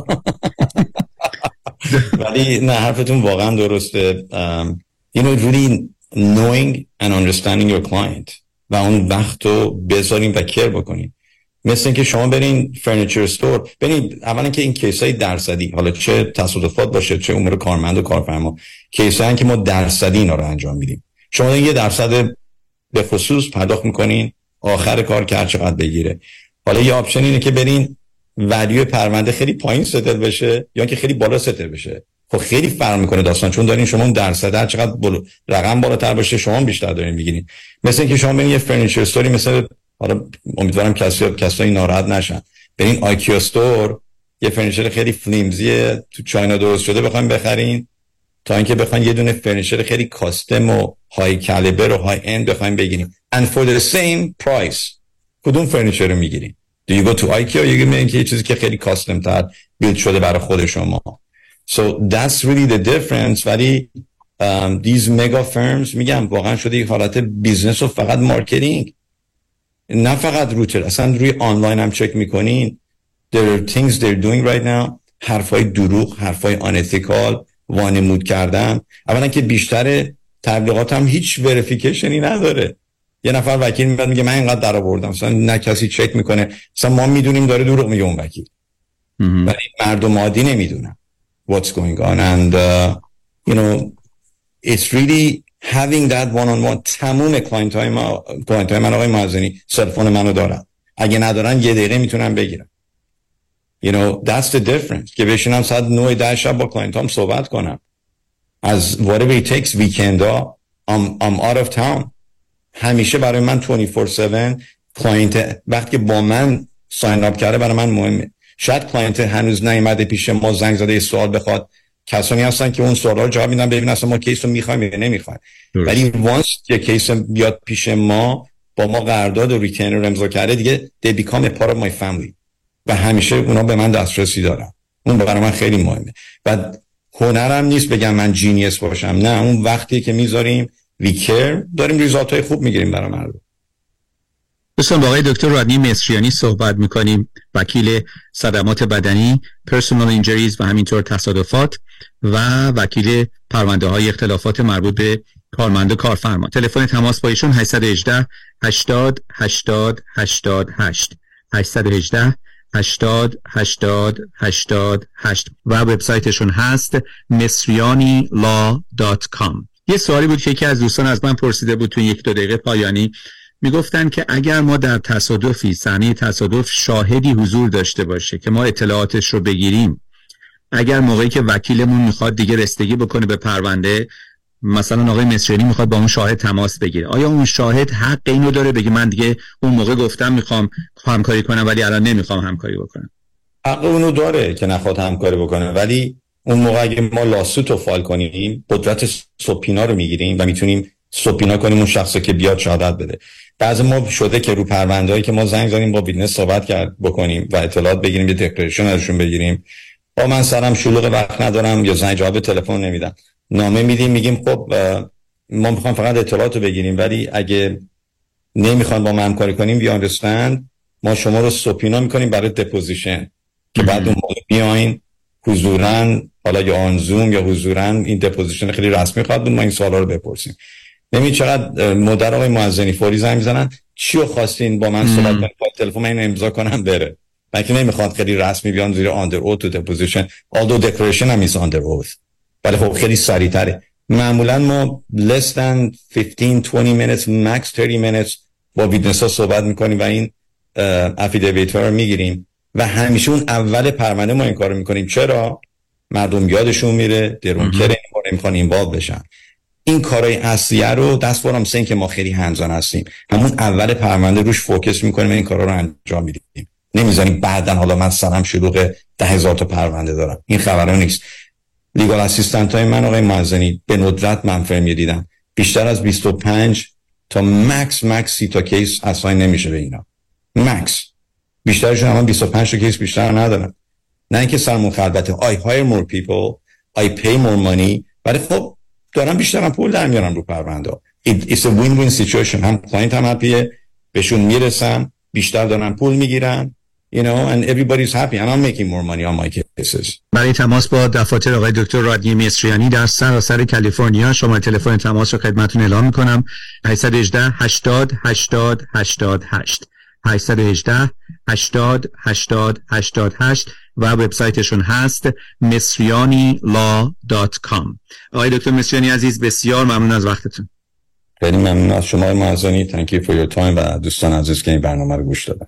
ولی نه حرفتون واقعا درسته. you know really knowing and understanding your client و اون وقت رو بذاریم و care بکنیم مثل اینکه شما برین furniture store برین اولا که این case های درصدی حالا چه تصادفات باشه چه امور کارمند و کارفرما case که ما درصدی اینا رو انجام میدیم. شما یه درصد به خصوص پرداخت می‌کنین آخر کار که هر چقدر بگیره. حالا یه option اینه که برین value پرونده خیلی پایین settle بشه یا که خیلی بالا settle بشه. خب خیلی فرق می‌کنه داستان چون دارین شما درصد هر چقدر value رقم بالاتر باشه شما بیشتر دارین می‌گیرین. مثل اینکه شما برین یه furniture store ی مثل حالا امیدوارم کسی کسایی ناراحت نشن. برین IKEA store یه furniture خیلی flimsy تو China درست شده بخوایم بخرین. تا اینکه بخواین یه دونه furniture خیلی custom و high caliber و high end بخوایم بگیریم and for the same price کدوم furniture رو do you go to IKEA یا یه یه چیزی که خیلی custom تر build شده برای خود شما. So that's really the difference. ولی um, these mega firms میگم واقعا شده یک حالت business و فقط marketing نه فقط روتر اصلا روی آنلاین هم چک می‌کنین. There are things they're doing right now. حرفای دروغ حرفای unethical وانمود کردن. اولا که بیشتر تبلیغات هم هیچ verification ی نداره. یه نفر وکیل میاد میگه من اینقدر در آوردم. مثلا نه کسی چک می‌کنه. مثلا ما می‌دونیم داره دروغ میگه اون وکیل. ولی مردم عادی نمی‌دونن. What's going on? And uh, you know it's really having that one on one تموم client های ما client های من آقای معزنی. cell phone منو دارن. اگه ندارن یه دقیقه می‌تونن بگیرن. You know that's the difference. که بشینم ساعت 9 ده شب با client هم صحبت کنم. از whatever it takes weekend ها I'm, I'm out of town. همیشه برای من 24/7 client وقتی که با من sign up کرده برای من مهمه. شاید client هنوز نیومده پیش ما زنگ زده سوال بخواد. کسانی هستن که اون سوالا رو جواب میدن ببین اصلا ما case رو می‌خوایم یا نمی‌خوایم. ولی once یه case بیاد پیش ما با ما قرارداد و ریتین رو امضا کرده دیگه they become a part of my family. و همیشه اونا به من دسترسی دارن. اون برای من خیلی مهمه. و هنرم نیست بگم من جینیس باشم. نه اون وقتی که می‌ذاریم ویکر داریم ریزالت های خوب می‌گیریم برای مردم. دوستان با آقای دکتر رادنی مصریانی صحبت می‌کنیم. وکیل صدمات بدنی پرسونال اینجریز و همینطور تصادفات و وکیل پرونده های اختلافات مربوط به کارمند و کارفرما. تلفن تماس با ایشون 818 80 80 88 818 80 80 88 و وبسایتشون هست misrianilaw.com یه سوالی بود که یکی از دوستان از من پرسیده بود تو یک دو دقیقه پایانی. می‌گفتن که اگر ما در تصادفی صحنه تصادف شاهدی حضور داشته باشه که ما اطلاعاتش رو بگیریم اگر موقعی که وکیلمون می‌خواد دیگه رسیدگی بکنه به پرونده مثلا آقای مصریانی می‌خواد با اون شاهد تماس بگیره. آیا اون شاهد حق اینو داره؟ بگه من دیگه اون موقع گفتم می‌خوام همکاری کنم ولی الان نمی‌خوام همکاری بکنم. حق اونو داره که نخواد همکاری بکنه ولی اون موقع اگه ما lawsuit رو فال کنیم قدرت subpoena رو می‌گیریم و می‌تونیم subpoena کنیم اون شخص که بیاد شهادت بده. بعض ما شده که رو پروندهایی که ما زنگ زدیم با business صحبت کرد بکنیم و اطلاعات بگیریم یه declaration ازشون بگیریم. با من سرم شلوغ وقت ندارم یا زنگ جواب تلفن نمیدم. نامه میدیم میگیم خب ما می‌خوام فقط اطلاعات رو بگیریم ولی اگه نمی‌خوان با ما همکاری کنیم بیان ما شما رو subpoena می‌کنیم برای deposition که بعد اون موقع بیاین حضورا حالا یا on Zoom یا حضورا این deposition خیلی رسمی خواهد بود ما این سوالا رو بپرسیم. نمی چقدر مودب آقای معزنی فوری زنگ می‌زنن. چی رو خواستین با من صحبت کنید با تلفن من امضا کنم بره. بلکه نمی‌خواد خیلی رسمی بیان زیر آندر اوت تو دپوزیشن آلدو دکلریشن هم ایز آندر اوت ولی خب خیلی تره معمولا ما less than 15 20 minutes max 30 minutes با ویدنس ها صحبت می‌کنیم و این افیدویت رو می‌گیریم و همیشه اون اول پرونده ما این کارو می‌کنیم. چرا؟ مردم یادشون میره درون کره نمی‌خوان این باب بشن. این کارهای اصلیه رو دست بارم سین که ما خیلی هنزان هستیم. همون اول پرونده روش فوکس می‌کنیم و این کارا رو انجام میدیم. نمی‌زنی بعدا حالا من سرم شلوغ ده هزار تا پرونده دارم. این خبرها نیست. legal assistant های من آقای معزنی به ندرت من firm دیدم بیشتر از 25 تا max max سی تا case اصلا نمیشه به اینا. max. بیشترشون هم 25 تا case بیشتر ندارن. نه اینکه سرمون خلوته I hire more people. I pay more money. ولی خب دارم بیشترم پول در میارم رو پرونده. It, it's a win-win situation. هم client هم happy ه بهشون می‌رسم. بیشتر دارن پول می‌گیرن. You know and everybody's happy and I'm making more money on my cases. برای تماس با دفاتر آقای دکتر رادنی مصریانی در سراسر کالیفرنیا شما تلفن تماس رو خدمتتون اعلام می‌کنم. 818 80 80 88 818 80 80 88 و وبسایتشون هست مصریانی.law.com آقای دکتر مصریانی عزیز بسیار ممنون از وقتتون. خیلی ممنون از شما معزنی thank you for your time و دوستان عزیز که این برنامه رو گوش دادن.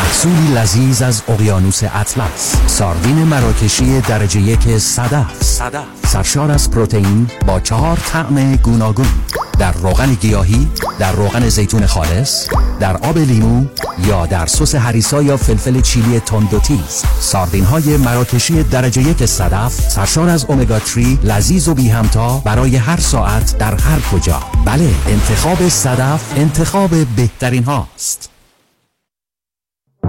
محصولی لذیذ از اقیانوس اطلس. ساردین مراکشی درجه یک صدف صدف سرشار از پروتئین با چهار طعم گوناگون. در روغن گیاهی در روغن زیتون خالص در آب لیمو یا در سس هریسا یا فلفل چیلی تند و تیز. ساردین های مراکشی درجه یک صدف سرشار از اومگا 3 لذیذ و بی همتا برای هر ساعت در هر کجا. بله انتخاب صدف انتخاب بهترین هاست.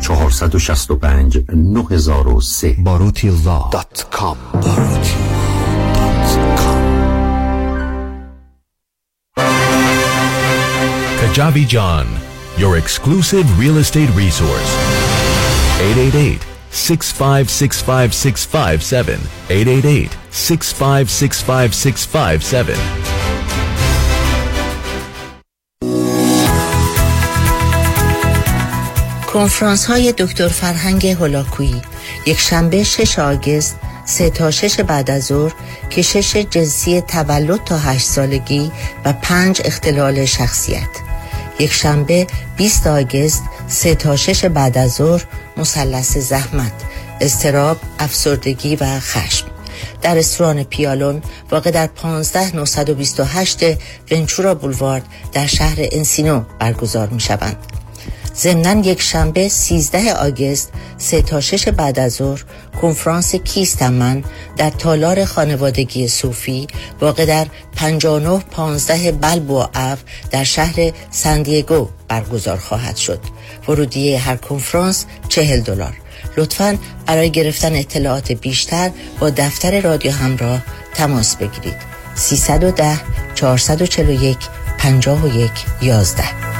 465 9003 باروتی لا دات کام Kajabi John, your exclusive real estate resource. 888 6565657 888 6565657 کنفرانس های دکتر فرهنگ هولاکویی. یک شنبه 6 آگست سه تا شش بعد از ظهر کشش جنسی تولد تا هشت سالگی و پنج اختلال شخصیت. یک شنبه 20 آگست سه تا شش بعد از ظهر مثلث زحمت استراب افسردگی و خشم. در رستوران پیالون واقع در 15928 ونچورا بولوارد در شهر انسینو برگزار می شوند. ضمناً یک شنبه 13 آگست سه تا شش بعد از ظهر کنفرانس کیستم من در تالار خانوادگی صوفی واقع در 59 15 بلبو اف در شهر سندیگو برگزار خواهد شد. ورودیه هر کنفرانس 40 دلار. لطفاً برای گرفتن اطلاعات بیشتر با دفتر رادیو همراه تماس بگیرید. 310 441 51 11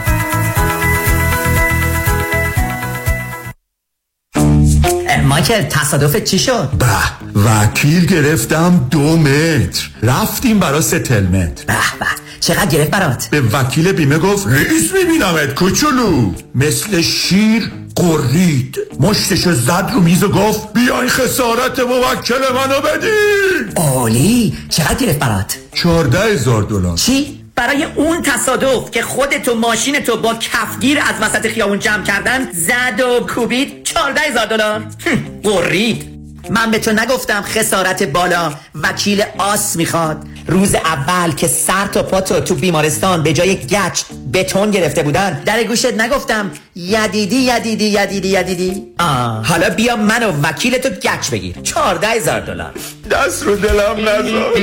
مایکل تصادف چی شد؟ به وکیل گرفتم دو متر رفتیم برا ستلمنت به به چقدر گرفت برات؟ به وکیل بیمه گفت رئیس میبینمت کوچولو مثل شیر قرید مشتشو زد رو میز و گفت بیای خسارت موکل منو بدین عالی چقدر گرفت برات؟ چارده هزار دلار چی؟ برای اون تصادف که خودتو ماشین تو با کفگیر از وسط خیابون جمع کردن زد و کوبید چارده هزار دلار. (laughs) قرید من به تو نگفتم خسارت بالا. وکیل آس می‌خواد. روز اول که سر تا پاتو تو بیمارستان به جای گچ بتون گرفته بودن در گوشت نگفتم یدیدی یدیدی یدیدی یدیدی. آه. حالا بیا من و وکیل تو گچ بگیر. چارده هزار دلار. دست رو دلم نذار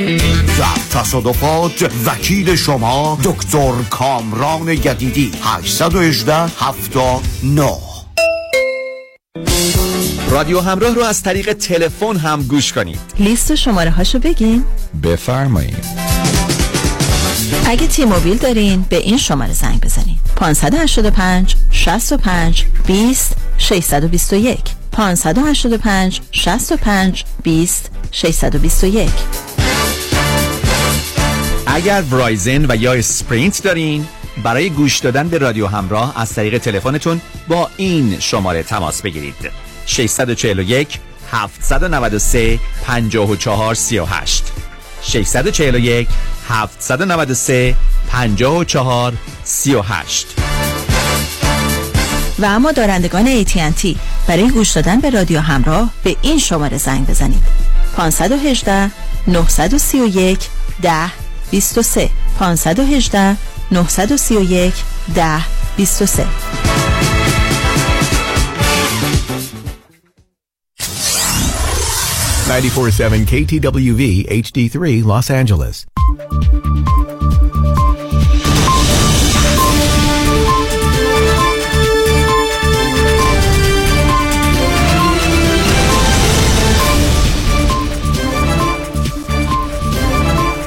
در تصادفات وکیل شما دکتر کامران یدیدی 818 79 رادیو همراه رو از طریق تلفن هم گوش کنید. لیست شماره هاشو بگین. بفرمایید. اگه تی موبیل دارین به این شماره زنگ بزنین. 585 65 20 621 585 65 20 621 اگر ورایزن و یا اسپرینت دارین برای گوش دادن به رادیو همراه از طریق تلفنتون با این شماره تماس بگیرید. 641 793 54 38 641 793 54 38 و اما دارندگان AT&T برای گوش دادن به رادیو همراه به این شماره زنگ بزنید. 518 931 10 23 518 931 10 23 947 KTWV HD3 Los Angeles.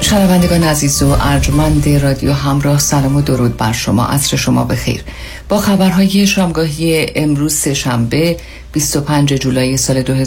شنوندگان عزیز و ارجمند رادیو همراه سلام و درود بر شما عصر شما بخیر با خبرهای شامگاهی امروز سه شنبه 25 جولای سال 2000